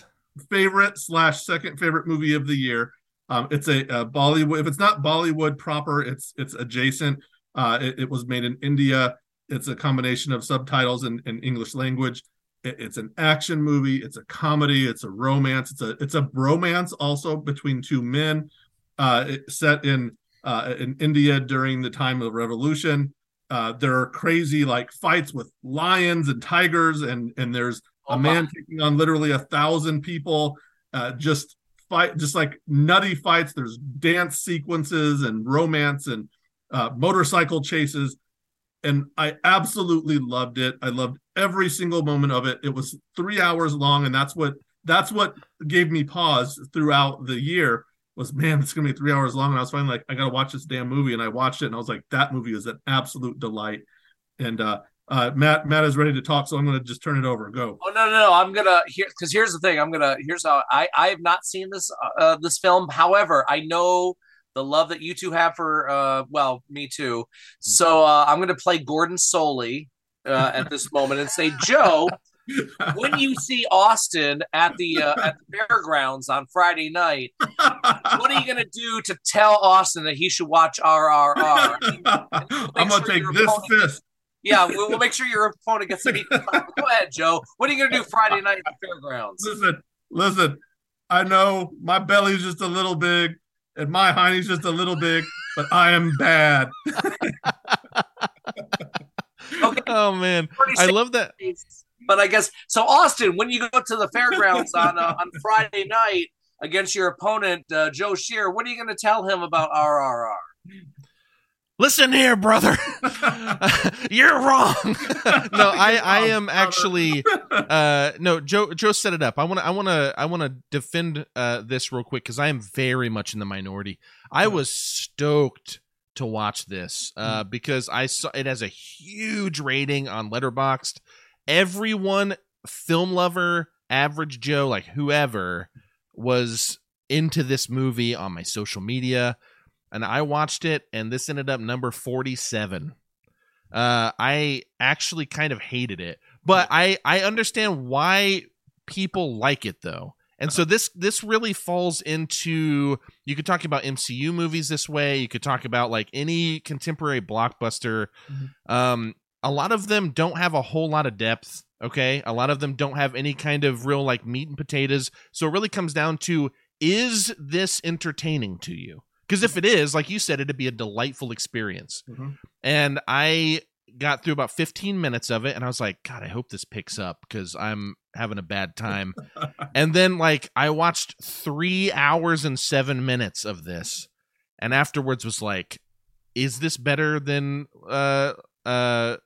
favorite slash second favorite movie of the year. Um, it's a, a, Bollywood. If it's not Bollywood proper, it's it's adjacent. Uh, it, it, was made in India. It's a combination of subtitles and, and English language. It, it's an action movie. It's a comedy. It's a romance. It's a it's a bromance also between two men. Uh, set in uh, in India during the time of the revolution. Uh, there are crazy like fights with lions and tigers, and and there's oh, a man taking on literally a thousand people. Uh, just fight, just like nutty fights. There's dance sequences and romance and uh, motorcycle chases, and I absolutely loved it. I loved every single moment of it. It was three hours long, and that's what that's what gave me pause throughout the year was man, it's gonna be three hours long. And I was finally like, I gotta watch this damn movie. And I watched it and I was like, that movie is an absolute delight. And uh uh Matt Matt is ready to talk, so I'm gonna just turn it over. Go. Oh no, no, no. I'm gonna here because here's the thing. I'm gonna here's how I I have not seen this uh this film. However, I know the love that you two have for uh well, me too. So uh I'm gonna play Gordon Solie uh at this moment and say, Joe, when you see Austin at the uh, at the fairgrounds on Friday night, what are you going to do to tell Austin that he should watch RRR? I'm gonna sure take this opponent- fist. Yeah, we'll, we'll make sure your opponent gets beat. Go ahead, Joe. What are you going to do Friday night at the fairgrounds? Listen, listen. I know my belly's just a little big and my hiney's just a little big, but I am bad. <laughs> Okay, Oh man, I love that. But I guess so. Austin, when you go to the fairgrounds on uh, on Friday night against your opponent uh, Joe Shear, what are you going to tell him about RRR? Listen here, brother. <laughs> <laughs> You're wrong. <laughs> no, I I am actually uh no joe joe set it up i want to i want to i want to defend uh this real quick because i am very much in the minority i was stoked to watch this uh because i saw it has a huge rating on letterboxd everyone film lover average joe like whoever was into this movie on my social media and i watched it and this ended up number 47 uh i actually kind of hated it but i i understand why people like it though. And so this this really falls into you could talk about mcu movies this way. You could talk about like any contemporary blockbuster. Um a lot of them don't have a whole lot of depth okay a lot of them don't have any kind of real like meat and potatoes so it really comes down to is this entertaining to you because if it is like you said it'd be a delightful experience Mhm. and I got through about 15 minutes of it and I was like, God, I hope this picks up because I'm having a bad time. <laughs> and then, like, I watched three hours and seven minutes of this, and afterwards was like, is this better than uh uh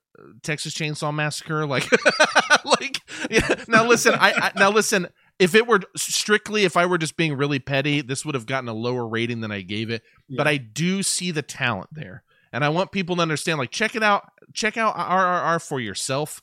Texas Chainsaw Massacre? Like, <laughs> like, yeah. Now listen, I, I now listen. If it were strictly, if I were just being really petty, this would have gotten a lower rating than I gave it. But I do see the talent there, and I want people to understand. Like, check it out. Check out RRR for yourself.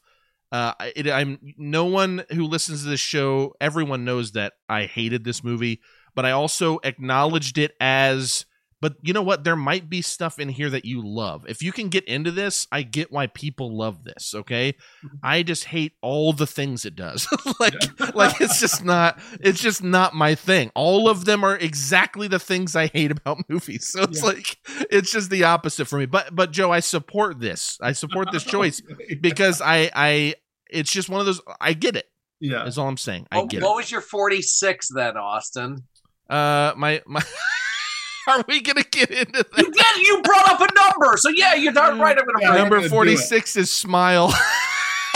Uh, it, I'm no one who listens to this show. Everyone knows that I hated this movie, but I also acknowledged it as. But you know what? There might be stuff in here that you love. If you can get into this, I get why people love this. Okay, I just hate all the things it does. <laughs> like, <laughs> like it's just not. It's just not my thing. All of them are exactly the things I hate about <laughs> movies. So it's Yeah. like it's just the opposite for me. But but Joe, I support this. I support this choice because I I it's just one of those I get it. yeah. Is all I'm saying. I What, get what was your 46 then, Austin? Uh my my <laughs> Are we going to get into You that? did. You brought up a number, so yeah, you're darn right. I'm gonna Yeah. Number 46 is Smile. <laughs>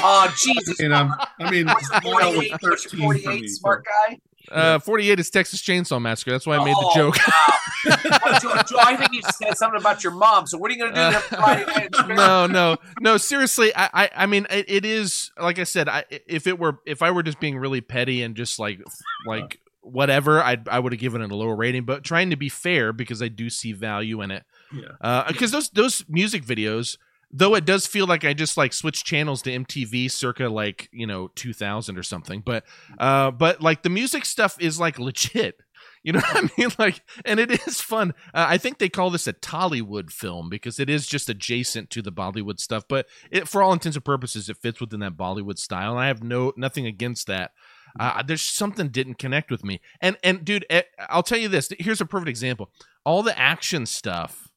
Oh Jesus! And I'm, I mean, Smile was 48? What's 13 your for 48, me, so- smart guy. Uh 48 is Texas Chainsaw Massacre. That's why I made the Oh, joke. wow. Joe, Joe, I think you said something about your mom. So what are you going to do Uh, next Friday night? at <laughs> the fair? no, no, no. Seriously, I, I, I mean, it, it is like I said. I, if it were, if I were just being really petty and just like, like whatever, I, I would have given it a lower rating. But trying to be fair because I do see value in it. Yeah. Because those those music videos, though, it does feel like I just like switched channels to MTV circa like you know 2000 or something. But, uh, but like the music stuff is like legit. You know what I mean? <laughs> Like, and it is fun. Uh, I think they call this a Tollywood film because it is just adjacent to the Bollywood stuff. But it, for all intents and purposes, it fits within that Bollywood style, and I have no nothing against that. Uh, there's something didn't connect with me, and and dude, eh, I'll tell you this. Here's a perfect example. All the action stuff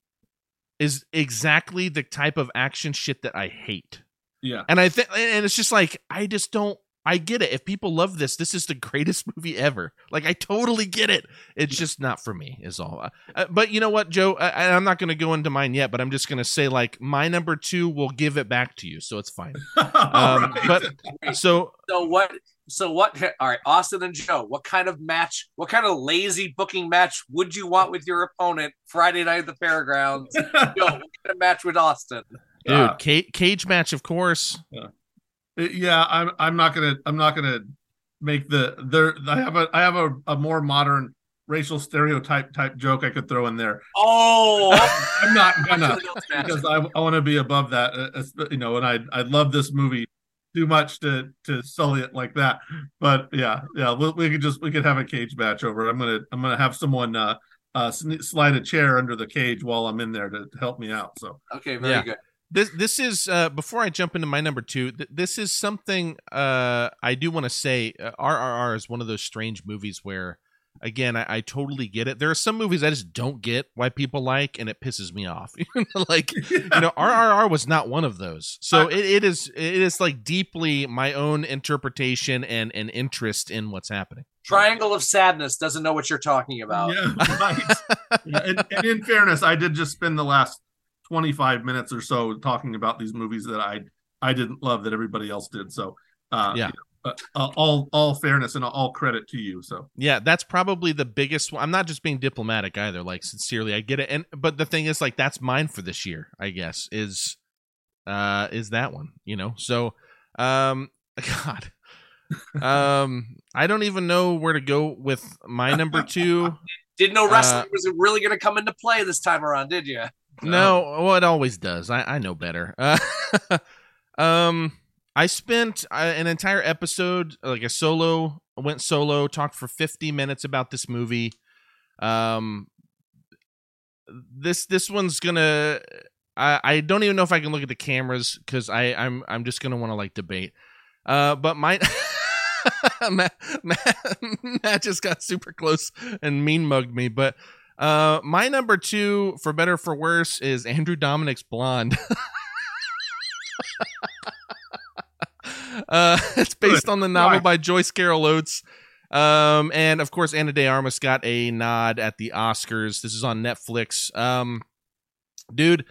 is exactly the type of action shit that I hate. Yeah. And I think, and it's just like, I just don't, I get it. If people love this, this is the <laughs> greatest movie ever. Like, I totally get it. It's just not for me, is all. Uh, but you know what, Joe? I, I'm not going to go into mine yet, but I'm just going to say, like, my number two will give it back to you. So it's fine. <laughs> Um, but so, So what? So what? <laughs> All right, Austin and Joe. What kind of match? What kind of lazy booking match would you want with your opponent Friday night at the fairgrounds? <laughs> Joe, what kind of match with Austin? dude, Uh, ca- cage match, of course. yeah, I'm I'm not gonna I'm not gonna make the there I have a I have a, a more modern racial stereotype type joke I could throw in there. Oh, <laughs> I'm not gonna because I, I want to be above that. uh, You know, and I I love this movie too much to to sully it like that. But yeah, yeah, we, we could just we could have a cage match over. It. I'm gonna I'm gonna have someone uh uh slide a chair under the cage while I'm in there to, to help me out. So Okay, very Yeah. good. this this is uh, before I jump into my number two. Th- this is something uh, I do want to say. Uh, RRR is one of those strange movies where, again, I, I totally get it. There are some movies I just don't get why people like, and it pisses me off. like <laughs> you know, RRR <laughs> was not one of those. So it, it is it is like deeply my own interpretation and and interest in what's happening. Triangle of Sadness doesn't know what you're talking about. Yeah, <laughs> right. Yeah, and, and in fairness, I did just spend the last 25 minutes or so talking about these movies that I I didn't love that everybody else did. So uh, Yeah. you know, uh, all all fairness and all credit to you. So Yeah, that's probably the biggest one. I'm not just being diplomatic either. Like sincerely, I get it. And but the thing is, like, that's mine for this year. I guess is uh is that one. You know. So um, <laughs> God, um, I don't even know where to go with my number <laughs> two. Didn't know wrestling Uh, was really going to come into play this time around, did you? No, well, it always does. I, I know better. Uh, <laughs> um, I spent uh, an entire episode, like a solo, went solo, talked for 50 minutes about this movie. Um, this this one's gonna. I, I don't even know if I can look at the cameras because I I'm I'm just gonna want to like debate. Uh, but my Matt, <laughs> Matt, Matt just got super close and mean mugged me. But uh, my number two, for better or for worse, is Andrew Dominik's Blonde. <laughs> uh, <laughs> it's based on the novel by Joyce Carol Oates. Um, and of course, Ana de Armas got a nod at the Oscars. This is on Netflix. Um, dude,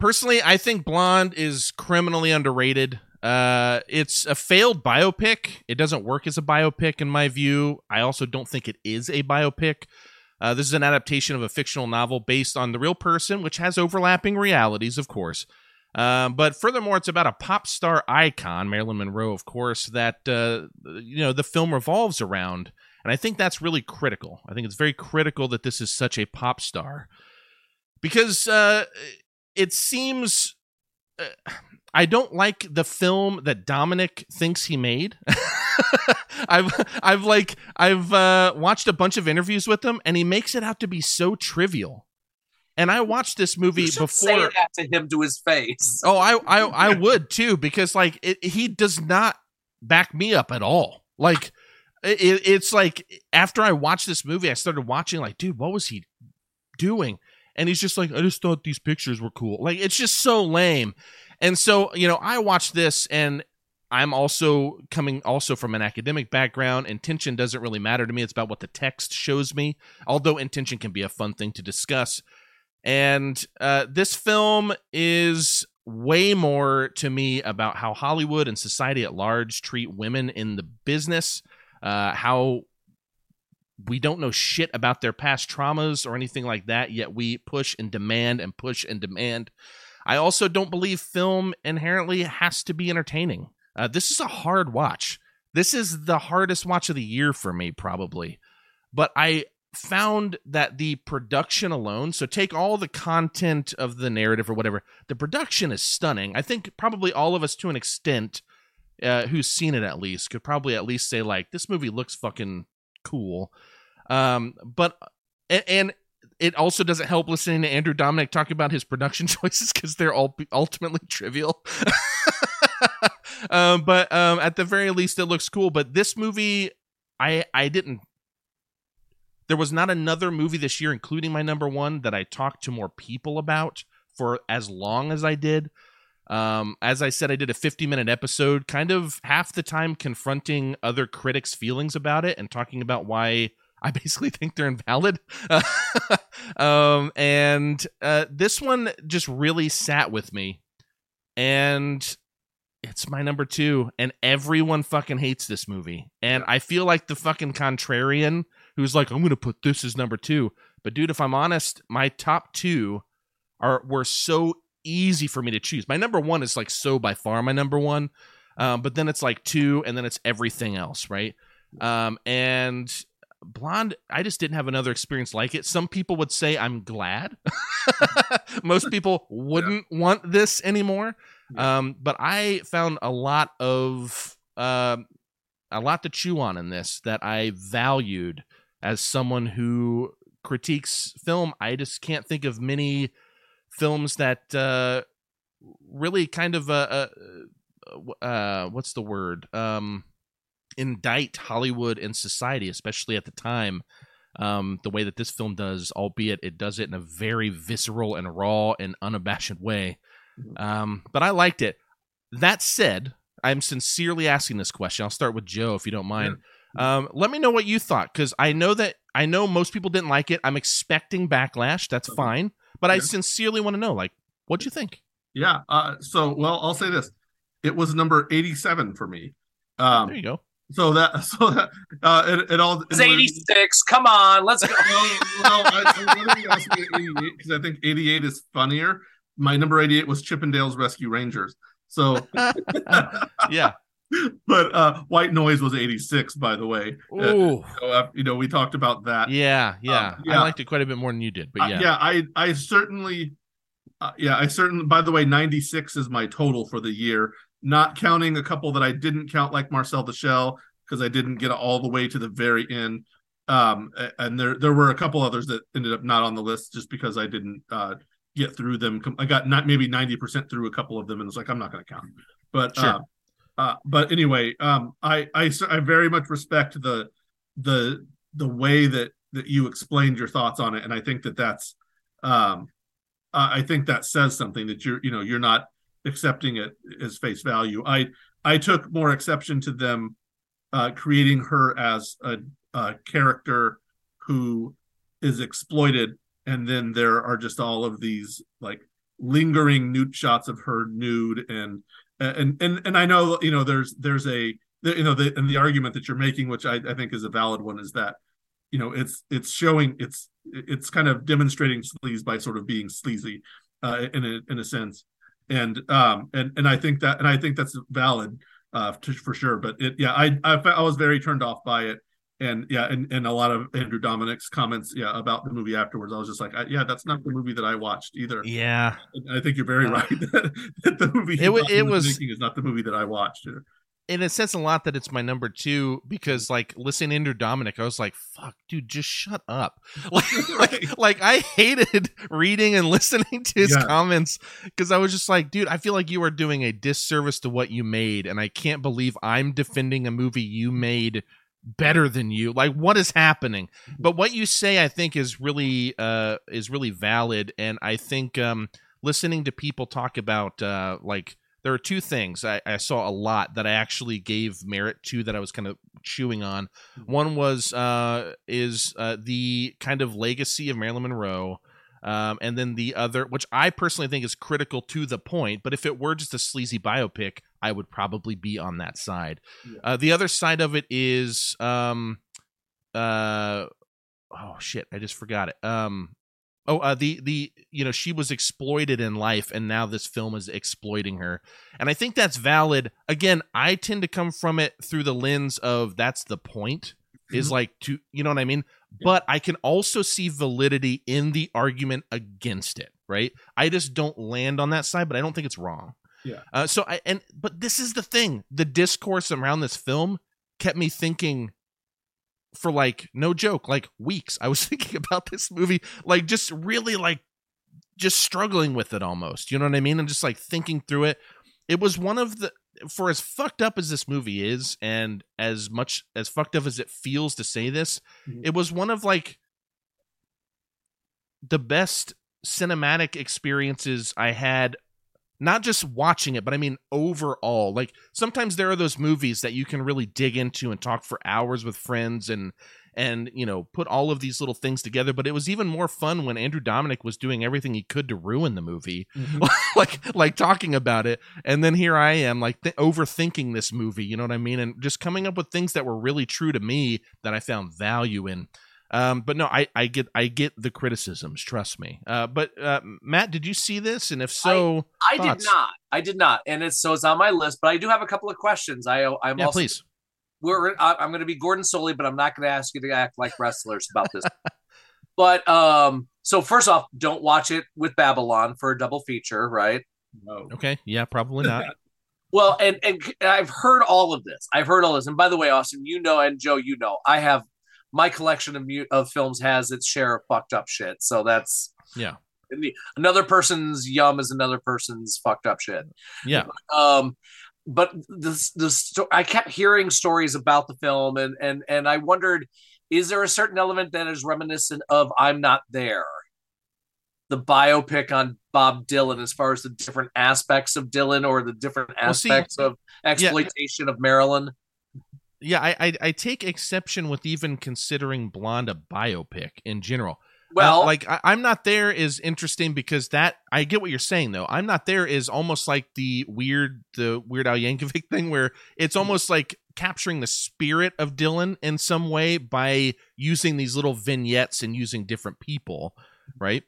personally, I think Blonde is criminally underrated. Uh, it's a failed biopic. It doesn't work as a biopic in my view. I also don't think it is a biopic. Uh, this is an adaptation of a fictional novel based on the real person, which has overlapping realities, of course. Um, but furthermore, it's about a pop star icon, Marilyn Monroe, of course, that uh, you know the film revolves around, and I think that's really critical. I think it's very critical that this is such a pop star because uh, it seems. Uh, I don't like the film that Dominik thinks he made. <laughs> I've I've like I've uh, watched a bunch of interviews with him, and he makes it out to be so trivial. And I watched this movie before. say that to him to his face. <laughs> Oh, I I I would too because like it, he does not back me up at all. Like it, it's like after I watched this movie, I started watching like, dude, what was he doing? And he's just like, I just thought these pictures were cool. Like it's just so lame. And so you know, I watched this and. I'm also coming also from an academic background. Intention doesn't really matter to me. It's about what the text shows me. Although intention can be a fun thing to discuss. And uh, this film is way more to me about how Hollywood and society at large treat women in the business, uh, how we don't know shit about their past traumas or anything like that, yet we push and demand and push and demand. I also don't believe film inherently has to be entertaining. Uh, this is a hard watch. This is the hardest watch of the year for me, probably. But I found that the production alone, so take all the content of the narrative or whatever, the production is stunning. I think probably all of us to an extent uh, who's seen it at least could probably at least say like this movie looks fucking cool. Um, but and, and it also doesn't help listening to Andrew Dominik talk about his production <laughs> choices because they're all ultimately <laughs> trivial. <laughs> um, but um, at the very least, it looks cool. But this movie, I I didn't. There was not another movie this year, including my number one, that I talked to more people about for as long as I did. Um, as I said, I did a 50 minute episode, kind of half the time confronting other critics' feelings about it and talking about why I <laughs> basically think they're invalid. <laughs> um, and uh, this one just really sat with me. And it's my number two. And everyone fucking hates this movie. And I feel like the fucking contrarian who's like, I'm going to put this as number two. But dude, if I'm honest, my top two are were so easy for me to choose. My number one is like so by far my number one. Um, but then it's like two, and then it's everything else, right? Um, and Blonde, I just didn't have another experience like it. Some people would say I'm glad. <laughs> Most people wouldn't want this anymore. Um, but I found a lot of um a lot to chew on in this that I valued as someone who critiques film. I just can't think of many films that uh, really kind of uh, uh, uh what's the word um indict Hollywood and society, especially at the time. Um, the way that this film does, albeit it does it in a very visceral and raw and unabashed way. Mm-hmm. Um, but I liked it. That said, I'm sincerely asking this question. I'll start with Joe, if you don't mind. Um, let me know what you thought, because I know that I know most people didn't like it. I'm expecting backlash. That's Okay. fine, but I Yeah. sincerely want to know, like, what'd you think? Yeah. Uh, so, well, I'll say this: it was number eighty-seven for me. Um, there you go. so that, <laughs> so that, uh, it, it all. It's 86. Come on, let's go. well, well, I, I'm glad you asked me 88 because I think 88 is funnier. My number 88 was Chip 'n Dale Rescue Rangers. So, <laughs> <laughs> yeah. <laughs> but uh, White Noise was 86, by the way. Uh, so, uh, you know, we talked about that. Yeah, yeah. yeah. I liked it quite a bit more than you did, but Uh, yeah. yeah, I, I certainly, uh, yeah, I certainly. By the way, 96 is my total for the year, not counting a couple that I didn't count, like Marcel the Shell, because I didn't get all the way to the very end. Um, and there there were a couple others that ended up not on the list just because I didn't uh get through them. I got not maybe 90% through a couple of them, and it's like I'm not going to count. But Sure. Uh, but anyway, um, I, I I very much respect the the the way that that you explained your thoughts on it, and I think that that's um, I think that says something that you're you know you're not accepting it as face value. I I took more exception to them uh, creating her as a, a character who is exploited, and then there are just all of these like lingering nude shots of her nude and and and and I know you know there's there's a you know the and the argument that you're making, which I, I think is a valid one, is that you know it's it's showing it's it's kind of demonstrating sleaze by sort of being sleazy uh, in a in a sense, and um and and I think that and I think that's valid uh to, for sure. But it yeah I, I I was very turned off by it. And yeah, and, and a lot of Andrew Dominik's comments, yeah, about the movie afterwards. I was just like, I, yeah, that's not the movie that I watched either. Yeah. I think you're very Uh, right <laughs> that, that the movie it wa- it was- making is not the movie that I watched. And it says a lot that it's my number two because, like, listening to Andrew Dominic, I was like, "Fuck, dude, just shut up!" <laughs> Like, <laughs> like, like I hated reading and listening to his Yeah. comments because I was just like, "Dude, I feel like you are doing a disservice to what you made, and I can't believe I'm defending a movie you made better than you. Like, what is happening?" But what you say, I think, is really, uh, is really valid, and I think, um, listening to people talk about, uh, like there are two things I, I saw a lot that I actually gave merit to that I was kind of chewing on. One was uh, is uh, the kind of legacy of Marilyn Monroe. Um, and then the other, which I personally think is critical to the point, but if it were just a sleazy biopic, I would probably be on that side. Yeah. Uh, the other side of it is, um, uh, oh shit, I just forgot it. Um, oh, uh, the the you know she was exploited in life, and now this film is exploiting her, and I think that's valid. Again, I tend to come from it through the lens of that's the point is Mhm. like to you know what I mean. Yeah. But I can also see validity in the argument against it. Right? I just don't land on that side, but I don't think it's wrong. Yeah. Uh, so I and but this is the thing: the discourse around this film kept me thinking for like no joke like weeks. I was <laughs> thinking about this movie like just really like just struggling with it almost. You know what i mean? And just like thinking through it. It was one of the for as fucked up as this movie is and as much as fucked up as it feels to say this Mhm. it was one of like the best cinematic experiences i had not just watching it but i mean overall like sometimes there are those movies that you can really dig into and talk for hours with friends and and you know put all of these little things together but it was even more fun when Andrew Dominik was doing everything he could to ruin the movie. Mm-hmm. <laughs> Like like talking about it. And then here i am like th- overthinking this movie you know what i mean? And just coming up with things that were really true to me that i found value in um, but no, I, I get I get the criticisms. Trust me. Uh, but uh, Matt, did you see this? And if so, I Thoughts? did not. I did not, and it's so it's on my list. But I do have a couple of questions. I I'm yeah, also please. we're I- I'm going to be Gordon Solie, but I'm not going to ask you to act like wrestlers about this. <laughs> but um, so first off, don't watch it with Babylon for a double feature, right? No. Okay, yeah, probably not. <laughs> Well, and and I've heard all of this. I've heard all this, and by the way, Austin, you know, and Joe, you know, I have my collection of of films has its share of fucked up shit. So that's Yeah. another person's yum is another person's fucked up shit. Yeah. Um, but this this I kept hearing stories about the film, and and and I wondered, is there a certain element that is reminiscent of "I'm Not There"? the biopic on Bob Dylan as far as the different aspects of Dylan or the different aspects well, see, of exploitation yeah, of Marilyn. Yeah, I, I, I take exception with even considering Blonde a biopic in general. Well, uh, like I, am not there is interesting because that I get what you're saying though. I'm not there is almost like the weird the Weird Al Yankovic <laughs> thing where it's almost like capturing the spirit of Dylan in some way by using these little vignettes and using different people, right?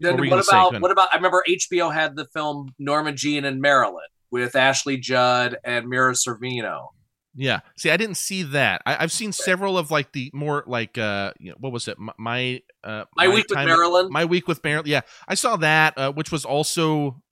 Then what, what about what about? I remember HBO had the film Norma Jean and Marilyn with Ashley Judd and Mira Sorvino. Yeah. See, I didn't see that. I, have seen several of like the more like uh, you know, what was it? My my, uh, my, my week with Marilyn. My week with Marilyn. Yeah, I saw that, uh, which was also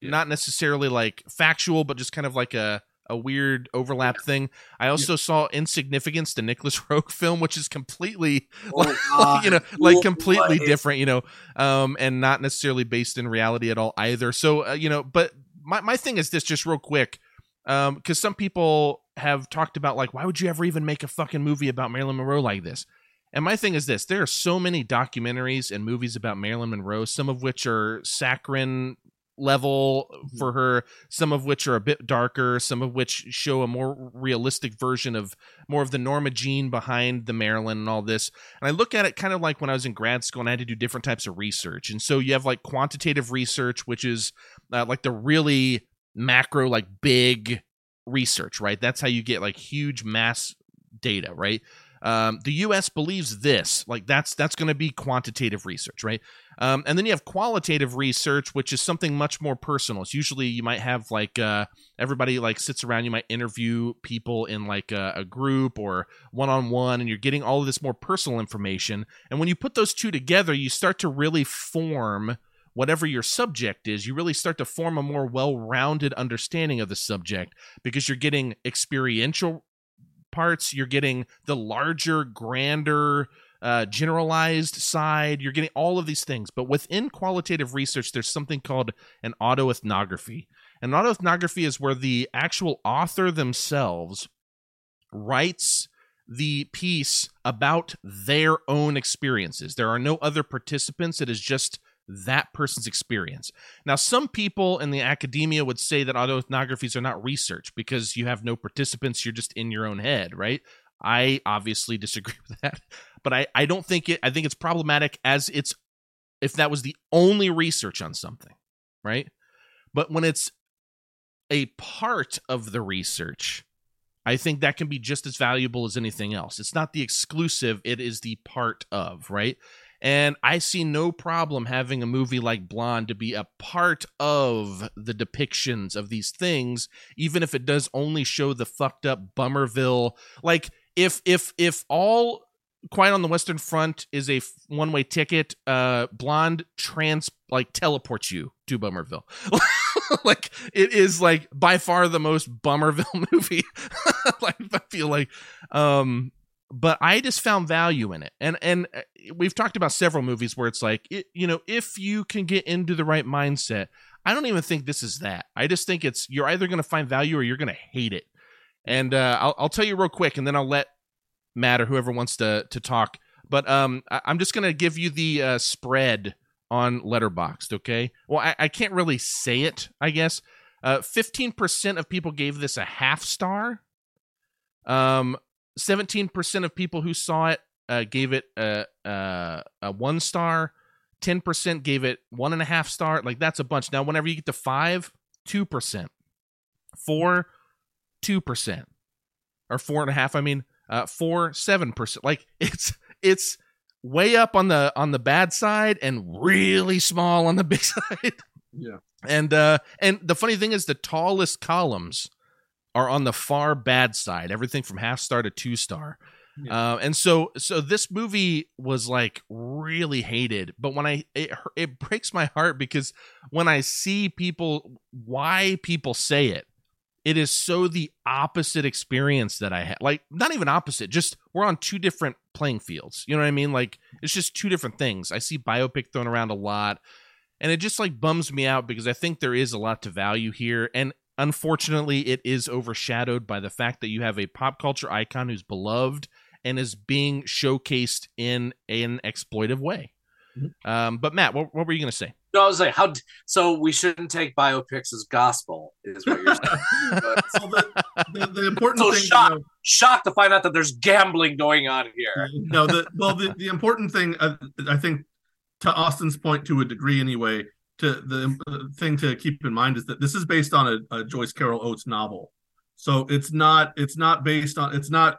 yeah. not necessarily like factual, but just kind of like a a weird overlap thing. I also yeah. saw Insignificance, the Nicolas <laughs> Roeg film, which is completely, <laughs> oh, you know, like completely different, you know, um, and not necessarily based in reality at all either. So, uh, you know, but my my thing is this, just real quick, um, because some people have talked about like, why would you ever even make a fucking movie about Marilyn Monroe like this? And my thing is this: there are so many documentaries and movies about Marilyn Monroe, some of which are saccharine level mm-hmm. for her some of which are a bit darker some of which show a more realistic version of more of the norma jean behind the marilyn and all this and i look at it kind of like when i was in grad school and i had to do different types of research and so you have like quantitative research which is uh, like the really macro like big research right that's how you get like huge mass data right um, the U.S. believes this. Like that's that's going to be quantitative research, right? Um, and then you have qualitative research, which is something much more personal. It's usually you might have like uh, everybody like sits around. You might interview people in like a, a group or one on one, and you're getting all of this more personal information. And when you put those two together, you start to really form whatever your subject is, you really start to form a more well rounded understanding of the subject because you're getting experiential parts. You're getting the larger, grander, uh, generalized side. You're getting all of these things. But within qualitative research, there's something called an autoethnography. And autoethnography is where the actual author themselves writes the piece about their own experiences. There are no other participants. It is just that person's experience. Now, some people in the academia would say that autoethnographies are not research because you have no participants, you're just in your own head, right? I obviously <laughs> disagree with that, but I, I don't think it, I think it's problematic as it's, if that was the only research on something, right? But when it's a part of the research, I think that can be just as valuable as anything else. It's not the exclusive, it is the part of, right? And I see no problem having a movie like Blonde to be a part of the depictions of these things, even if it does only show the fucked up Bummerville. Like if if if all Quiet on the Western Front is a one way ticket, uh, Blonde trans like teleports you to Bummerville. <laughs> like it is like by far the most Bummerville <laughs> movie. <laughs> like I feel like um but I just found value in it. And and uh, we've talked about several movies where it's like, it, you know, if you can get into the right mindset, I don't even think this is that. I just think it's you're either going to find value or you're going to hate it. And uh, I'll I'll tell you real quick, and then I'll let Matt or whoever wants to to talk. But um, I, am just going to give you the uh, spread on Letterboxd. Okay. Well, I, I can't really say it. I guess. Uh, 15% of people gave this a half star. Um, 17% of people who saw it uh, gave it a, a, a, one star. 10% gave it one and a half star. Like that's a bunch. Now, whenever you get to five, 2%, four, 2%, or four and a half, I mean, uh, four, 7%. Like <laughs> it's, it's, way up on the on the bad side and really small on the <laughs> big side. Yeah. And uh and the funny thing is the tallest columns are on the far bad side, everything from half star to two star. Yeah. Uh, and so, so this movie was like really hated. But when I, it, it breaks my heart because when I see people, why people say it, it is so the opposite experience that I had. Like, not even opposite, just we're on two different playing fields. You know what I mean? Like it's just two different things. I see biopic thrown around a lot, and it just like bums me out because I think there is a lot to value here, and unfortunately, it is overshadowed by the fact that you have a pop culture icon who's beloved and is being showcased in an exploitive way. Mm-hmm. Um, but Matt, what, what were you going to say? No, I was like, how? So we shouldn't take biopics as gospel, is what you're saying. <laughs> so the, the, the, important so thing, shocked, you know, shocked to find out that there's gambling going on here. No, the well, the, the important thing, uh, I think, to Austin's point, to a degree anyway, to the thing to keep in mind is that this is based on a, a Joyce Carol Oates novel, so it's not it's not based on it's not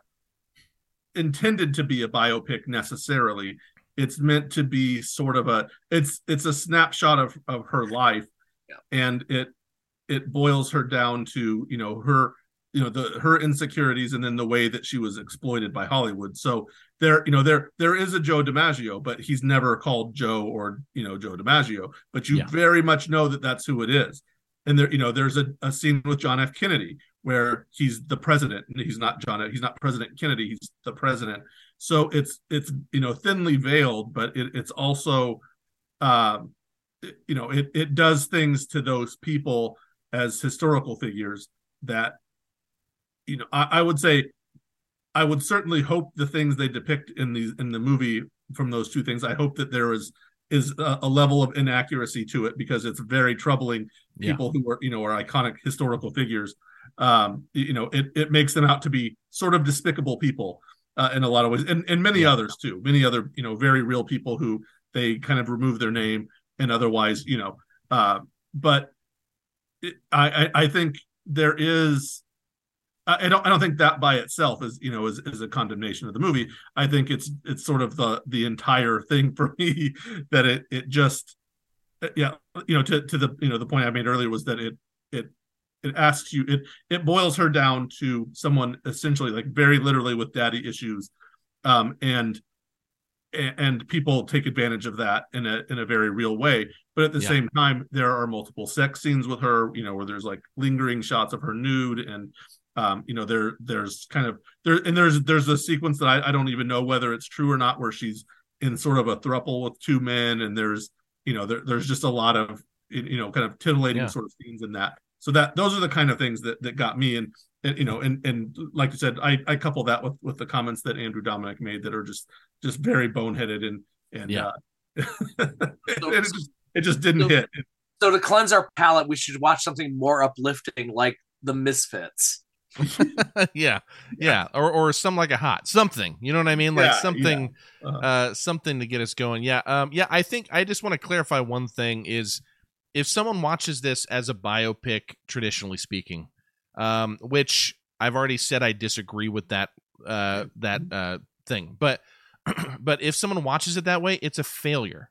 intended to be a biopic necessarily it's meant to be sort of a it's it's a snapshot of of her life yeah. and it it boils her down to you know her you know the her insecurities and then the way that she was exploited by Hollywood. So there you know there there is a Joe DiMaggio, but he's never called Joe or you know Joe DiMaggio, but you yeah. very much know that that's who it is. And there you know there's a, a scene with John F Kennedy where he's the president and he's not John he's not President Kennedy, he's the president so it's it's you know thinly veiled but it, it's also um you know it it does things to those people as historical figures that you know I, I would say i would certainly hope the things they depict in these in the movie from those two things i hope that there is is a, a level of inaccuracy to it because it's very troubling people yeah. who are you know are iconic historical figures um you know it it makes them out to be sort of despicable people uh, in a lot of ways, and, and many yeah. others too. Many other, you know, very real people who they kind of remove their name and otherwise, you know. Uh, but it, I, I think there is. I don't. I don't think that by itself is, you know, is, is a condemnation of the movie. I think it's it's sort of the the entire thing for me <laughs> that it it just, yeah, you know, to to the you know the point I made earlier was that it it it asks you it it boils her down to someone essentially like very literally with daddy issues um and and people take advantage of that in a in a very real way but at the yeah. same time there are multiple sex scenes with her you know where there's like lingering shots of her nude and um you know there there's kind of there and there's there's a sequence that I, I don't even know whether it's true or not where she's in sort of a thruple with two men and there's you know there, there's just a lot of you know kind of titillating yeah. sort of scenes in that. So that those are the kind of things that that got me and, and you know and and like you said i i couple that with with the comments that andrew dominik made that are just just very boneheaded and and yeah. uh, <laughs> it, just, it just didn't so, hit. so to cleanse our palate we should watch something more uplifting like the misfits <laughs> yeah, yeah, or or some like a hot something. You know what I mean? Like yeah, something, yeah. Uh-huh. uh, something to get us going. Yeah, um, yeah. I think I just want to clarify one thing: is if someone watches this as a biopic, traditionally speaking, um, which I've already said I disagree with that uh, that mm-hmm. uh, thing, but <clears throat> but if someone watches it that way, it's a failure.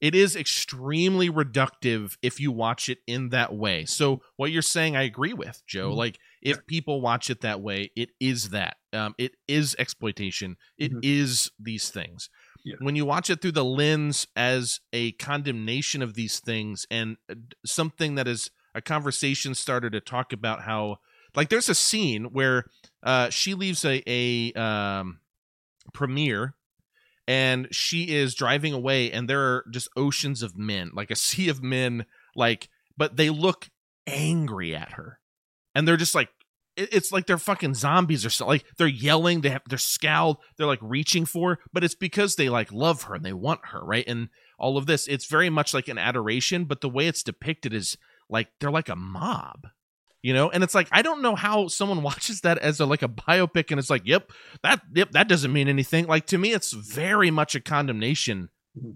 It is extremely reductive if you watch it in that way. So what you're saying, I agree with Joe. Mm-hmm. Like if people watch it that way, it is that. Um, it is exploitation. It mm-hmm. is these things yeah. when you watch it through the lens as a condemnation of these things and uh, something that is a conversation starter to talk about how like there's a scene where uh she leaves a a um premiere and she is driving away and there are just oceans of men like a sea of men like but they look angry at her and they're just like it's like they're fucking zombies or so like they're yelling they have they're scowled they're like reaching for but it's because they like love her and they want her right and all of this it's very much like an adoration but the way it's depicted is like they're like a mob you know and it's like i don't know how someone <laughs> watches that as a like a biopic and it's like yep that yep that doesn't mean anything like to me it's very much a condemnation.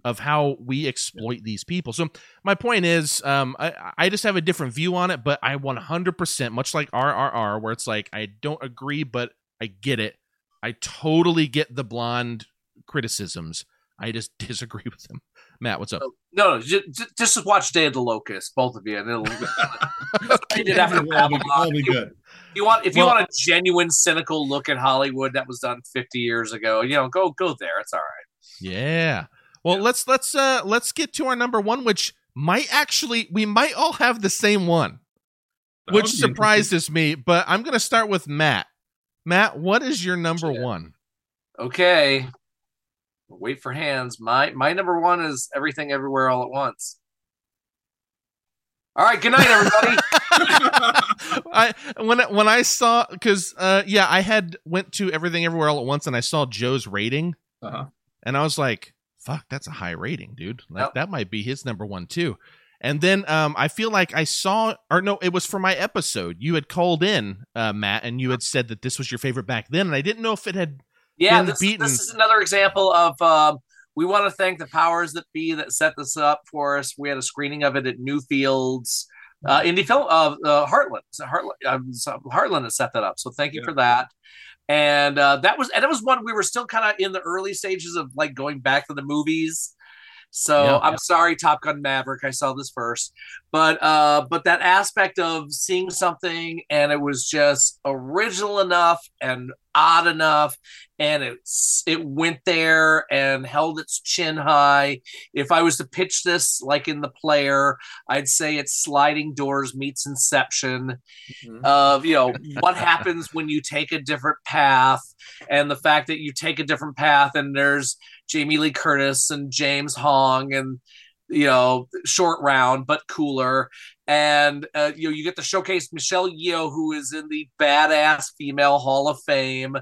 Of how we exploit these people. So my point is, um, I, I just have a different view on it, but I 100%, much like RRR, where it's like I don't agree, but I get it. I totally get the blonde criticisms. I just <laughs> disagree with them. Matt, what's up? No, no, just, just watch Day of the Locust, both of you, and it'll. it <laughs> after will be, will be good. You want if you want a genuine cynical look at Hollywood that was done 50 years ago, you know, go go there. It's all right. Yeah. Well, yeah. let's let's uh let's get to our number one, which might actually we might all have the same one, that which surprises me. But I'm gonna start with Matt. Matt, what is your number yeah. one? Okay, Wait for hands. My my number one is Everything Everywhere All at Once. All right, good night, everybody. <laughs> <laughs> I when when I saw because uh yeah I had went to everything everywhere all at once and I saw Joe's rating Uh-huh. and I was like fuck that's a high rating dude like that might be his number one too and then um I feel like I saw or no it was for my episode you had called in uh Matt and you had said that this was your favorite back then and I didn't know if it had yeah, been this, this is another example of um, we want to thank the powers that be that set this up for us. We had a screening of it at Newfields. Uh, indie film uh, uh, Heartland, So Heartland, um, Heartland has set that up. So thank you Yeah. for that. And uh, that was and it was one we were still kind of in the early stages of like going back to the movies. So Yeah. I'm sorry, Top Gun Maverick. I saw this first, but uh, but that aspect of seeing something and it was just original enough and odd enough, and it's it went there and held its chin high. If I was to pitch this like in the player, I'd say it's sliding doors meets Inception mm-hmm. of you know <laughs> what happens when you take a different path and the fact that you take a different path and there's Jamie Lee Curtis and James Hong and you know short round but cooler and uh, you know you get to showcase Michelle Yeoh who is in the badass female hall of fame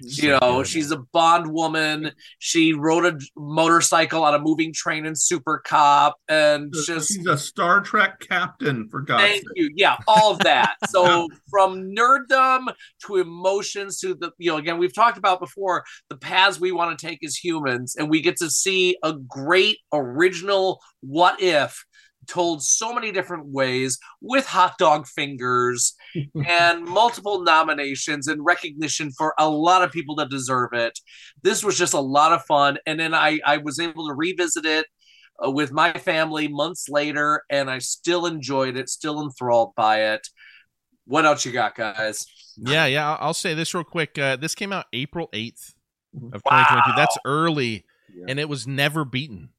you know she's a bond woman she rode a motorcycle on a moving train in super cop and just She's a Star Trek captain, for God's Thank sake. you. Yeah, all of that. <laughs> So from nerddom to emotions to the, you know, again, we've talked about before the paths we want to take as humans, and we get to see a great original what if told so many different ways with hot dog fingers <laughs> and multiple nominations and recognition for a lot of people that deserve it. This was just a lot of fun. And then I, I was able to revisit it uh, with my family months later, and I still enjoyed it, still enthralled by it. What else you got, guys? yeah yeah I'll- I'll say this real quick uh this came out April 8th of Wow. 2022 that's early Yeah. and it was never beaten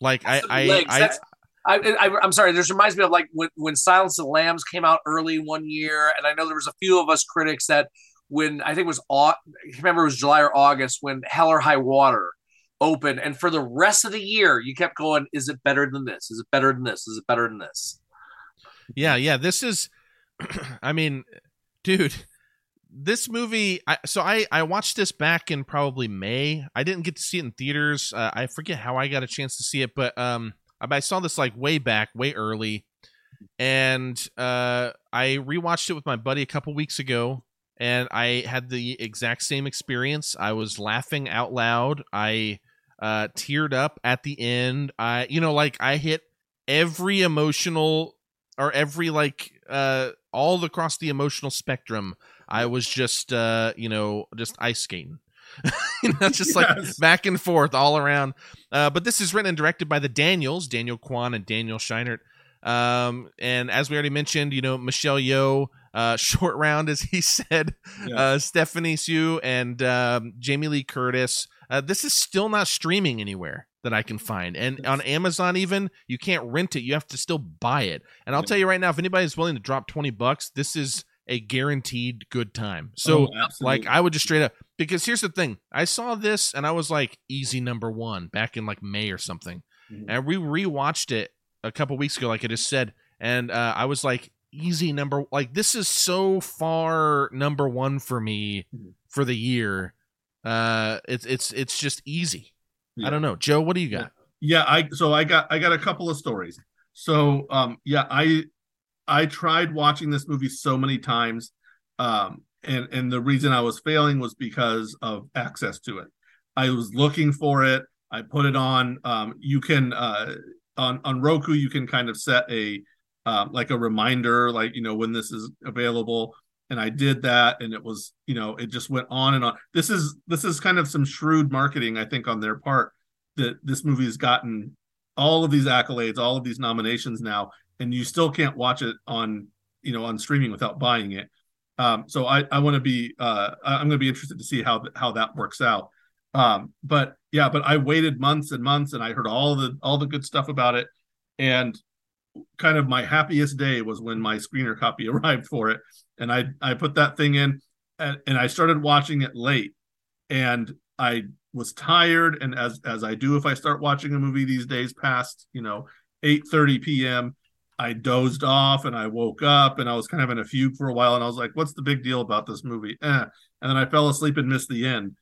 like I I, legs. I That's- I, I'm sorry. This reminds me of like when, when Silence of the Lambs came out early one year, and I know there was a few of us critics that when I think it was I remember it was July or August when Hell or High Water opened, and for the rest of the year you kept going. Is it better than this? Is it better than this? Is it better than this? Yeah, yeah. This is, <clears throat> I mean, dude, this movie. I, so I I watched this back in probably May. I didn't get to see it in theaters. Uh, I forget how I got a chance to see it, but um, I, saw this like way back, way early, and uh, I rewatched it with my buddy a couple weeks ago. And I had the exact same experience. I was laughing out loud. I uh, teared up at the end. I, you know, like I hit every emotional or every like uh all across the emotional spectrum i was just uh you know just ice skating <laughs> you know just like back and forth all around. Uh but this is written and directed by the daniels daniel kwan and daniel scheinert. Um and as we already mentioned you know michelle Yeoh, uh <laughs> short round as he said Yeah. uh stephanie Hsu and um jamie lee curtis. Uh, this is still not streaming anywhere that I can find. And on Amazon, even you can't rent it; you have to still buy it. And I'll tell you right now, if anybody's willing to drop twenty bucks, this is a guaranteed good time. So, Oh, like, I would just straight up because here's the thing: I saw this and I was like, easy number one back in like May or something, Mhm. and we rewatched it a couple weeks ago, like I just said, and uh, I was like, easy number like this is so far number one for me Mhm. for the year. Uh, it's it's it's just easy. Yeah. I don't know, Joe. What do you got? yeah i so i got i got a couple of stories so um yeah i i tried watching this movie so many times um and and the reason i was failing was because of access to it. I was looking for it. I put it on um you can uh on on roku you can kind of set a um like a reminder like you know when this is available. And i did that and it was you know it just went on and on. This is this is kind of some shrewd marketing i think on their part that this movie has gotten all of these accolades, all of these nominations now, and you still can't watch it on you know on streaming without buying it. Um, so I I want to be uh, I'm going to be interested to see how how that works out. Um, but yeah, but I waited months and months, and I heard all the all the good stuff about it, and kind of my happiest day was when my screener copy <laughs> arrived for it, and I I put that thing in, and, and I started watching it late, and I was tired, and as as I do if I start watching a movie these days, past you know eight thirty p.m. I dozed off and I woke up and I was kind of in a fugue for a while and I was like, what's the big deal about this movie? Eh. And then I fell asleep and missed the end.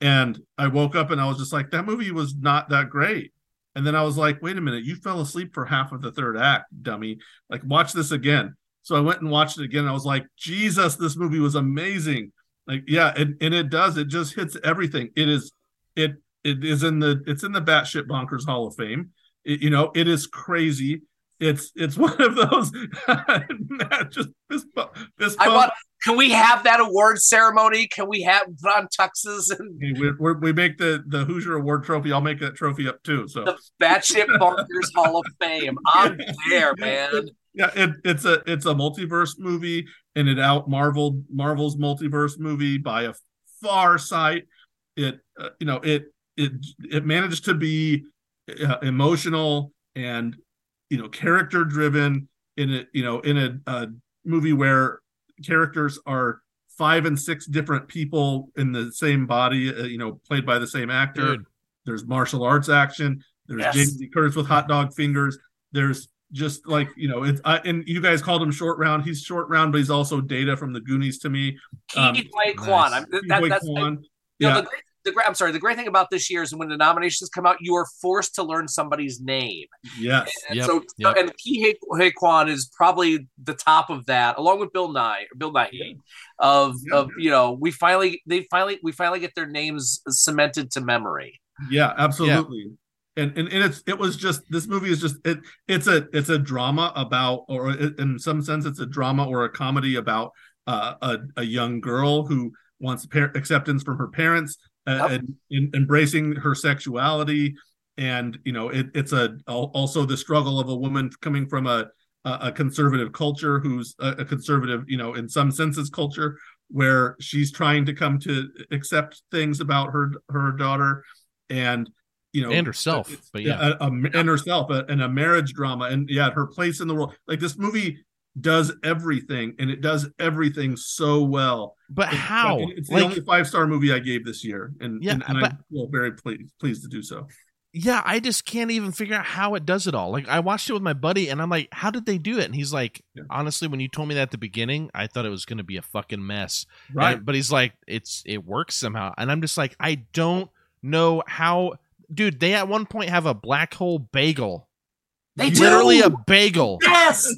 And I woke up and I was just like, that movie was not that great. And then I was like, wait a minute, you fell asleep for half of the third act, dummy. Like, watch this again. So I went and watched it again. I was like, Jesus, this movie was amazing. Like, yeah, and, and it does. It just hits everything. It is, it it is in the it's in the batshit bonkers Hall of Fame. It, you know, it is crazy. It's it's one of those <laughs> just this this. I want, can we have that award ceremony? Can we have Von Tuxes and we, we, we make the the Hoosier Award trophy? I'll make that trophy up too. So the Batshit Bonkers Hall of Fame. I'm there, <laughs> man. Yeah, it, it's a it's a multiverse movie, and it out marveled Marvel's multiverse movie by a far sight. It uh, you know it it it managed to be uh, emotional and you know character driven in a you know in a, a movie where characters are five and six different people in the same body, uh, you know, played by the same actor. Dude. There's martial arts action. There's yes. Jamie Lee Curtis with hot dog fingers. There's just like you know, it's uh, and you guys called him short round. He's short round, but he's also Data from the Goonies to me. Um, Quan. Nice. That, that's Quan. yeah. Know, the, the great, I'm sorry. The great thing about this year is when the nominations come out, you are forced to learn somebody's name. Yes. And yep. so, yep. and Ke Huy Quan is probably the top of that, along with Bill Nye, Bill Nighy, yeah. of yeah. of you know, we finally they finally we finally get their names cemented to memory. Yeah, absolutely. Yeah. And, and, and it's it was just this movie is just it it's a it's a drama about or in some sense it's a drama or a comedy about uh, a a young girl who wants par- acceptance from her parents Uh, and, and embracing her sexuality. And you know it, it's a also the struggle of a woman coming from a a conservative culture who's a, a conservative you know in some senses culture where she's trying to come to accept things about her her daughter. And you know and herself but yeah a, a, and herself and a marriage drama. And yeah her place in the world. Like this movie does everything and it does everything so well. But how? It's the like, only five star movie I gave this year, and yeah, and, and but, I feel very pleased pleased to do so. Yeah, I just can't even figure out how it does it all. Like I watched it with my buddy, and I'm like, "How did they do it?" And he's like, yeah. "Honestly, when you told me that at the beginning, I thought it was going to be a fucking mess." Right. And, but he's like, "It's it works somehow," and I'm just like, I don't know how. Dude, they at one point have a black hole bagel. They literally do. a bagel. Yes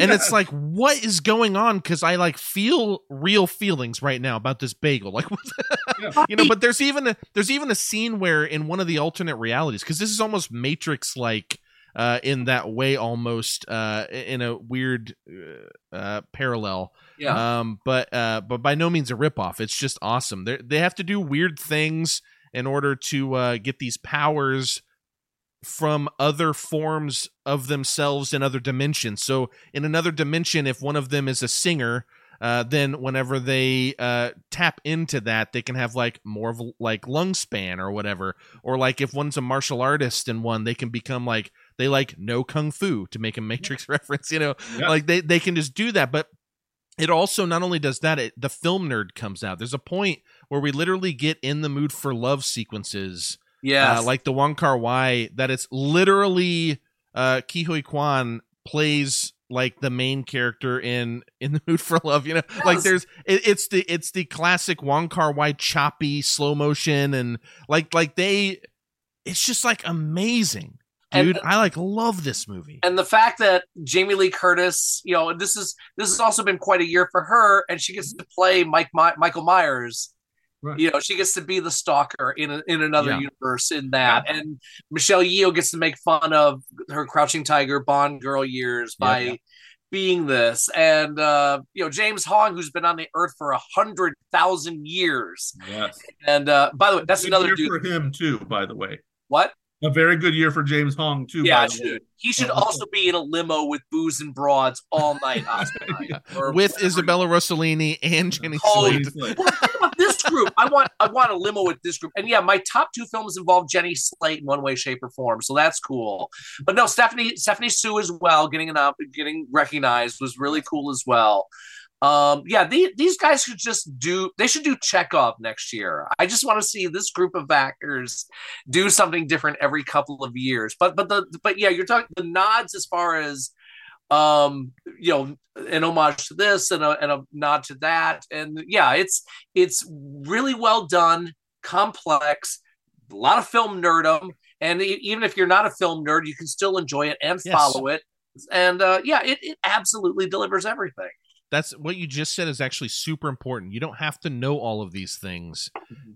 and it's like what is going on? Because i like feel real feelings right now about this bagel. Like <laughs> yeah. <laughs> you know but there's even a there's even a scene where in one of the alternate realities because this is almost matrix like uh, in that way almost uh, in a weird uh, uh, parallel. Yeah. Um but uh but by no means a ripoff. It's just awesome. They they have to do weird things in order to uh get these powers from other forms of themselves in other dimensions. So, in another dimension, if one of them is a singer, uh, then whenever they uh, tap into that, they can have like more of like lung span or whatever. Or like if one's a martial artist and one, they can become like they like know kung fu to make a Matrix <laughs> reference. You know, yeah. like they they can just do that. But it also not only does that, it, the film nerd comes out. There's a point where we literally get in the mood for love sequences yeah, uh, like the Wong Kar Wai, that it's literally uh, Huy Quan plays like the main character in in the mood for love you know? Yes. like there's it, it's the it's the classic Wong Kar Wai choppy slow motion and like like they it's just like amazing. Dude and, i like love this movie. And the fact that jamie lee curtis you know this is this has also been quite a year for her and she gets to play mike My- michael myers Right. You know, she gets to be the stalker in a, in another yeah. universe in that, yeah. and Michelle Yeoh gets to make fun of her Crouching Tiger Bond girl years by yeah, being this, and uh, you know James Hong, who's been on the Earth for a hundred thousand years. Yes, and uh, by the way, that's another dude for him too. By the way, what? A very good year for James Hong too. Yeah, should. he should also be in a limo with booze and broads all night, <laughs> Oscar night, with Isabella Rossellini and Jenny oh, Slate. <laughs> this group, I want, I want a limo with this group, and yeah, my top two films involve Jenny Slate in one way, shape, or form, so that's cool. But no, Stephanie, Stephanie Hsu as well, getting an up, getting recognized was really cool as well. Um, yeah, the, these guys should just do. They should do Chekhov next year. I just want to see this group of actors do something different every couple of years. But but the but yeah, you're talking the nods as far as um you know an homage to this and a, and a nod to that and yeah it's it's really well done complex a lot of film nerdum and even if you're not a film nerd you can still enjoy it and Yes. follow it and uh yeah it, it absolutely delivers everything That's what you just said is actually super important. You don't have to know all of these things.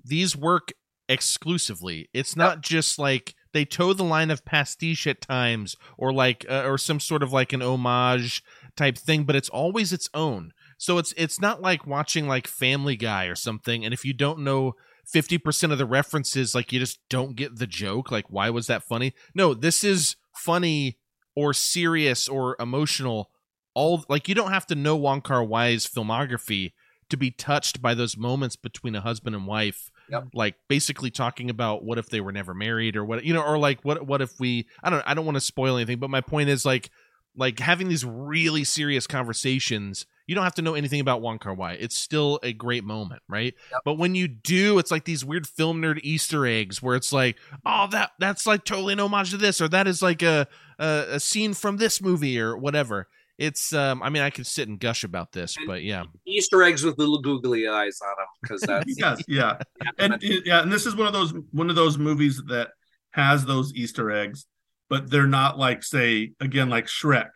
These work exclusively. It's not just like they toe the line of pastiche at times or like uh, or some sort of like an homage type thing, but it's always its own. So it's it's not like watching like Family Guy or something and if you don't know 50% of the references like you just don't get the joke, like why was that funny? No, this is funny or serious or emotional all like you don't have to know Wong Kar Wai's filmography to be touched by those moments between a husband and wife. Yep. Like basically talking about what if they were never married or what you know, or like what what if we I don't I don't want to spoil anything, but my point is like like having these really serious conversations. You don't have to know anything about Wong Kar Wai. It's still a great moment, right? Yep. But when you do, it's like these weird film nerd Easter eggs where it's like, oh, that that's like totally an homage to this, or that is like a a, a scene from this movie or whatever. It's um I mean I could sit and gush about this, but yeah. <laughs> easter eggs with little googly eyes on them because that's <laughs> yes, yeah, <laughs> and yeah, and this is one of those one of those movies that has those Easter eggs, but they're not like say again like Shrek,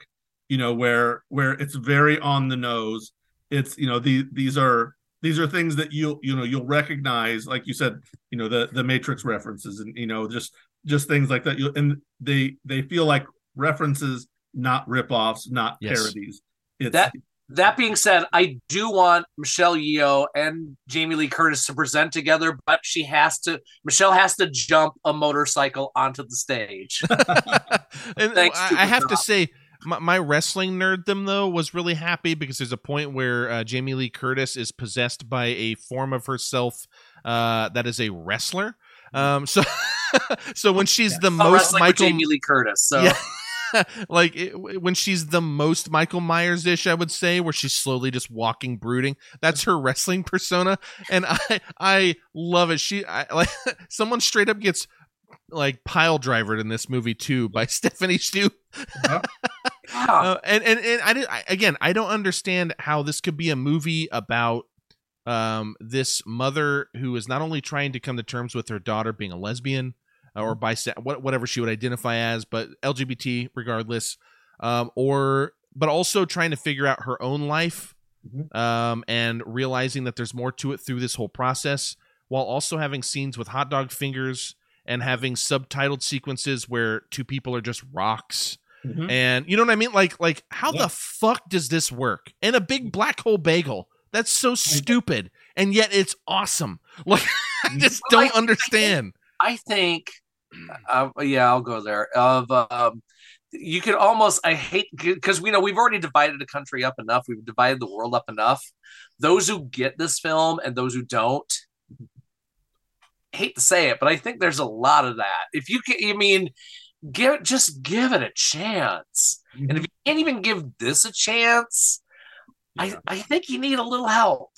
you know, where where it's very on the nose. It's you know the these are these are things that you'll you know you'll recognize, like you said, you know the the Matrix references and you know just just things like that. You and they they feel like references, not ripoffs, not Yes. parodies. It's That- That being said, I do want Michelle Yeoh and Jamie Lee Curtis to present together, but she has to. Michelle has to jump a motorcycle onto the stage. <laughs> and <laughs> Thanks, I, Super I have to say, my, my wrestling nerddom though was really happy because there's a point where uh, Jamie Lee Curtis is possessed by a form of herself uh, that is a wrestler. Um, so, <laughs> so when she's the I'm most Michael, Jamie Lee Curtis. So Yeah. <laughs> like it, when she's the most Michael Myers ish, I would say, where she's slowly just walking, brooding. That's her wrestling persona, and I I love it. She I, like <laughs> someone straight up gets like pile drivered in this movie too by <laughs> Stephanie Hsu. yeah. Uh, and and and I, did, I again I don't understand how this could be a movie about um this mother who is not only trying to come to terms with her daughter being a lesbian or bisex what whatever she would identify as but LGBT regardless um or but also trying to figure out her own life Mhm. um and realizing that there's more to it through this whole process while also having scenes with hot dog fingers and having subtitled sequences where two people are just rocks Mhm. and you know what I mean? Like, like how Yeah. the fuck does this work? And a big black hole bagel. That's so stupid, and yet it's awesome. <laughs> Like, I just Well, I- don't understand. I think, <clears throat> uh, yeah, I'll go there. Of um, you could almost, I hate because we know we've already divided the country up enough. We've divided the world up enough. Those who get this film and those who don't, I hate to say it, but I think there's a lot of that. If you can, I mean, give just give it a chance. And if you can't even give this a chance, I, I think you need a little help.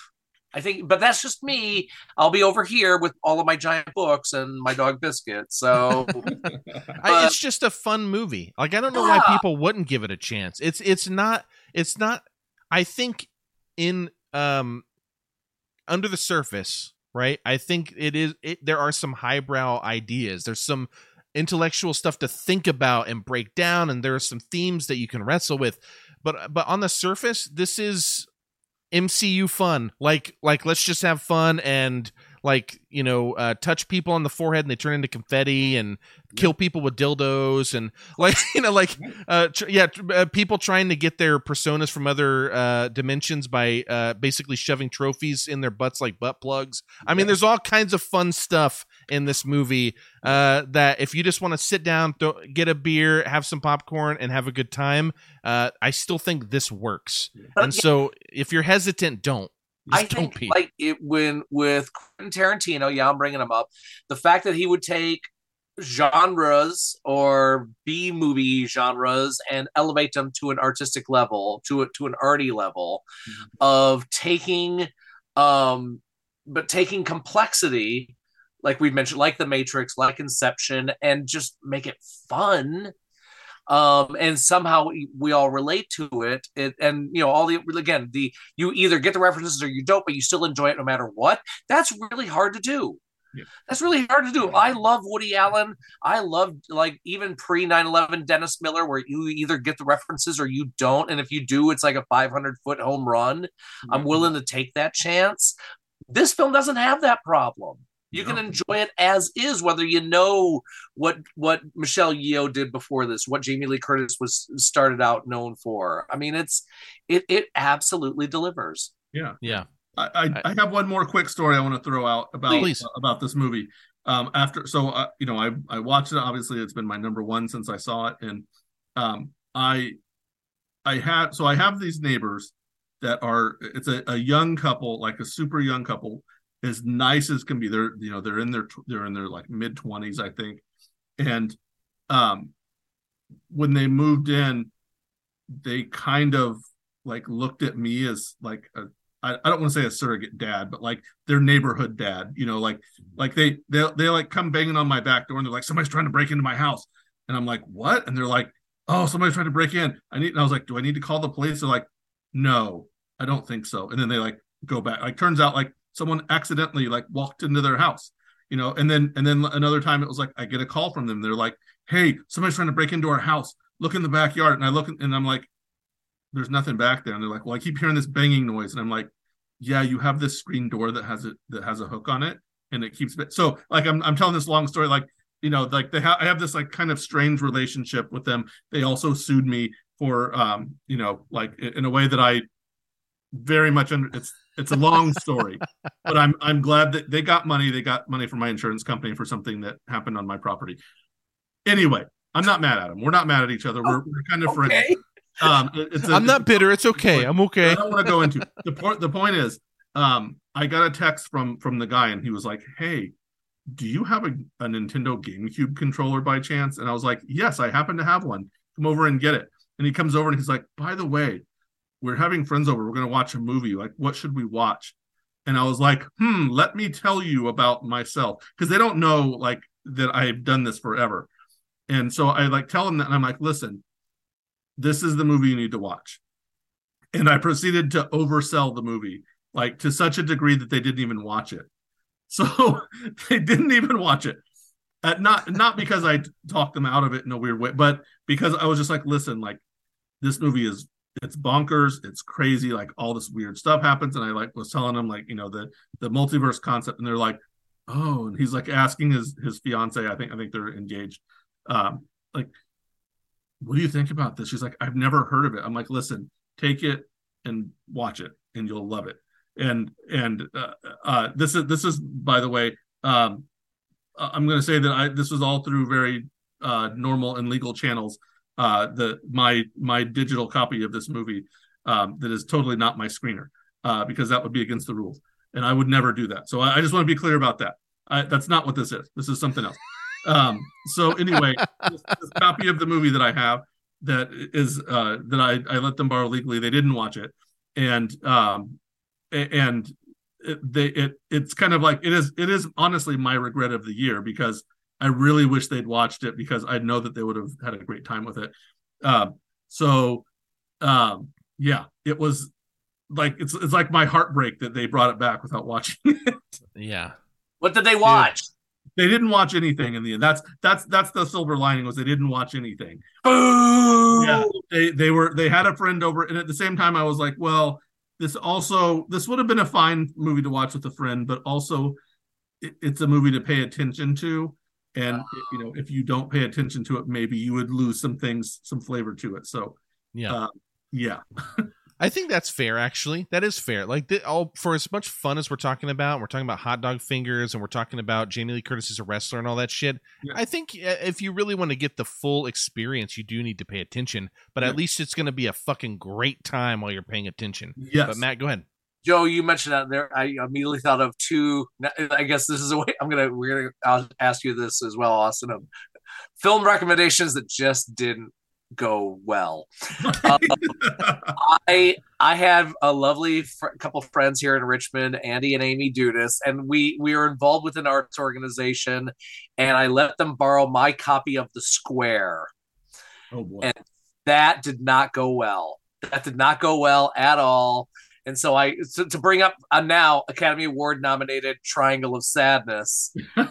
I think, but that's just me. I'll be over here with all of my giant books and my dog biscuit. So <laughs> I, it's just a fun movie. Like, I don't know why people wouldn't give it a chance. It's it's not it's not. I think in um under the surface, right? I think it is. It, there are some highbrow ideas. There's some intellectual stuff to think about and break down, and there are some themes that you can wrestle with. But but on the surface, this is MCU fun. Like like let's just have fun and like you know uh, touch people on the forehead and they turn into confetti and kill people with dildos and <laughs> like you know like uh tr- yeah tr- uh, people trying to get their personas from other uh dimensions by uh basically shoving trophies in their butts like butt plugs. I mean there's all kinds of fun stuff in this movie uh that if you just want to sit down get a beer have some popcorn and have a good time uh i still think this works and so if you're hesitant don't just I don't think be like it when with Quentin Tarantino, yeah, I'm bringing him up. The fact that he would take genres or B movie genres and elevate them to an artistic level, to a, to an arty level Mhm. of taking um but taking complexity like we mentioned like the matrix like inception and just make it fun. Um and somehow we, we all relate to it. it and you know all the again the you either get the references or you don't but you still enjoy it no matter what. That's really hard to do. Yeah. that's really hard to do. I love woody allen. I love like even pre 9-11 dennis miller where you either get the references or you don't. And if you do it's like a 500 foot home run. I'm willing to take that chance. This film doesn't have that problem you can enjoy it as is, whether you know what what Michelle Yeoh did before this, what Jamie Lee Curtis was started out known for. I mean, it's it it absolutely delivers. Yeah. Yeah. I, I, I have one more quick story I want to throw out about Please. about this movie. Um, after so uh, you know I I watched it. Obviously, it's been my number one since I saw it, and um, I I had so I have these neighbors that are it's a, a young couple, like a super young couple, as nice as can be. They're you know they're in their they're in their like mid twenties, I think, and um, when they moved in, they kind of like looked at me as like a I, I don't want to say a surrogate dad, but like their neighborhood dad, you know, like like they they they like come banging on my back door and they're like, somebody's trying to break into my house. And I'm like, what? And they're like, oh, somebody's trying to break in. I need and I was like, do I need to call the police? They're like, no, I don't think so. And then they like go back. Like turns out like someone accidentally like walked into their house, you know, and then and then another time it was like I get a call from them. They're like, hey, somebody's trying to break into our house. Look in the backyard. And I look and I'm like, there's nothing back there. And they're like, well, I keep hearing this banging noise. And I'm like, yeah, you have this screen door that has it that has a hook on it, and it keeps so like I'm I'm telling this long story like you know like they have I have this like kind of strange relationship with them. They also sued me for um you know like in a way that I very much under it's it's a long story, but I'm I'm glad that they got money. They got money from my insurance company for something that happened on my property. Anyway, I'm not mad at them. We're not mad at each other. We're, we're kind of friends. Okay. Um, it- it's a, I'm not bitter. It's okay. I'm okay. I don't want to go into the point. The point is, um, I got a text from from the guy, and he was like, "Hey, do you have a, a Nintendo GameCube controller by chance?" And I was like, "Yes, I happen to have one. Come over and get it." And he comes over and he's like, "By the way, we're having friends over. We're going to watch a movie. Like, what should we watch?" And I was like, "Hmm, let me tell you about myself because they don't know like that I've done this forever." And so I like tell them that, and I'm like, "Listen." This is the movie you need to watch and I proceeded to oversell the movie, like to such a degree that they didn't even watch it. <laughs> So they didn't even watch it. Uh, not not because I talked them out of it in a weird way, but because I was just like, listen, like this movie is it's bonkers, it's crazy, like all this weird stuff happens, and I like was telling him like you know the the multiverse concept, and they're like, oh, and he's like asking his his fiance, I think I think they're engaged, um, like what do you think about this? She's like, I've never heard of it. I'm like, listen, take it and watch it, and you'll love it. And and uh, uh, this is this is by the way, um, uh, I'm going to say that I this was all through very uh, normal and legal channels. Uh, the my my digital copy of this movie um, that is totally not my screener uh, because that would be against the rules, and I would never do that. So I, I just want to be clear about that. I, that's not what this is. This is something else. Um, so anyway, <laughs> this, this copy of the movie that I have that is uh, that I, I let them borrow legally. They didn't watch it, and um, and it, they it it's kind of like it is it is honestly my regret of the year because I really wish they'd watched it because I know that they would have had a great time with it. Um, so um, yeah, it was like it's it's like my heartbreak that they brought it back without watching <laughs> it. Yeah. What did they watch? they didn't watch anything in the end. That's that's that's the silver lining was they didn't watch anything. Boo! Yeah, they they were they had a friend over, and at the same time, I was like, well, this also this would have been a fine movie to watch with a friend, but also it, it's a movie to pay attention to, and you know, if you don't pay attention to it, maybe you would lose some things, some flavor to it. So Yeah. Uh, yeah, <laughs> I think that's fair. Actually, that is fair. Like, the, all for as much fun as we're talking about, we're talking about hot dog fingers, and we're talking about Jamie Lee Curtis as a wrestler and all that shit. Yeah. I think uh, if you really want to get the full experience, you do need to pay attention. But Yeah. at least it's going to be a fucking great time while you're paying attention. yes. But Matt, go ahead. Joe, you mentioned that there. I immediately thought of two. I guess this is a way I'm gonna we're gonna I'll ask you this as well, Austin. Of film recommendations that just didn't go well. <laughs> Um, I I have a lovely fr- couple friends here in Richmond, Andy and Amy Dudas, and we we are involved with an arts organization, and I let them borrow my copy of The Square. Oh boy. And that did not go well. That did not go well at all. And so I so to bring up a now Academy Award nominated Triangle of Sadness. <laughs>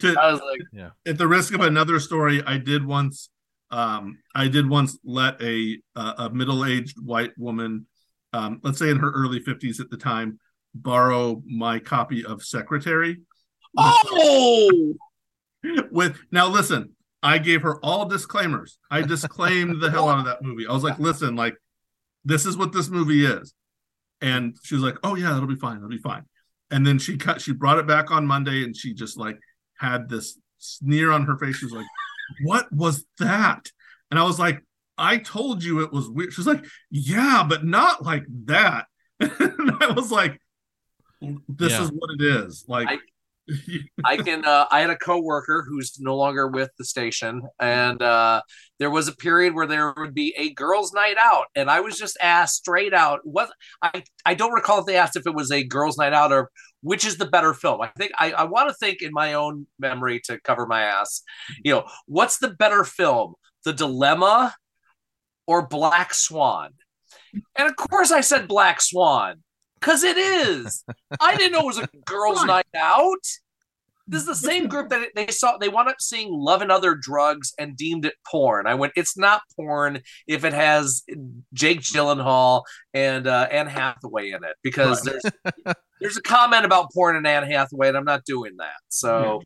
To- I was like, at the risk of another story, I did once um I did once let a a, a middle-aged white woman um let's say in her early 50s at the time borrow my copy of Secretary. Oh, with now listen I gave her all disclaimers. I disclaimed the hell out of that movie. I was like <laughs> listen like this is what this movie is and she was like oh yeah that'll be fine that'll be fine. And then she cut she brought it back on Monday and she just like had this sneer on her face. She was like <laughs> what was that? And I was like I told you it was weird. She was like yeah but not like that. <laughs> And I was like this Yeah. is what it is. Like I- I can. Uh, I had a coworker who's no longer with the station, and uh, there was a period where there would be a girls' night out, and I was just asked straight out what I. I don't recall if they asked if it was a girls' night out or which is the better film. I think I, I want to think in my own memory to cover my ass. You know, what's the better film, The Dilemma or Black Swan? And of course, I said Black Swan because it is. I didn't know it was a <laughs> girls' night out. This is the same group that they saw. They wound up seeing Love and Other Drugs and deemed it porn. I went, it's not porn if it has Jake Gyllenhaal and uh, Anne Hathaway in it because there's <laughs> there's a comment about porn and Anne Hathaway, and I'm not doing that. So,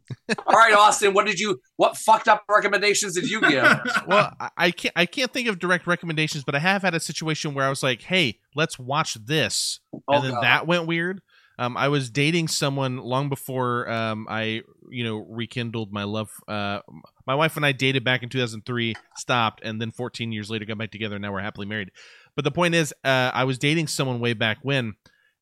all right, Austin, what did you? What fucked up recommendations did you give? <laughs> well, I- I can't I can't think of direct recommendations, but I have had a situation where I was like, "Hey, let's watch this," Oh, and then God. that went weird. Um, I was dating someone long before um, I, you know, rekindled my love. Uh, my wife and I dated back in 2003, stopped, and then 14 years later got back together. And now we're happily married. But the point is, uh, I was dating someone way back when,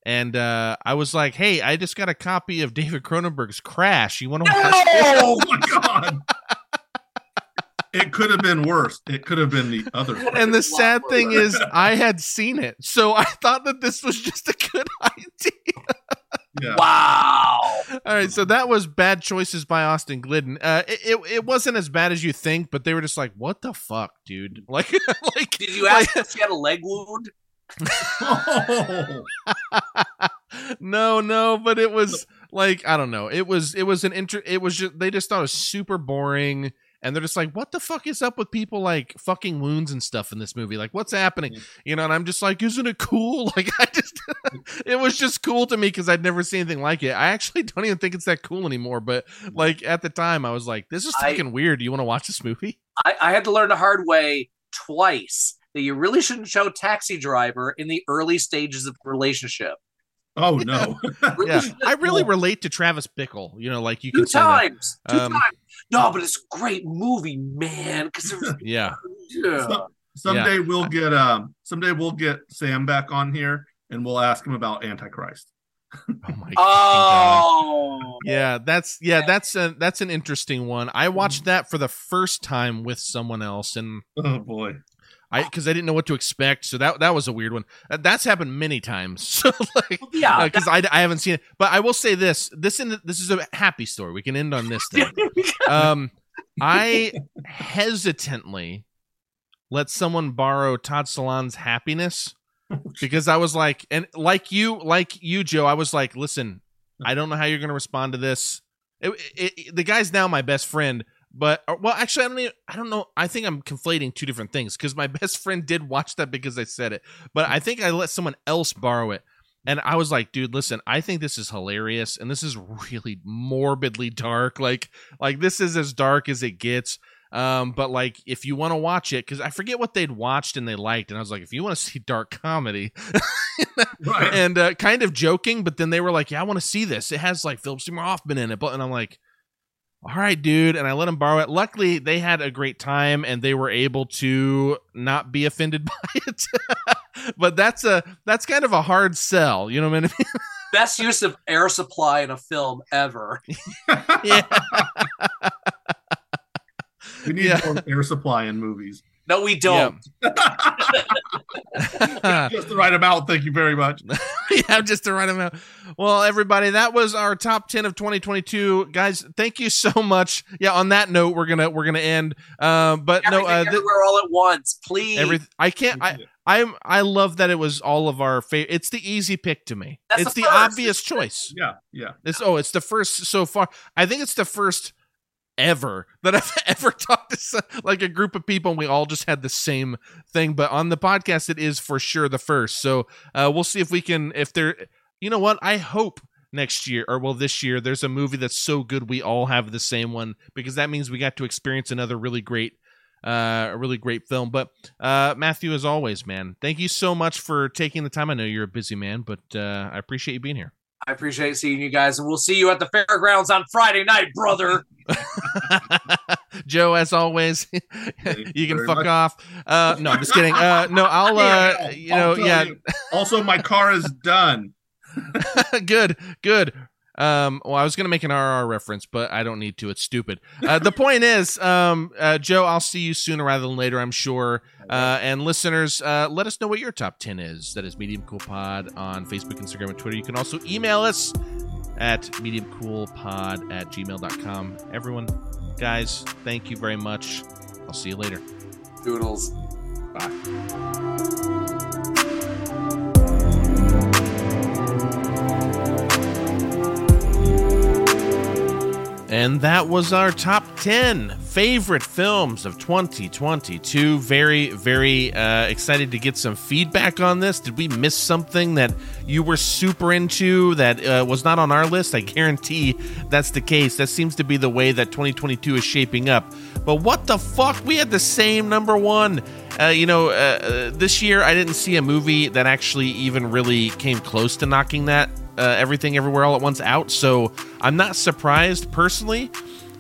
and uh, I was like, "Hey, I just got a copy of David Cronenberg's Crash. You want to watch?" it?" oh my god it could have been worse it could have been the other <laughs> way. And the It's a lot sad thing is, I had seen it, so I thought that this was just a good <laughs> idea. yeah Wow. All right, so that was bad choices by Austin Glidden. Uh, it, it it wasn't as bad as you think, but they were just like, "What the fuck, dude?" <laughs> Like, like Did you ask if she had a leg wound? Oh, no, no, but it was like I don't know. It was it was an inter. It was just they just thought it was super boring, and they're just like, "What the fuck is up with people like fucking wounds and stuff in this movie? Like, what's happening?" You know, and I'm just like, "Isn't it cool?" <laughs> Like, I just <laughs> it was just cool to me because I'd never seen anything like it. I actually <laughs> don't even think it's that cool anymore. But like at the time, I was like, "This is I- fucking weird. Do you want to watch this movie?" I, I had to learn the hard way twice that you really shouldn't show Taxi Driver in the early stages of relationship. Oh no <laughs> Yeah. I really relate to Travis Bickle. You know, like you can two say times. Two Um, times. No, but it's a great movie, man. Because <laughs> Yeah. yeah. So- someday we'll get um someday we'll get sam back on here and we'll ask him about antichrist Oh my fucking <laughs> god. Oh, Yeah, that's yeah, that's a that's an interesting one. I watched that for the first time with someone else, and oh boy I because I didn't know what to expect, so that that was a weird one. Uh, That's happened many times, <laughs> so like yeah. because I, I haven't seen it. But I will say this: this in this is a happy story. We can end on this thing. <laughs> um, I hesitantly let someone borrow Todd Solondz's happiness because I was like, and like you, like you, Joe, I was like, listen, I don't know how you're going to respond to this. It, it, it- the guy's now my best friend, but or- well, actually, I don't. Even, I don't know. I think I'm conflating two different things because my <laughs> best friend did watch that because I said it, but I think I let someone else borrow it. And I was like, dude, listen, I think this is hilarious and this is really morbidly dark. Like like this is as dark as it gets. Um, but like if you want to watch it, because I forget what they'd watched and they liked, and I was like, if you want to see dark comedy, <laughs> right and uh, kind of joking, but then they were like, yeah, I want to see this. It has like Philip Seymour Hoffman in it, but and I'm like, all right, dude, and I let them borrow it. Luckily, they had a great time and they were able to not be offended <laughs> by it. but that's a that's kind of a hard sell. You know what I mean? <laughs> Best use of air supply in a film ever. <laughs> yeah. We need Yeah. more air supply in movies. No, we don't. <laughs> <laughs> Just the right amount. Thank you very much. <laughs> yeah, just to write them out. Well, everybody, that was our top ten of 2022, guys. Thank you so much. Yeah, on that note, we're gonna we're gonna end. Uh, but no, Everything uh, th- everywhere all at once, please. every I can't. I I'm I love that it was all of our favorite. It's the easy pick to me. That's it's the the, obvious choice. Yeah, yeah. It's oh, it's the first so far. I think it's the first ever that I've <laughs> ever talked to some, like a group of people and we all just had the same thing. But on the podcast, it is for sure the first. So uh, we'll see if we can. If there, you know what? I hope next year or well this year there's a movie that's so good we all have the same one because that means we got to experience another really great uh a really great film but uh matthew as always man thank you so much for taking the time i know you're a busy man but uh i appreciate you being here I appreciate seeing you guys, and we'll see you at the fairgrounds on Friday night, brother. <laughs> <laughs> Joe, as always, <laughs> you can fuck much. off. Uh, no, I'm just kidding. Uh, no, I'll, uh, Yeah, you know, yeah, you. Also, my car is done. good, good. Um, well, I was gonna make an RR reference, but I don't need to. It's stupid. Uh, the point is, um, uh, Joe, I'll see you sooner rather than later, I'm sure. Uh, and listeners, uh, let us know what your top ten is. That is Medium Cool Pod on Facebook, Instagram, and Twitter. You can also email us at mediumcoolpod at gmail.com. Everyone, guys, thank you very much. I'll see you later. Doodles. And that was our top 10 favorite films of 2022. Very, very uh, excited to get some feedback on this. Did we miss something that you were super into that uh, was not on our list? I guarantee that's the case. That seems to be the way that 2022 is shaping up. But what the fuck? We had the same number one. Uh, you know, uh, uh, this year I didn't see a movie that actually even really came close to knocking that uh, everything everywhere all at once out. So I'm not surprised personally,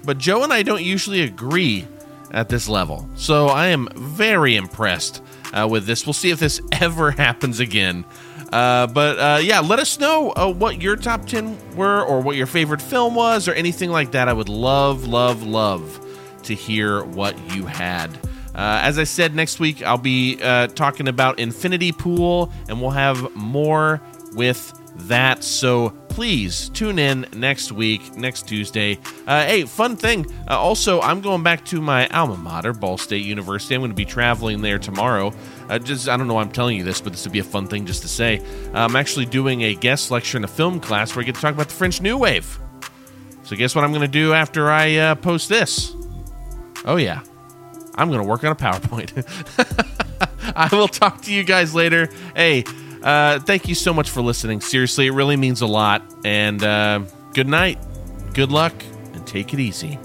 but Joe and I don't usually agree at this level. So I am very impressed uh, with this. We'll see if this <laughs> ever happens again. Uh, but uh, yeah, let us know uh, what your top 10 were or what your favorite film was or anything like that. I would love, love, love to hear what you had. Uh, as I said, next week I'll be uh, talking about Infinity Pool, and we'll have more with that. So please tune in next week, next Tuesday. Uh, hey, fun thing. Uh, also, I'm going back to my alma mater, Ball State University. I'm going to be traveling there tomorrow. Uh, just I don't know why I'm telling you this, but this would be a fun thing just to say. I'm actually doing a guest lecture in a film class where I get to talk about the French New Wave. So guess what I'm going to do after I uh, post this? Oh yeah, I'm going to work on a PowerPoint. <laughs> I will talk to you guys later. Hey, uh, thank you so much for listening. Seriously, it really means a lot. And uh, good night, good luck, and take it easy.